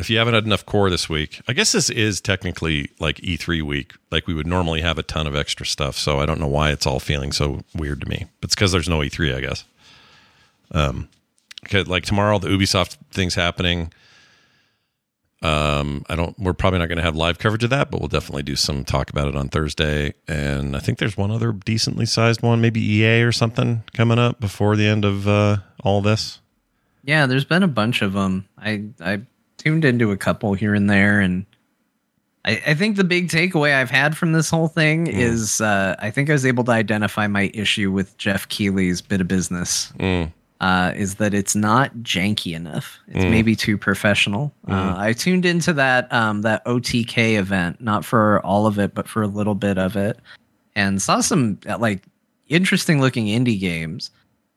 If you haven't had enough core this week, I guess this is technically like E3 week. Like we would normally have a ton of extra stuff. So I don't know why it's all feeling so weird to me. But it's because there's no E3, I guess. Um, like tomorrow, the Ubisoft thing's happening. Um, I don't. We're probably not going to have live coverage of that, but we'll definitely do some talk about it on Thursday. And I think there's one other decently sized one, maybe EA or something, coming up before the end of uh, all this. yeah there's been a bunch of them i i tuned into a couple here and there and I, I think the big takeaway I've had from this whole thing is uh, I think I was able to identify my issue with Jeff Keighley's bit of business. Uh, is that it's not janky enough? It's Mm. maybe too professional. Mhm. Uh, I tuned into that um, that OTK event, not for all of it, but for a little bit of it, and saw some uh, like interesting looking indie games.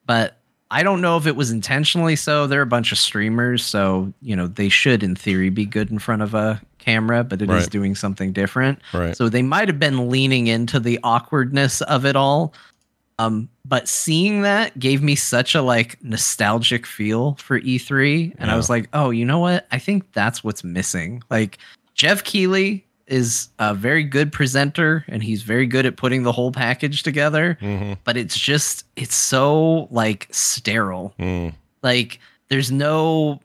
But I don't know if it was intentionally so. They're a bunch of streamers, so you know they should, in theory, be good in front of a camera, but it is Right. doing something different. Right. So they might have been leaning into the awkwardness of it all. Um, but seeing that gave me such a like nostalgic feel for E3, and I was like, oh, you know what? I think that's what's missing. Like Jeff Keighley is a very good presenter, and he's very good at putting the whole package together. Mm-hmm. But it's just it's so like sterile. Mm. Like there's no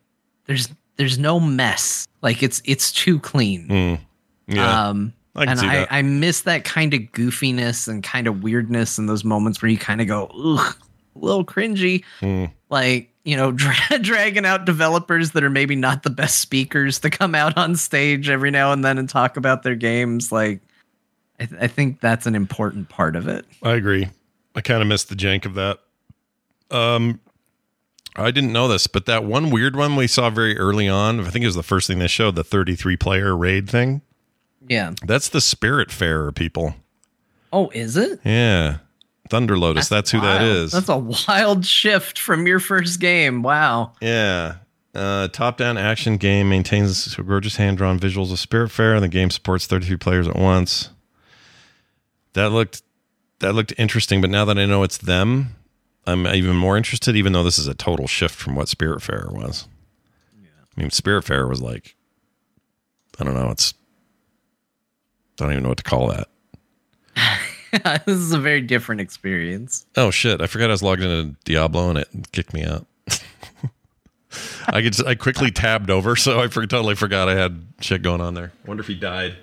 there's there's no mess. Like it's it's too clean. Mm. Yeah. Um, I and I. I miss that kind of goofiness and kind of weirdness in those moments where you kind of go, ugh, a little cringy. Mm. Like, you know, dra- dragging out developers that are maybe not the best speakers to come out on stage every now and then and talk about their games. Like, I, th- I think that's an important part of it. I agree. I kind of missed the jank of that. Um, I didn't know this, but that one weird one we saw very early on, I think it was the first thing they showed, the 33 player raid thing. Yeah. That's the Spiritfarer people. Oh, is it? Yeah. Thunder Lotus. That's, who that Wild. is. That's a wild shift from your first game. Wow. Yeah. Uh, top-down action game maintains gorgeous hand-drawn visuals of Spiritfarer, and The game supports 33 players at once. That looked that looked interesting, but now that I know it's them, I'm even more interested. Even though this is a total shift from what Spiritfarer was. I mean, Spiritfarer was like, I don't know. It's I don't even know what to call that. this is a very different experience. Oh shit! I forgot I was logged into Diablo and it kicked me out. I could I quickly tabbed over, so I for, totally forgot I had shit going on there. Wonder if he died.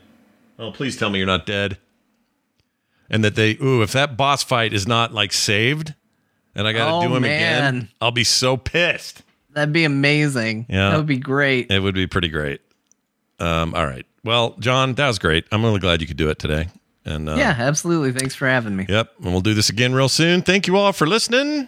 Oh, please tell me you're not dead. And that they ooh, if that boss fight is not like saved, and I got to Oh, do him man. again, I'll be so pissed. That'd be amazing. Yeah. That would be great. It would be pretty great. Um, all right. Well, John, that was great. I'm really glad you could do it today. And uh, yeah, absolutely. Thanks for having me. Yep. And we'll do this again real soon. Thank you all for listening.